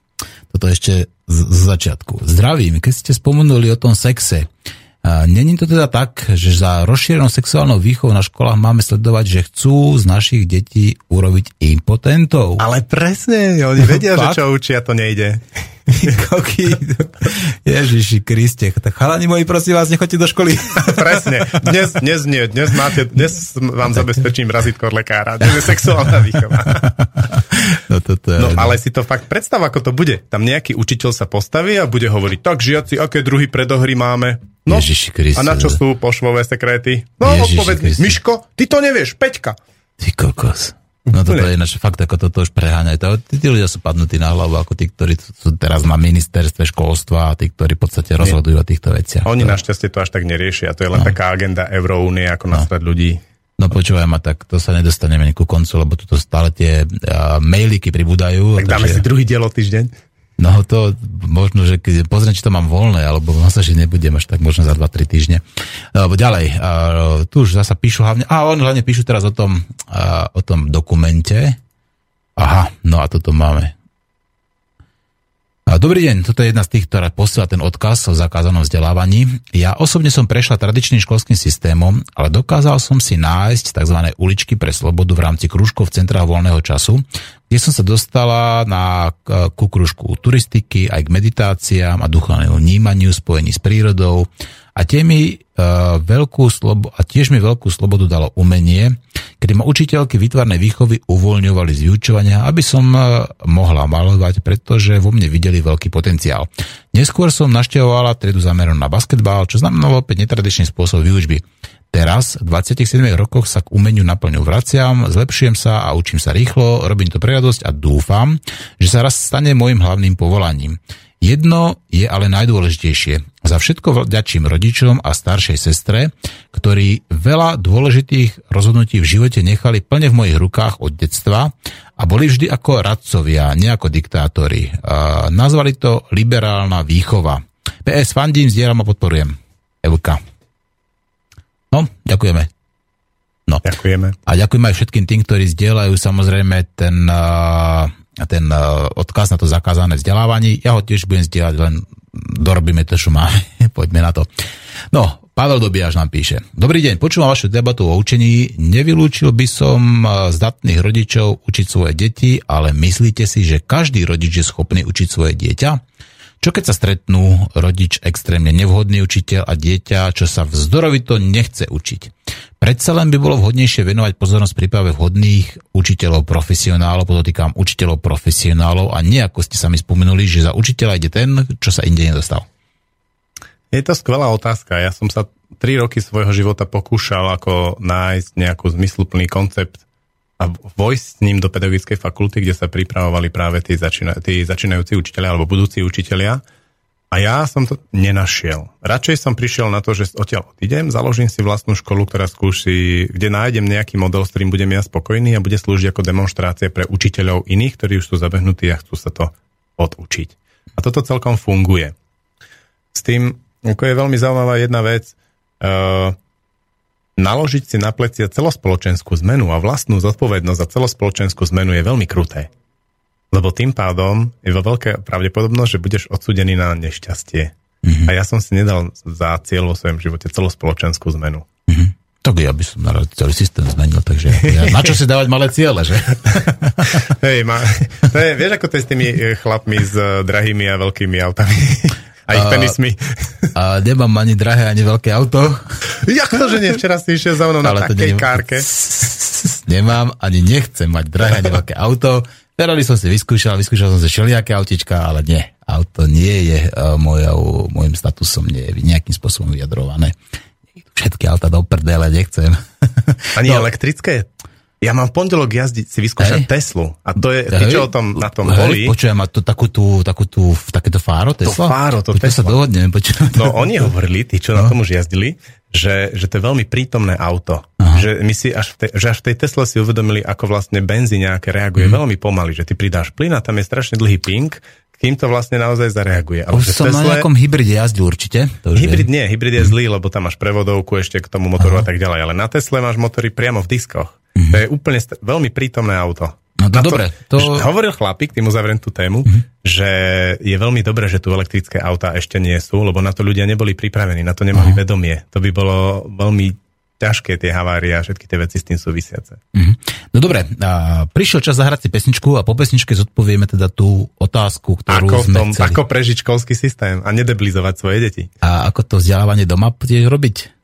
toto ešte z, z začiatku. Zdravím, keď ste spomenuli o tom sexe, Není to teda tak, že za rozšírenou sexuálnou výchovou na školách máme sledovať, že chcú z našich detí urobiť impotentov? Ale presne, oni vedia, že čo učia, to nejde. Koky. Ježiši Kriste. Tak chalani moji, prosím vás, nechoďte do školy. Presne. Dnes, dnes nie. Dnes, máte, dnes vám zabezpečím razítko lekára. Dnes je sexuálna výchova. No, toto je, no ale si to fakt predstav, ako to bude. Tam nejaký učiteľ sa postaví a bude hovoriť, tak žiaci, aké druhy predohry máme? No, Ježiši Kriste. a na čo sú pošvové sekréty? No, odpovedz. Miško, ty to nevieš, Peťka. Ty kokos. No toto je ináč fakt, ako toto už preháňajú. To, tí, ľudia sú padnutí na hlavu, ako tí, ktorí sú teraz na ministerstve školstva a tí, ktorí v podstate rozhodujú o týchto veciach. Oni to, našťastie to až tak neriešia. To je len taká agenda Euróúnie, ako nasrať ľudí. No počúvaj ma, tak to sa nedostaneme ku koncu, lebo tu stále tie uh, mailiky pribúdajú. Tak dáme si druhý diel o týždeň. No to možno, že keď pozriem, či to mám voľné, alebo možno sa, že nebudem až tak možno za 2-3 týždne. Alebo ďalej, tu už zasa píšu hlavne, a on hlavne píšu teraz o tom, o tom dokumente. Aha, no a toto máme. Dobrý deň, toto je jedna z tých, ktorá posiela ten odkaz o zakázanom vzdelávaní. Ja osobne som prešla tradičným školským systémom, ale dokázal som si nájsť tzv. uličky pre slobodu v rámci krúžkov v centrách voľného času, kde som sa dostala na, k- ku krúžku turistiky, aj k meditáciám a duchovnému vnímaniu spojení s prírodou. A, tie mi, uh, veľkú slobo, a tiež mi veľkú slobodu dalo umenie, kedy ma učiteľky výtvarnej výchovy uvoľňovali z vyučovania, aby som uh, mohla malovať, pretože vo mne videli veľký potenciál. Neskôr som naštevovala triedu zameranú na basketbal, čo znamenalo opäť netradičný spôsob výučby. Teraz, v 27 rokoch sa k umeniu naplňu vraciam, zlepšujem sa a učím sa rýchlo, robím to pre radosť a dúfam, že sa raz stane môjim hlavným povolaním. Jedno je ale najdôležitejšie. Za všetko vďačím rodičom a staršej sestre, ktorí veľa dôležitých rozhodnutí v živote nechali plne v mojich rukách od detstva a boli vždy ako radcovia, nie ako diktátori. A nazvali to liberálna výchova. PS fandím, zdieľam a podporujem. Evka. No, ďakujeme. No. Ďakujeme. A ďakujem aj všetkým tým, ktorí zdieľajú samozrejme ten, ten odkaz na to zakázané vzdelávanie. Ja ho tiež budem zdieľať, len dorobíme to, čo máme. Poďme na to. No, Pavel Dobiaž nám píše. Dobrý deň, počúvam vašu debatu o učení. Nevylúčil by som zdatných rodičov učiť svoje deti, ale myslíte si, že každý rodič je schopný učiť svoje dieťa? Čo keď sa stretnú rodič extrémne nevhodný učiteľ a dieťa, čo sa vzdorovito nechce učiť? Predsa len by bolo vhodnejšie venovať pozornosť príprave vhodných učiteľov profesionálov, podotýkam učiteľov profesionálov a nie ako ste sami spomenuli, že za učiteľa ide ten, čo sa inde nedostal. Je to skvelá otázka. Ja som sa tri roky svojho života pokúšal ako nájsť nejakú zmysluplný koncept a vojsť s ním do pedagogickej fakulty, kde sa pripravovali práve tí, začína, tí začínajúci učiteľia alebo budúci učiteľia. A ja som to nenašiel. Radšej som prišiel na to, že odtiaľ odídem, založím si vlastnú školu, ktorá skúsi, kde nájdem nejaký model, s ktorým budem ja spokojný a bude slúžiť ako demonstrácia pre učiteľov iných, ktorí už sú zabehnutí a chcú sa to odučiť. A toto celkom funguje. S tým, ako je veľmi zaujímavá jedna vec, uh, naložiť si na plecia celospoločenskú zmenu a vlastnú zodpovednosť za celospoločenskú zmenu je veľmi kruté. Lebo tým pádom je vo veľká pravdepodobnosť, že budeš odsudený na nešťastie. Mm-hmm. A ja som si nedal za cieľ vo svojom živote celospoločenskú zmenu. Mm-hmm. Tak ja by som na celý systém zmenil, takže ja, na čo si dávať malé ciele, že? Hej, ma, to je, vieš, ako to je s tými eh, chlapmi s eh, drahými a veľkými autami? A ich penismi. A nemám ani drahé, ani veľké auto. Jak to, že nie? Včera si išiel za mnou na Ale takej nie- kárke. Nemám, ani nechcem mať drahé, ani veľké auto. Ferrari som si vyskúšal, vyskúšal som si všelijaké autička, ale nie. Auto nie je uh, mojou, môjim statusom, nie je nejakým spôsobom vyjadrované. Všetky auta do prdele nechcem. Ani No. elektrické? Ja mám v pondelok jazdiť, si vyskúšať Hej. Teslu. A to je, ty čo o tom, na tom Hej, boli? Počujem, a to takú tú, takú tú, takéto fáro Tesla? fáro, to Poďme sa Tesla. dohodneme, počujem. No oni hovorili, tí, čo no. na tom už jazdili, že, že to je veľmi prítomné auto. Že, my si až v tej, že až v tej Tesle si uvedomili, ako vlastne benzín nejaké reaguje Mhm. veľmi pomaly, že ty pridáš plyn a tam je strašne dlhý ping, kým to vlastne naozaj zareaguje. Ale Už som na nejakom hybride jazdil určite. To už Hybrid nie, hybrid je zlý, lebo tam máš prevodovku ešte k tomu motoru a tak ďalej, ale na Tesle máš motory priamo v diskoch. To je úplne st- veľmi prítomné auto. Mhm. No to Na dobre, to- Hovoril chlapík, tým uzavriem tú tému, že je veľmi dobré, že tu elektrické autá ešte nie sú, lebo na to ľudia neboli pripravení, na to nemali vedomie. To by bolo veľmi ťažké tie havárie a všetky tie veci s tým súvisiace. Mhm. No dobre, a prišiel čas zahrať si pesničku a po pesničke zodpovieme teda tú otázku, ktorú Ako, sme tom, chceli. ako prežiť školský systém a nedeblizovať svoje deti. A ako to vzdelávanie doma tiež robiť?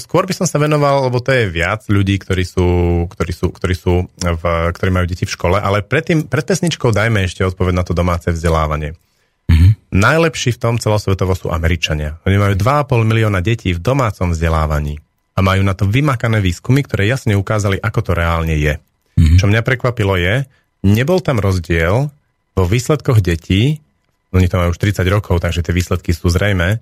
Skôr by som sa venoval, lebo to je viac ľudí, ktorí sú, ktorí sú, ktorí sú v, ktorí majú deti v škole, ale predtým, pred pesničkou dajme ešte odpoveď na to domáce vzdelávanie. Mm-hmm. Najlepší v tom celosvetovo sú Američania. Oni majú 2,5 milióna detí v domácom vzdelávaní a majú na to vymakané výskumy, ktoré jasne ukázali, ako to reálne je. Mm-hmm. Čo mňa prekvapilo je, nebol tam rozdiel vo výsledkoch detí, oni to majú už 30 rokov, takže tie výsledky sú zrejme,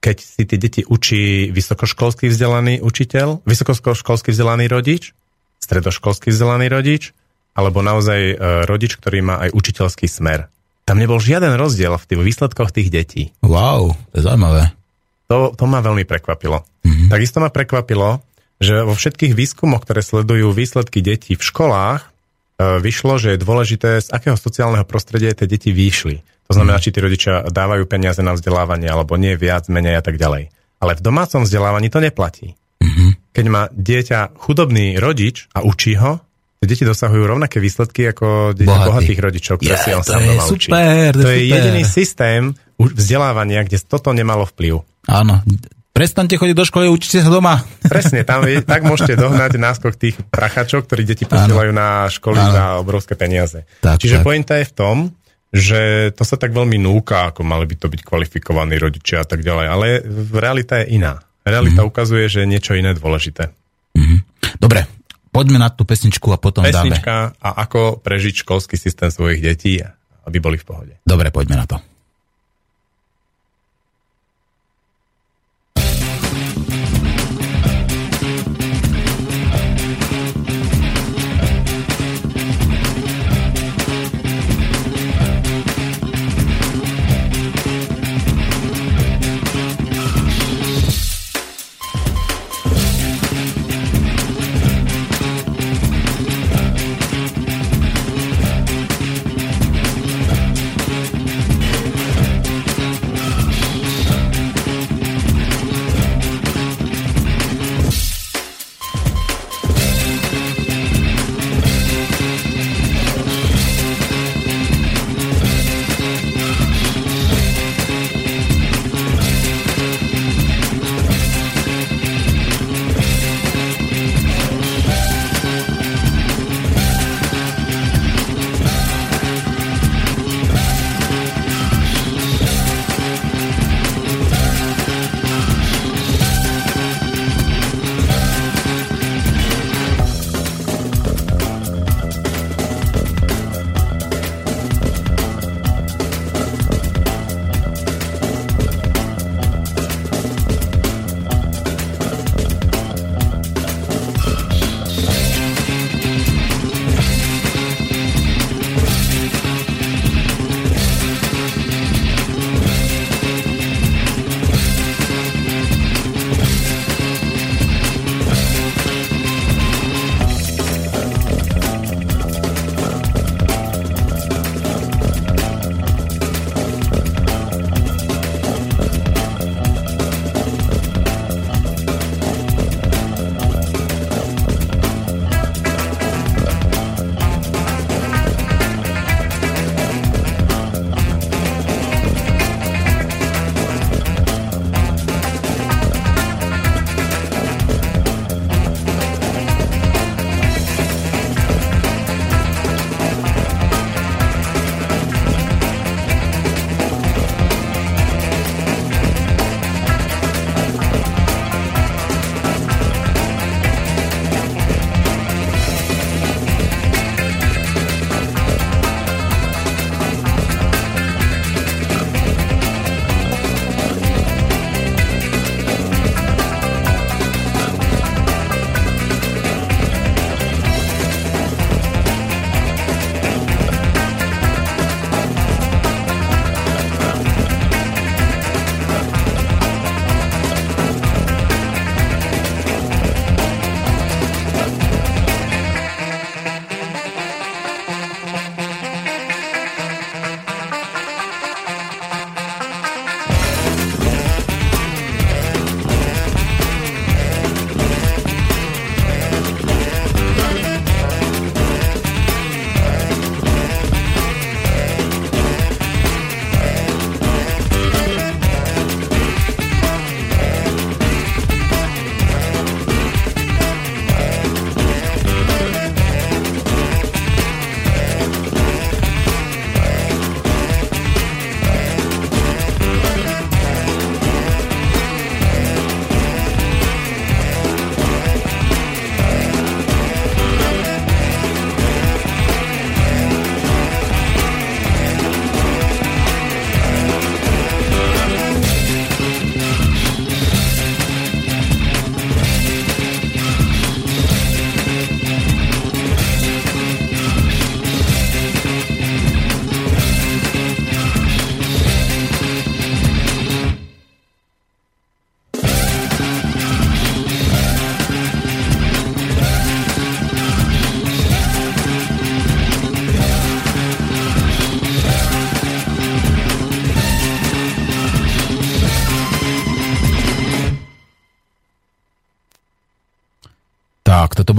keď si tie deti učí vysokoškolský vzdelaný učiteľ, vysokoškolský vzdelaný rodič, stredoškolský vzdelaný rodič, alebo naozaj e, rodič, ktorý má aj učiteľský smer. Tam nebol žiaden rozdiel v tých výsledkoch tých detí. Wow, to je zaujímavé. To, to ma veľmi prekvapilo. Mm-hmm. Takisto ma prekvapilo, že vo všetkých výskumoch, ktoré sledujú výsledky detí v školách, e, vyšlo, že je dôležité, z akého sociálneho prostredia tie deti vyšli. To znamená, mm. či tí rodičia dávajú peniaze na vzdelávanie, alebo nie viac, menej a tak ďalej. Ale v domácom vzdelávaní to neplatí. Mm-hmm. Keď má dieťa chudobný rodič a učí ho, deti dosahujú rovnaké výsledky ako deti Bohatý. bohatých rodičov, ktoré yeah, si on sám doma super. To, to je super. jediný systém vzdelávania, kde toto nemalo vplyv. Áno, Prestante chodiť do školy, učite sa doma. Presne, tam je, tak môžete dohnať náskok tých prachačov, ktorí deti posielajú na školy ano. za obrovské peniaze. Tak, Čiže tak. pointa je v tom, že to sa tak veľmi núka, ako mali by to byť kvalifikovaní rodičia a tak ďalej, ale realita je iná. Realita mm-hmm. ukazuje, že je niečo iné dôležité. Mm-hmm. Dobre, Poďme na tú pesničku a potom Pesnička dáme. a ako prežiť školský systém svojich detí, aby boli v pohode. Dobre, poďme na to.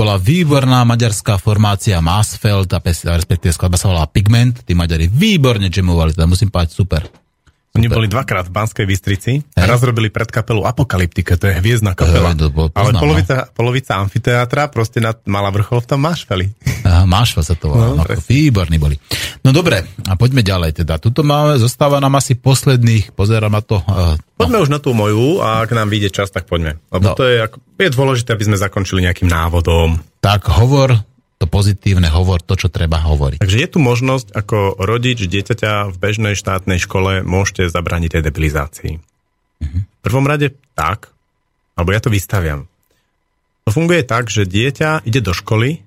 Bola výborná maďarská formácia Masfeld, a respektíve skladba sa volala Pigment, tí Maďari výborne jamovali, teda musím povedať super. Oni boli dvakrát v Banskej Bystrici a raz robili pred kapelu Apokalyptika, to je hviezdna kapela. Eh, to bol- Ale poznám, polovica, polovica amfiteátra proste nad, mala vrchol v tom Mašveli. Aha, Mášva sa to volá. No, No, výborní boli. No dobre, a poďme ďalej teda. Tuto máme, zostáva nám asi posledných, pozerám na to. Uh, Poďme už na tú moju a ak nám vyjde čas, tak poďme. Lebo No. to je, je dôležité, aby sme zakončili nejakým návodom. tak hovor, to pozitívne hovor, to, čo treba hovoriť. Takže je tu možnosť, ako rodič dieťaťa v bežnej štátnej škole môžete zabrániť tej debilizácii. V prvom rade tak, alebo ja to vystaviam. To funguje tak, že dieťa ide do školy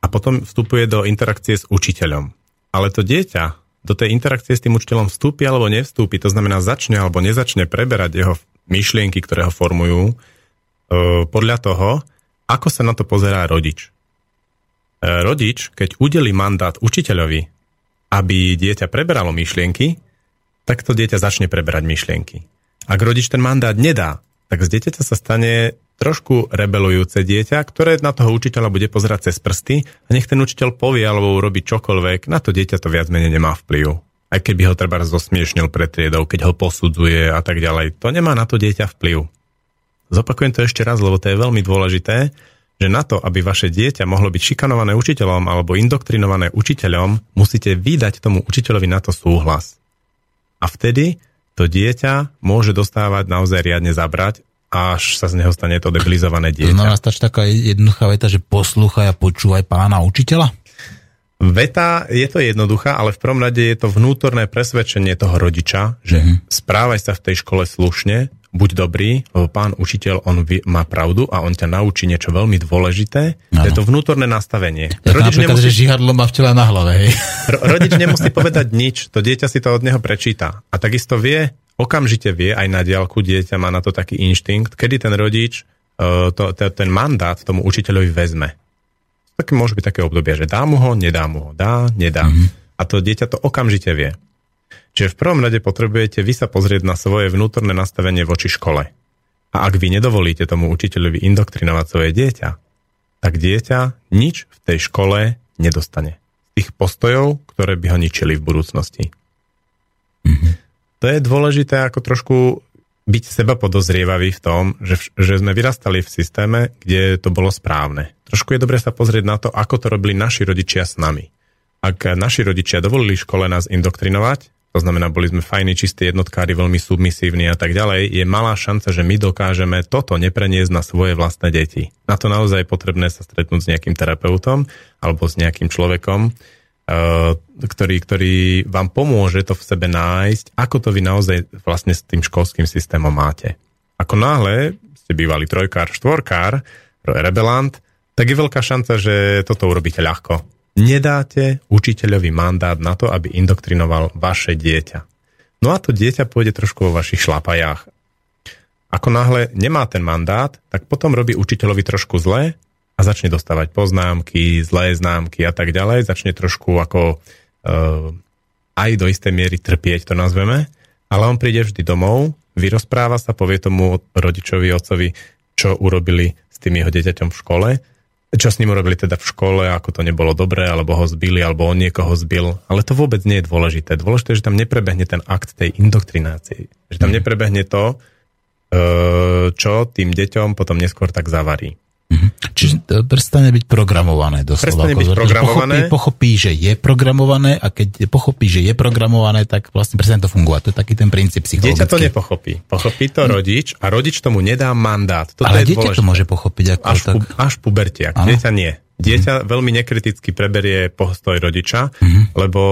a potom vstupuje do interakcie s učiteľom. Ale to dieťa do tej interakcie s tým učiteľom vstúpi alebo nevstúpi, to znamená začne alebo nezačne preberať jeho myšlienky, ktoré ho formujú, e, podľa toho, ako sa na to pozerá rodič. E, rodič, keď udeli mandát učiteľovi, aby dieťa preberalo myšlienky, tak to dieťa začne preberať myšlienky. Ak rodič ten mandát nedá, tak z dieťaťa sa stane trošku rebelujúce dieťa, ktoré na toho učiteľa bude pozerať cez prsty a nech ten učiteľ povie alebo urobí čokoľvek, na to dieťa to viac menej nemá vplyv. Aj keby ho treba zosmiešnil pred triedou, keď ho posudzuje a tak ďalej. To nemá na to dieťa vplyv. Zopakujem to ešte raz, lebo to je veľmi dôležité, že na to, aby vaše dieťa mohlo byť šikanované učiteľom alebo indoktrinované učiteľom, musíte vydať tomu učiteľovi na to súhlas. A vtedy to dieťa môže dostávať naozaj riadne zabrať, až sa z neho stane to debilizované To znamená, dieťa. stačí taká jednoduchá veta, že poslúchaj a počúvaj pána učiteľa? Veta je to jednoduchá, ale v prvom rade je to vnútorné presvedčenie toho rodiča, že mm-hmm. správaj sa v tej škole slušne, buď dobrý, lebo pán učiteľ, on vie- má pravdu a on ťa naučí niečo veľmi dôležité. To je to vnútorné nastavenie. Ja Rodič napríklad, nemusí, že žihadlo má včela na hlave, hej. ro- rodič nemusí povedať nič, to dieťa si to od neho prečíta. A takisto vie, okamžite vie, aj na diálku dieťa má na to taký inštinkt, kedy ten rodič uh, to, to, ten mandát tomu učiteľovi vezme. Tak môže byť také obdobie, že dá mu ho, nedá mu ho, dá, nedá. Mm-hmm. A to dieťa to okamžite vie. Čiže v prvom rade potrebujete vy sa pozrieť na svoje vnútorné nastavenie voči škole. A ak vy nedovolíte tomu učiteľovi indoktrinovať svoje dieťa, tak dieťa nič v tej škole nedostane. Z tých postojov, ktoré by ho ničili v budúcnosti. Mm-hmm. To je dôležité ako trošku byť seba podozrievavý v tom, že, že sme vyrastali v systéme, kde to bolo správne. Trošku je dobre sa pozrieť na to, ako to robili naši rodičia s nami. Ak naši rodičia dovolili škole nás indoktrinovať, to znamená, boli sme fajní, čistí jednotkári, veľmi submisívni a tak ďalej, je malá šanca, že my dokážeme toto nepreniesť na svoje vlastné deti. Na to naozaj je potrebné sa stretnúť s nejakým terapeutom alebo s nejakým človekom, eh, ktorý, ktorý vám pomôže to v sebe nájsť, ako to vy naozaj vlastne s tým školským systémom máte. Ako náhle ste bývali trojkár, štvorkár, rebelant, tak je veľká šanca, že toto urobíte ľahko. Nedáte učiteľovi mandát na to, aby indoktrinoval vaše dieťa. No a to dieťa pôjde trošku vo vašich šlapajách. Ako náhle nemá ten mandát, tak potom robí učiteľovi trošku zle a začne dostávať poznámky, zlé známky a tak ďalej. Začne trošku ako uh, aj do istej miery trpieť, to nazveme. Ale on príde vždy domov, vyrozpráva sa, povie tomu rodičovi, otcovi, čo urobili s tým jeho dieťaťom v škole, čo s ním urobili teda v škole, ako to nebolo dobré, alebo ho zbili, alebo on niekoho zbil. Ale to vôbec nie je dôležité. Dôležité je, že tam neprebehne ten akt tej indoktrinácie. Že tam neprebehne to, e, čo tým deťom potom neskôr tak zavarí. Čiže to prestane byť programované doslova. Prestane byť programované. Pochopí, pochopí, že je programované a keď pochopí, že je programované, tak vlastne prestane to fungovať. To je taký ten princíp psychologický. Dieťa to nepochopí. Pochopí to rodič a rodič tomu nedá mandát. Toto Ale je dieťa to dôležité. môže pochopiť. Ako Až, tak... pu, až pubertiak. Áno. Dieťa nie. Dieťa veľmi nekriticky preberie postoj rodiča, Mhm. lebo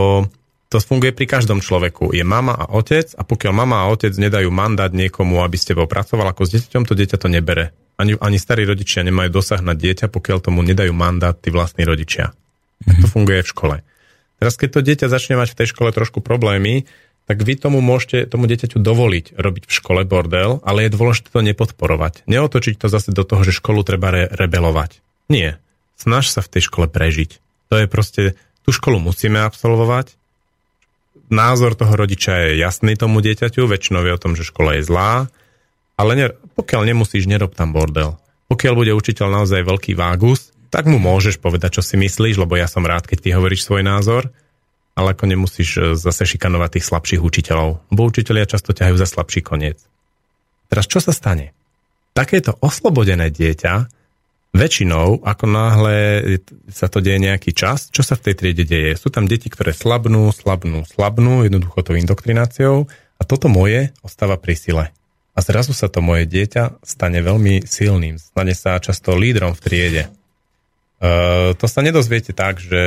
to funguje pri každom človeku. Je mama a otec a pokiaľ mama a otec nedajú mandát niekomu, aby ste pracoval ako s dieťaťom, to dieťa to nebere. Ani, ani starí rodičia nemajú dosah na dieťa, pokiaľ tomu nedajú mandát tí vlastní rodičia. Tak to funguje v škole. Teraz, keď to dieťa začne mať v tej škole trošku problémy, tak vy tomu môžete tomu dieťaťu dovoliť robiť v škole bordel, ale je dôležité to nepodporovať. Neotočiť to zase do toho, že školu treba re- rebelovať. Nie. Snaž sa v tej škole prežiť. To je proste, tú školu musíme absolvovať. Názor toho rodiča je jasný tomu dieťaťu, väčšinou vie o tom, že škola je zlá, ale ne, pokiaľ nemusíš, nerob tam bordel. Pokiaľ bude učiteľ naozaj veľký vágus, tak mu môžeš povedať, čo si myslíš, lebo ja som rád, keď ty hovoríš svoj názor, ale ako nemusíš e, zase šikanovať tých slabších učiteľov, lebo učiteľia často ťahajú za slabší koniec. Teraz čo sa stane? Takéto oslobodené dieťa väčšinou, ako náhle sa to deje nejaký čas, čo sa v tej triede deje? Sú tam deti, ktoré slabnú, slabnú, slabnú, jednoducho tou indoktrináciou a toto moje ostáva pri sile. A zrazu sa to moje dieťa stane veľmi silným, stane sa často lídrom v triede. E, to sa nedozviete tak, že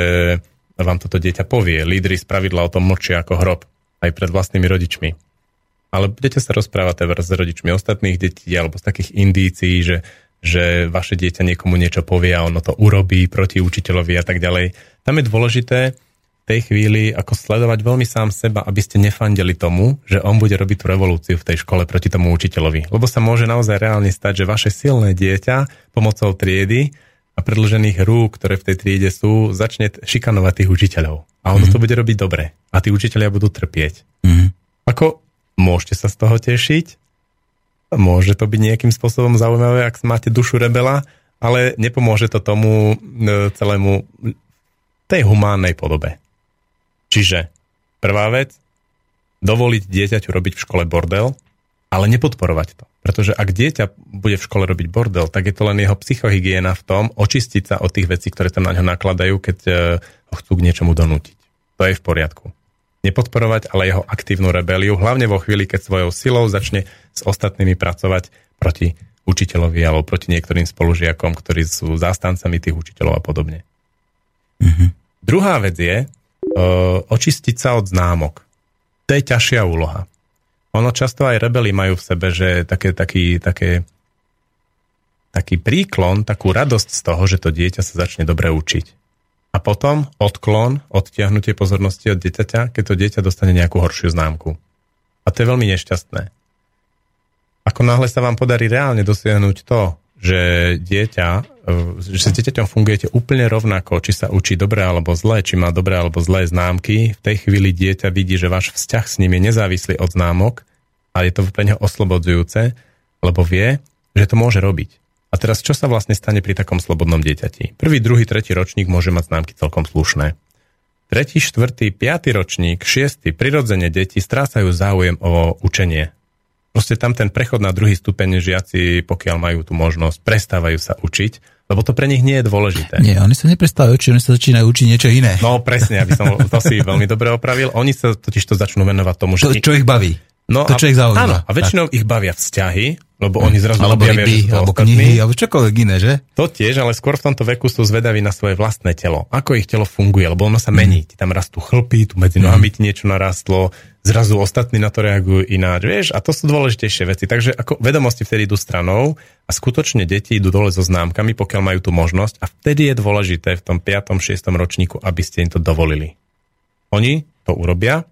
vám toto dieťa povie. Lídry z pravidla o tom mlčia ako hrob, aj pred vlastnými rodičmi. Ale budete sa rozprávať s rodičmi ostatných detí alebo z takých indícií, že že vaše dieťa niekomu niečo povie a ono to urobí proti učiteľovi a tak ďalej. Tam je dôležité v tej chvíli ako sledovať veľmi sám seba, aby ste nefandili tomu, že on bude robiť tú revolúciu v tej škole proti tomu učiteľovi. Lebo sa môže naozaj reálne stať, že vaše silné dieťa pomocou triedy a predlžených rúk, ktoré v tej triede sú, začne šikanovať tých učiteľov. A ono mm-hmm. to bude robiť dobre. A tí učiteľia budú trpieť. Mm-hmm. Ako môžete sa z toho tešiť, Môže to byť nejakým spôsobom zaujímavé, ak máte dušu rebela, ale nepomôže to tomu e, celému tej humánnej podobe. Čiže prvá vec, dovoliť dieťaťu robiť v škole bordel, ale nepodporovať to. Pretože ak dieťa bude v škole robiť bordel, tak je to len jeho psychohygiena v tom, očistiť sa od tých vecí, ktoré tam na ňo nakladajú, keď e, ho chcú k niečomu donútiť. To je v poriadku nepodporovať, ale jeho aktívnu rebeliu, hlavne vo chvíli, keď svojou silou začne s ostatnými pracovať proti učiteľovi alebo proti niektorým spolužiakom, ktorí sú zástancami tých učiteľov a podobne. Mm-hmm. Druhá vec je uh, očistiť sa od známok. To je ťažšia úloha. Ono často aj rebeli majú v sebe, že také, taký, také, taký príklon, takú radosť z toho, že to dieťa sa začne dobre učiť a potom odklon, odtiahnutie pozornosti od dieťaťa, keď to dieťa dostane nejakú horšiu známku. A to je veľmi nešťastné. Ako náhle sa vám podarí reálne dosiahnuť to, že dieťa, že s dieťaťom fungujete úplne rovnako, či sa učí dobre alebo zle, či má dobré alebo zlé známky, v tej chvíli dieťa vidí, že váš vzťah s ním je nezávislý od známok a je to pre neho oslobodzujúce, lebo vie, že to môže robiť. A teraz, čo sa vlastne stane pri takom slobodnom dieťati? Prvý, druhý, tretí ročník môže mať známky celkom slušné. Tretí, štvrtý, piatý ročník, šiestý, prirodzene deti strácajú záujem o učenie. Proste tam ten prechod na druhý stupeň žiaci, pokiaľ majú tú možnosť, prestávajú sa učiť, lebo to pre nich nie je dôležité. Nie, oni sa neprestávajú učiť, oni sa začínajú učiť niečo iné. No presne, aby som to si veľmi dobre opravil. Oni sa totiž to začnú venovať tomu, že... To, čo ich baví. No to, čo ich zaujíma. Áno, a väčšinou tak. ich bavia vzťahy, lebo oni zrazu alebo objavia, ryby, že alebo ostatní. knihy, alebo čokoľvek iné, že? To tiež, ale skôr v tomto veku sú zvedaví na svoje vlastné telo. Ako ich telo funguje, lebo ono sa mení. Ti tam rastú chlpy, tu medzi nohami ti niečo narastlo, zrazu ostatní na to reagujú ináč, vieš? A to sú dôležitejšie veci. Takže ako vedomosti vtedy idú stranou a skutočne deti idú dole so známkami, pokiaľ majú tú možnosť a vtedy je dôležité v tom 5. 6. ročníku, aby ste im to dovolili. Oni to urobia,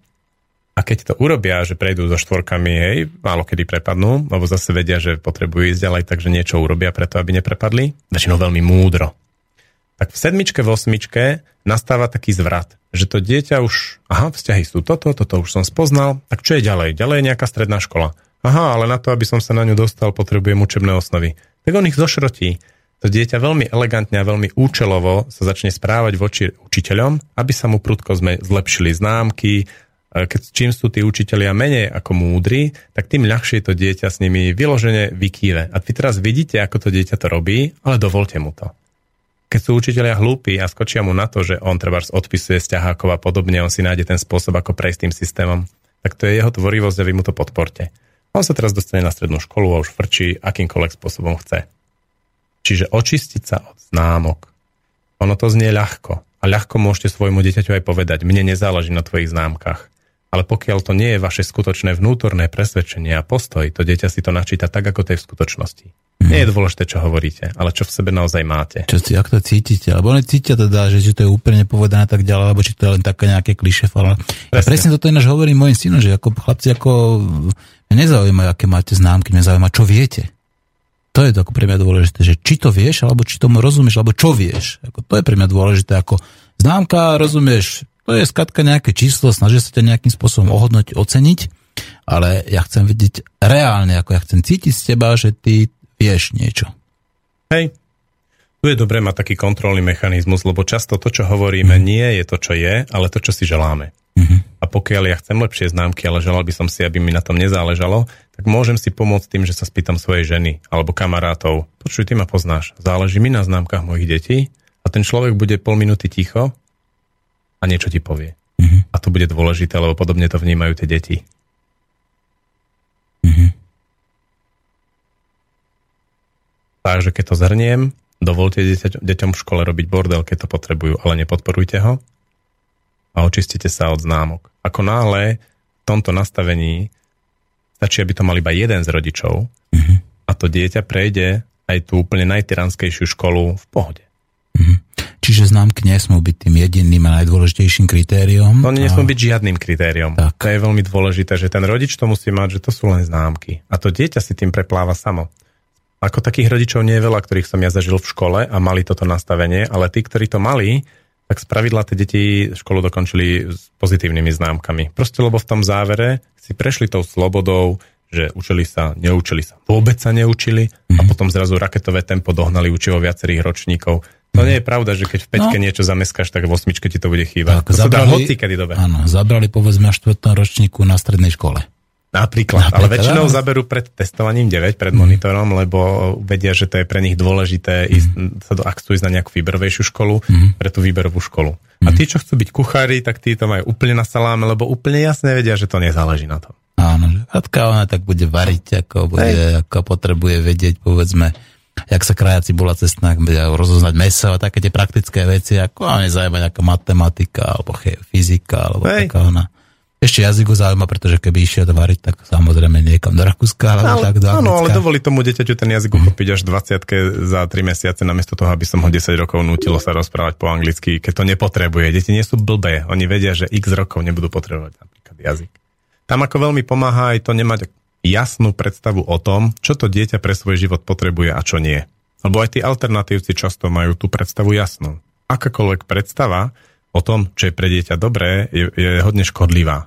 a keď to urobia, že prejdú so štvorkami, hej, málo kedy prepadnú, lebo zase vedia, že potrebujú ísť ďalej, takže niečo urobia preto, aby neprepadli. Väčšinou veľmi múdro. Tak v sedmičke, v osmičke nastáva taký zvrat, že to dieťa už, aha, vzťahy sú toto, toto už som spoznal, tak čo je ďalej? Ďalej je nejaká stredná škola. Aha, ale na to, aby som sa na ňu dostal, potrebujem učebné osnovy. Tak on ich zošrotí. To dieťa veľmi elegantne a veľmi účelovo sa začne správať voči učiteľom, aby sa mu prudko zlepšili známky, keď čím sú tí učitelia menej ako múdri, tak tým ľahšie to dieťa s nimi vyložene vykýve. A vy teraz vidíte, ako to dieťa to robí, ale dovolte mu to. Keď sú učiteľia hlúpi a skočia mu na to, že on treba odpisuje sťahákov a podobne, on si nájde ten spôsob, ako prejsť tým systémom, tak to je jeho tvorivosť a vy mu to podporte. On sa teraz dostane na strednú školu a už frčí akýmkoľvek spôsobom chce. Čiže očistiť sa od známok. Ono to znie ľahko. A ľahko môžete svojmu dieťaťu aj povedať, mne nezáleží na tvojich známkach. Ale pokiaľ to nie je vaše skutočné vnútorné presvedčenie a postoj, to dieťa si to načíta tak, ako to je v skutočnosti. Mm. Nie je dôležité, čo hovoríte, ale čo v sebe naozaj máte. Čo si, ak to cítite, alebo oni cítia teda, že, že to je úplne povedané tak ďalej, alebo či to je len také nejaké kliše. Ale presne. Ja presne toto ináč hovorím mojim synom, že ako chlapci, ako mňa nezaujíma, aké máte známky, mňa zaujíma, čo viete. To je to ako pre mňa dôležité, že či to vieš, alebo či tomu rozumieš, alebo čo vieš. Ako to je pre mňa dôležité, ako známka, rozumieš, to je skratka nejaké číslo, snaží sa ťa nejakým spôsobom ohodnotiť, oceniť, ale ja chcem vidieť reálne, ako ja chcem cítiť z teba, že ty vieš niečo. Hej, Tu je dobré mať taký kontrolný mechanizmus, lebo často to, čo hovoríme, nie je to, čo je, ale to, čo si želáme. Mhm. A pokiaľ ja chcem lepšie známky, ale želal by som si, aby mi na tom nezáležalo, tak môžem si pomôcť tým, že sa spýtam svojej ženy alebo kamarátov. Počuj, ty ma poznáš, záleží mi na známkach mojich detí a ten človek bude pol minúty ticho a niečo ti povie. Mhm. A to bude dôležité, lebo podobne to vnímajú tie deti. Mhm. Takže keď to zhrniem, dovolte deťa, deťom v škole robiť bordel, keď to potrebujú, ale nepodporujte ho a očistite sa od známok. Ako náhle v tomto nastavení stačí, aby to mal iba jeden z rodičov Mhm. a to dieťa prejde aj tú úplne najtyranskejšiu školu v pohode. Čiže známky nesmú byť tým jediným a najdôležitejším kritériom. To nesmú a... byť žiadnym kritériom. Tak. To je veľmi dôležité, že ten rodič to musí mať, že to sú len známky. A to dieťa si tým prepláva samo. Ako takých rodičov nie je veľa, ktorých som ja zažil v škole a mali toto nastavenie, ale tí, ktorí to mali, tak spravidla tie deti školu dokončili s pozitívnymi známkami. Proste lebo v tom závere si prešli tou slobodou, že učili sa, neučili sa, vôbec sa neučili a potom zrazu raketové tempo dohnali učivo viacerých ročníkov. To nie je pravda, že keď v peťke No. niečo zameskáš, tak v osmičke ti to bude chýbať. Tak, to sa dá zabrali- hoci kedy dobe. Áno, zabrali povedzme 4. ročníku na strednej škole. Napríklad, ale Napríklad, väčšinou áno. zaberú pred testovaním 9, pred monitorom, lebo vedia, že to je pre nich dôležité, ísť, sa do, ak chcú ísť na nejakú výberovejšiu školu, pre tú výberovú školu. A tí, čo chcú byť kuchári, tak tí to majú úplne na saláme, lebo úplne jasne vedia, že to nezáleží na tom. Áno, že Katka ona tak bude variť, ako, bude, ako potrebuje vedieť, povedzme, jak sa kraja cibula cestná, rozoznať meso a také tie praktické veci, ako a nezaujíma nejaká matematika, alebo fyzika, alebo Hej. taká ona. Ešte jazyk ho zaujíma, pretože keby išiel variť, tak samozrejme niekam do Rakúska, alebo tak do áno, ale dovoli tomu dieťaťu ten jazyk uchopiť až 20 za 3 mesiace, namiesto toho, aby som ho 10 rokov nutilo sa rozprávať po anglicky, keď to nepotrebuje. Deti nie sú blbé, oni vedia, že x rokov nebudú potrebovať napríklad jazyk. Tam ako veľmi pomáha aj to nemať jasnú predstavu o tom, čo to dieťa pre svoj život potrebuje a čo nie. Lebo aj tí alternatívci často majú tú predstavu jasnú. Akákoľvek predstava o tom, čo je pre dieťa dobré, je, je hodne škodlivá.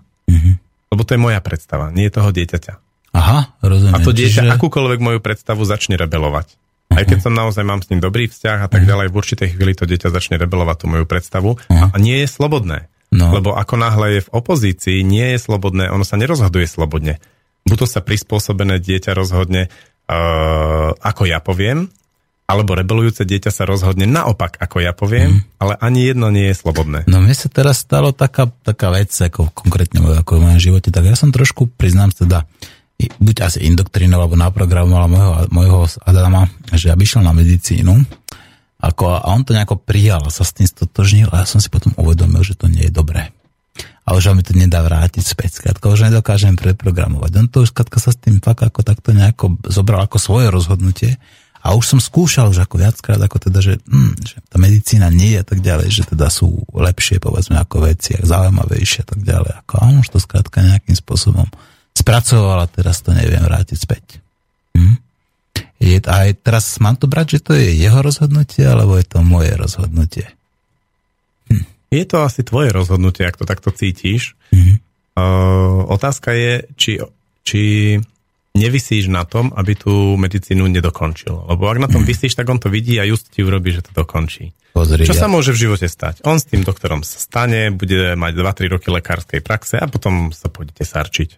Lebo to je moja predstava, nie je toho dieťaťa. Aha, rozumiem. A to dieťa Čiže- akúkoľvek moju predstavu začne rebelovať. Aj keď som naozaj mám s ním dobrý vzťah a tak ďalej, v určitej chvíli to dieťa začne rebelovať tú moju predstavu a nie je slobodné. No. Lebo ako náhle je v opozícii, nie je slobodné, ono sa nerozhoduje slobodne. Buď to sa prispôsobené dieťa rozhodne, uh, ako ja poviem, alebo rebelujúce dieťa sa rozhodne naopak, ako ja poviem, ale ani jedno nie je slobodné. No mne sa teraz stalo taká, taká vec, ako konkrétne ako v mojom živote, tak ja som trošku, priznám teda, buď asi indoktrinoval, alebo naprogramoval môjho, môjho Adama, že aby šiel na medicínu, ako, a on to nejako prijal, sa s tým stotožnil a ja som si potom uvedomil, že to nie je dobré. A už mi to nedá vrátiť späť, skratka, už nedokážem preprogramovať. On to už skratka sa s tým fakt ako takto nejako zobral ako svoje rozhodnutie a už som skúšal už ako viackrát, ako teda, že, hm, že tá medicína nie je a tak ďalej, že teda sú lepšie, povedzme, ako veci, zaujímavejšie a tak ďalej. Ako, a už to skrátka nejakým spôsobom spracoval a teraz to neviem vrátiť späť. Hm? Je, aj teraz mám to brať, že to je jeho rozhodnutie, alebo je to moje rozhodnutie? Je to asi tvoje rozhodnutie, ak to takto cítiš. Mhm. Uh, otázka je, či, či nevisíš na tom, aby tú medicínu nedokončil. Lebo ak na tom vysíš, tak on to vidí a just ti urobí, že to dokončí. Pozri, Čo ja, sa môže v živote stať? On s tým doktorom sa stane, bude mať 2-3 roky lekárskej praxe a potom sa pôjdete sarčiť.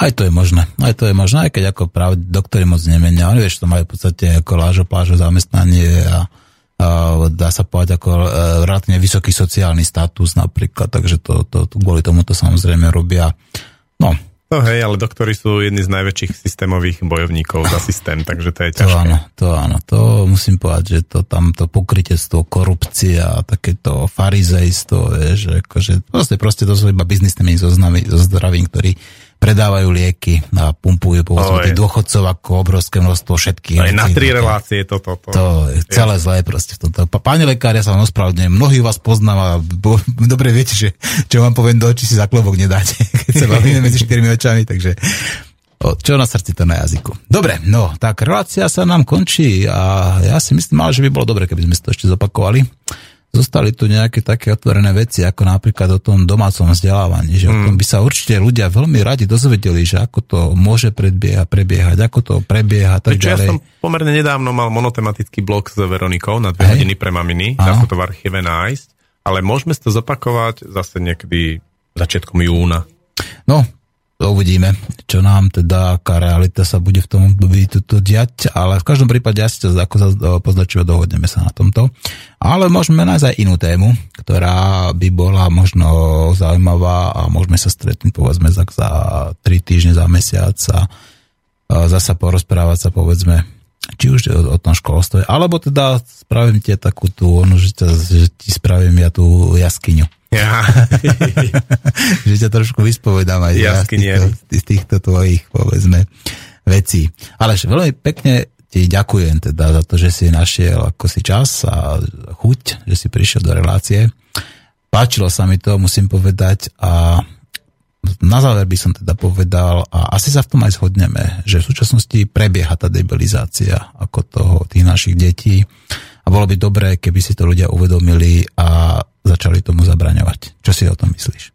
Aj to je možné, aj to je možné, aj keď ako práve doktori moc nemenia. Oni vieš, to majú v podstate ako lážo plážo zamestnanie a dá sa povedať ako e, relatívne vysoký sociálny status napríklad, takže to, to, to kvôli tomu to samozrejme robia. No, No hej, ale doktori sú jedni z najväčších systémových bojovníkov za systém, takže to je to ťažké. áno, to áno, to musím povedať, že to tam to pokrytectvo, korupcia a takéto farizejstvo, vieš, že akože proste, proste to sú iba biznismeni so, so zdravím, ktorí predávajú lieky a pumpujú povedzme tých dôchodcov ako obrovské množstvo všetkých. Aj na tri relácie toto. To, To je celé zlé proste. Pa- Páni lekári, ja sa vám ospravedlňujem, mnohí vás poznám a bo, dobre viete, že čo vám poviem do očí si za klobok nedáte, keď sa bavíme medzi štyrmi očami, takže o, čo na srdci, to na jazyku. Dobre, no, tak relácia sa nám končí a ja si myslím, ale že by bolo dobre, keby sme to ešte zopakovali. Zostali tu nejaké také otvorené veci, ako napríklad o tom domácom vzdelávaní, že mm. o tom by sa určite ľudia veľmi radi dozvedeli, že ako to môže predbiehať, prebiehať, ako to prebieha, tak Prečo ďalej. ja som pomerne nedávno mal monotematický blog s Veronikou na dve Hej. hodiny pre maminy, dá sa to v archíve nájsť, ale môžeme to zopakovať zase niekedy začiatkom júna. No, uvidíme, čo nám teda, aká realita sa bude v tom období tuto diať, ale v každom prípade asi to ako sa poznačivo dohodneme sa na tomto. Ale môžeme nájsť aj inú tému, ktorá by bola možno zaujímavá a môžeme sa stretnúť povedzme za, za 3 týždne, za mesiac a zasa porozprávať sa povedzme či už o, o tom školstve, alebo teda spravím ti takú tú, ono, že, ťa, že ti spravím ja tú jaskyňu. Ja. že ťa trošku vyspovedám aj ja z, týchto, z týchto tvojich, povedzme, vecí. Ale veľmi pekne ti ďakujem teda za to, že si našiel ako si čas a chuť, že si prišiel do relácie. Páčilo sa mi to, musím povedať a na záver by som teda povedal, a asi sa v tom aj zhodneme, že v súčasnosti prebieha tá debilizácia ako toho, tých našich detí a bolo by dobré, keby si to ľudia uvedomili a začali tomu zabraňovať. Čo si o tom myslíš?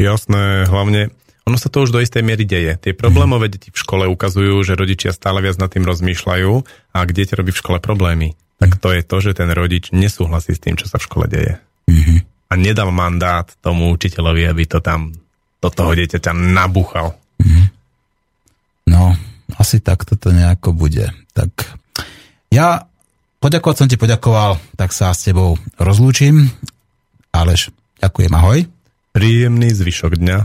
Jasné, hlavne ono sa to už do istej miery deje. Tie problémové mm. deti v škole ukazujú, že rodičia stále viac nad tým rozmýšľajú a ak dieťa robí v škole problémy, tak to je to, že ten rodič nesúhlasí s tým, čo sa v škole deje. Mm-hmm. A nedal mandát tomu učiteľovi, aby to tam do toho dieťaťa nabúchal. Mm-hmm. No, asi tak toto nejako bude. Tak ja poďakovať som ti poďakoval, tak sa s tebou rozlúčim. Aleš, ďakujem, ahoj. Príjemný zvyšok dňa.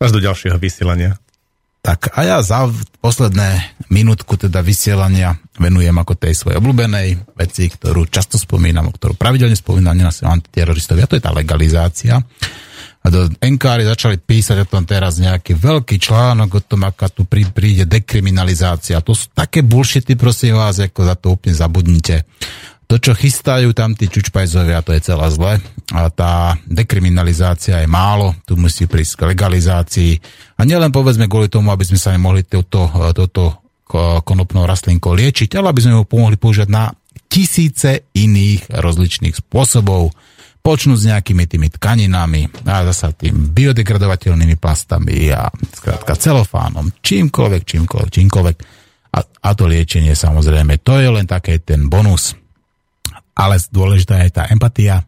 Až do ďalšieho vysielania. Tak a ja za posledné minútku teda vysielania venujem ako tej svojej obľúbenej veci, ktorú často spomínam, ktorú pravidelne spomínam, nenasím antiteroristovi, a to je tá legalizácia. A do NKR začali písať o tom teraz nejaký veľký článok o tom, aká tu prí, príde dekriminalizácia. To sú také bullshity, prosím vás, ako za to úplne zabudnite. To, čo chystajú tam tí čučpajzovia, to je celá zle. A tá dekriminalizácia je málo, tu musí prísť k legalizácii. A nielen povedzme kvôli tomu, aby sme sa nemohli toto, toto konopnou rastlinkou liečiť, ale aby sme ho pomohli použiť na tisíce iných rozličných spôsobov. Počnú s nejakými tými tkaninami a zasa tým biodegradovateľnými plastami a skrátka celofánom, čímkoľvek, čímkoľvek, čímkoľvek. A, a to liečenie samozrejme, to je len také ten bonus. Ale dôležitá je tá empatia,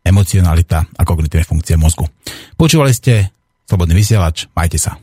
emocionalita a kognitívne funkcie mozgu. Počúvali ste Slobodný vysielač, majte sa.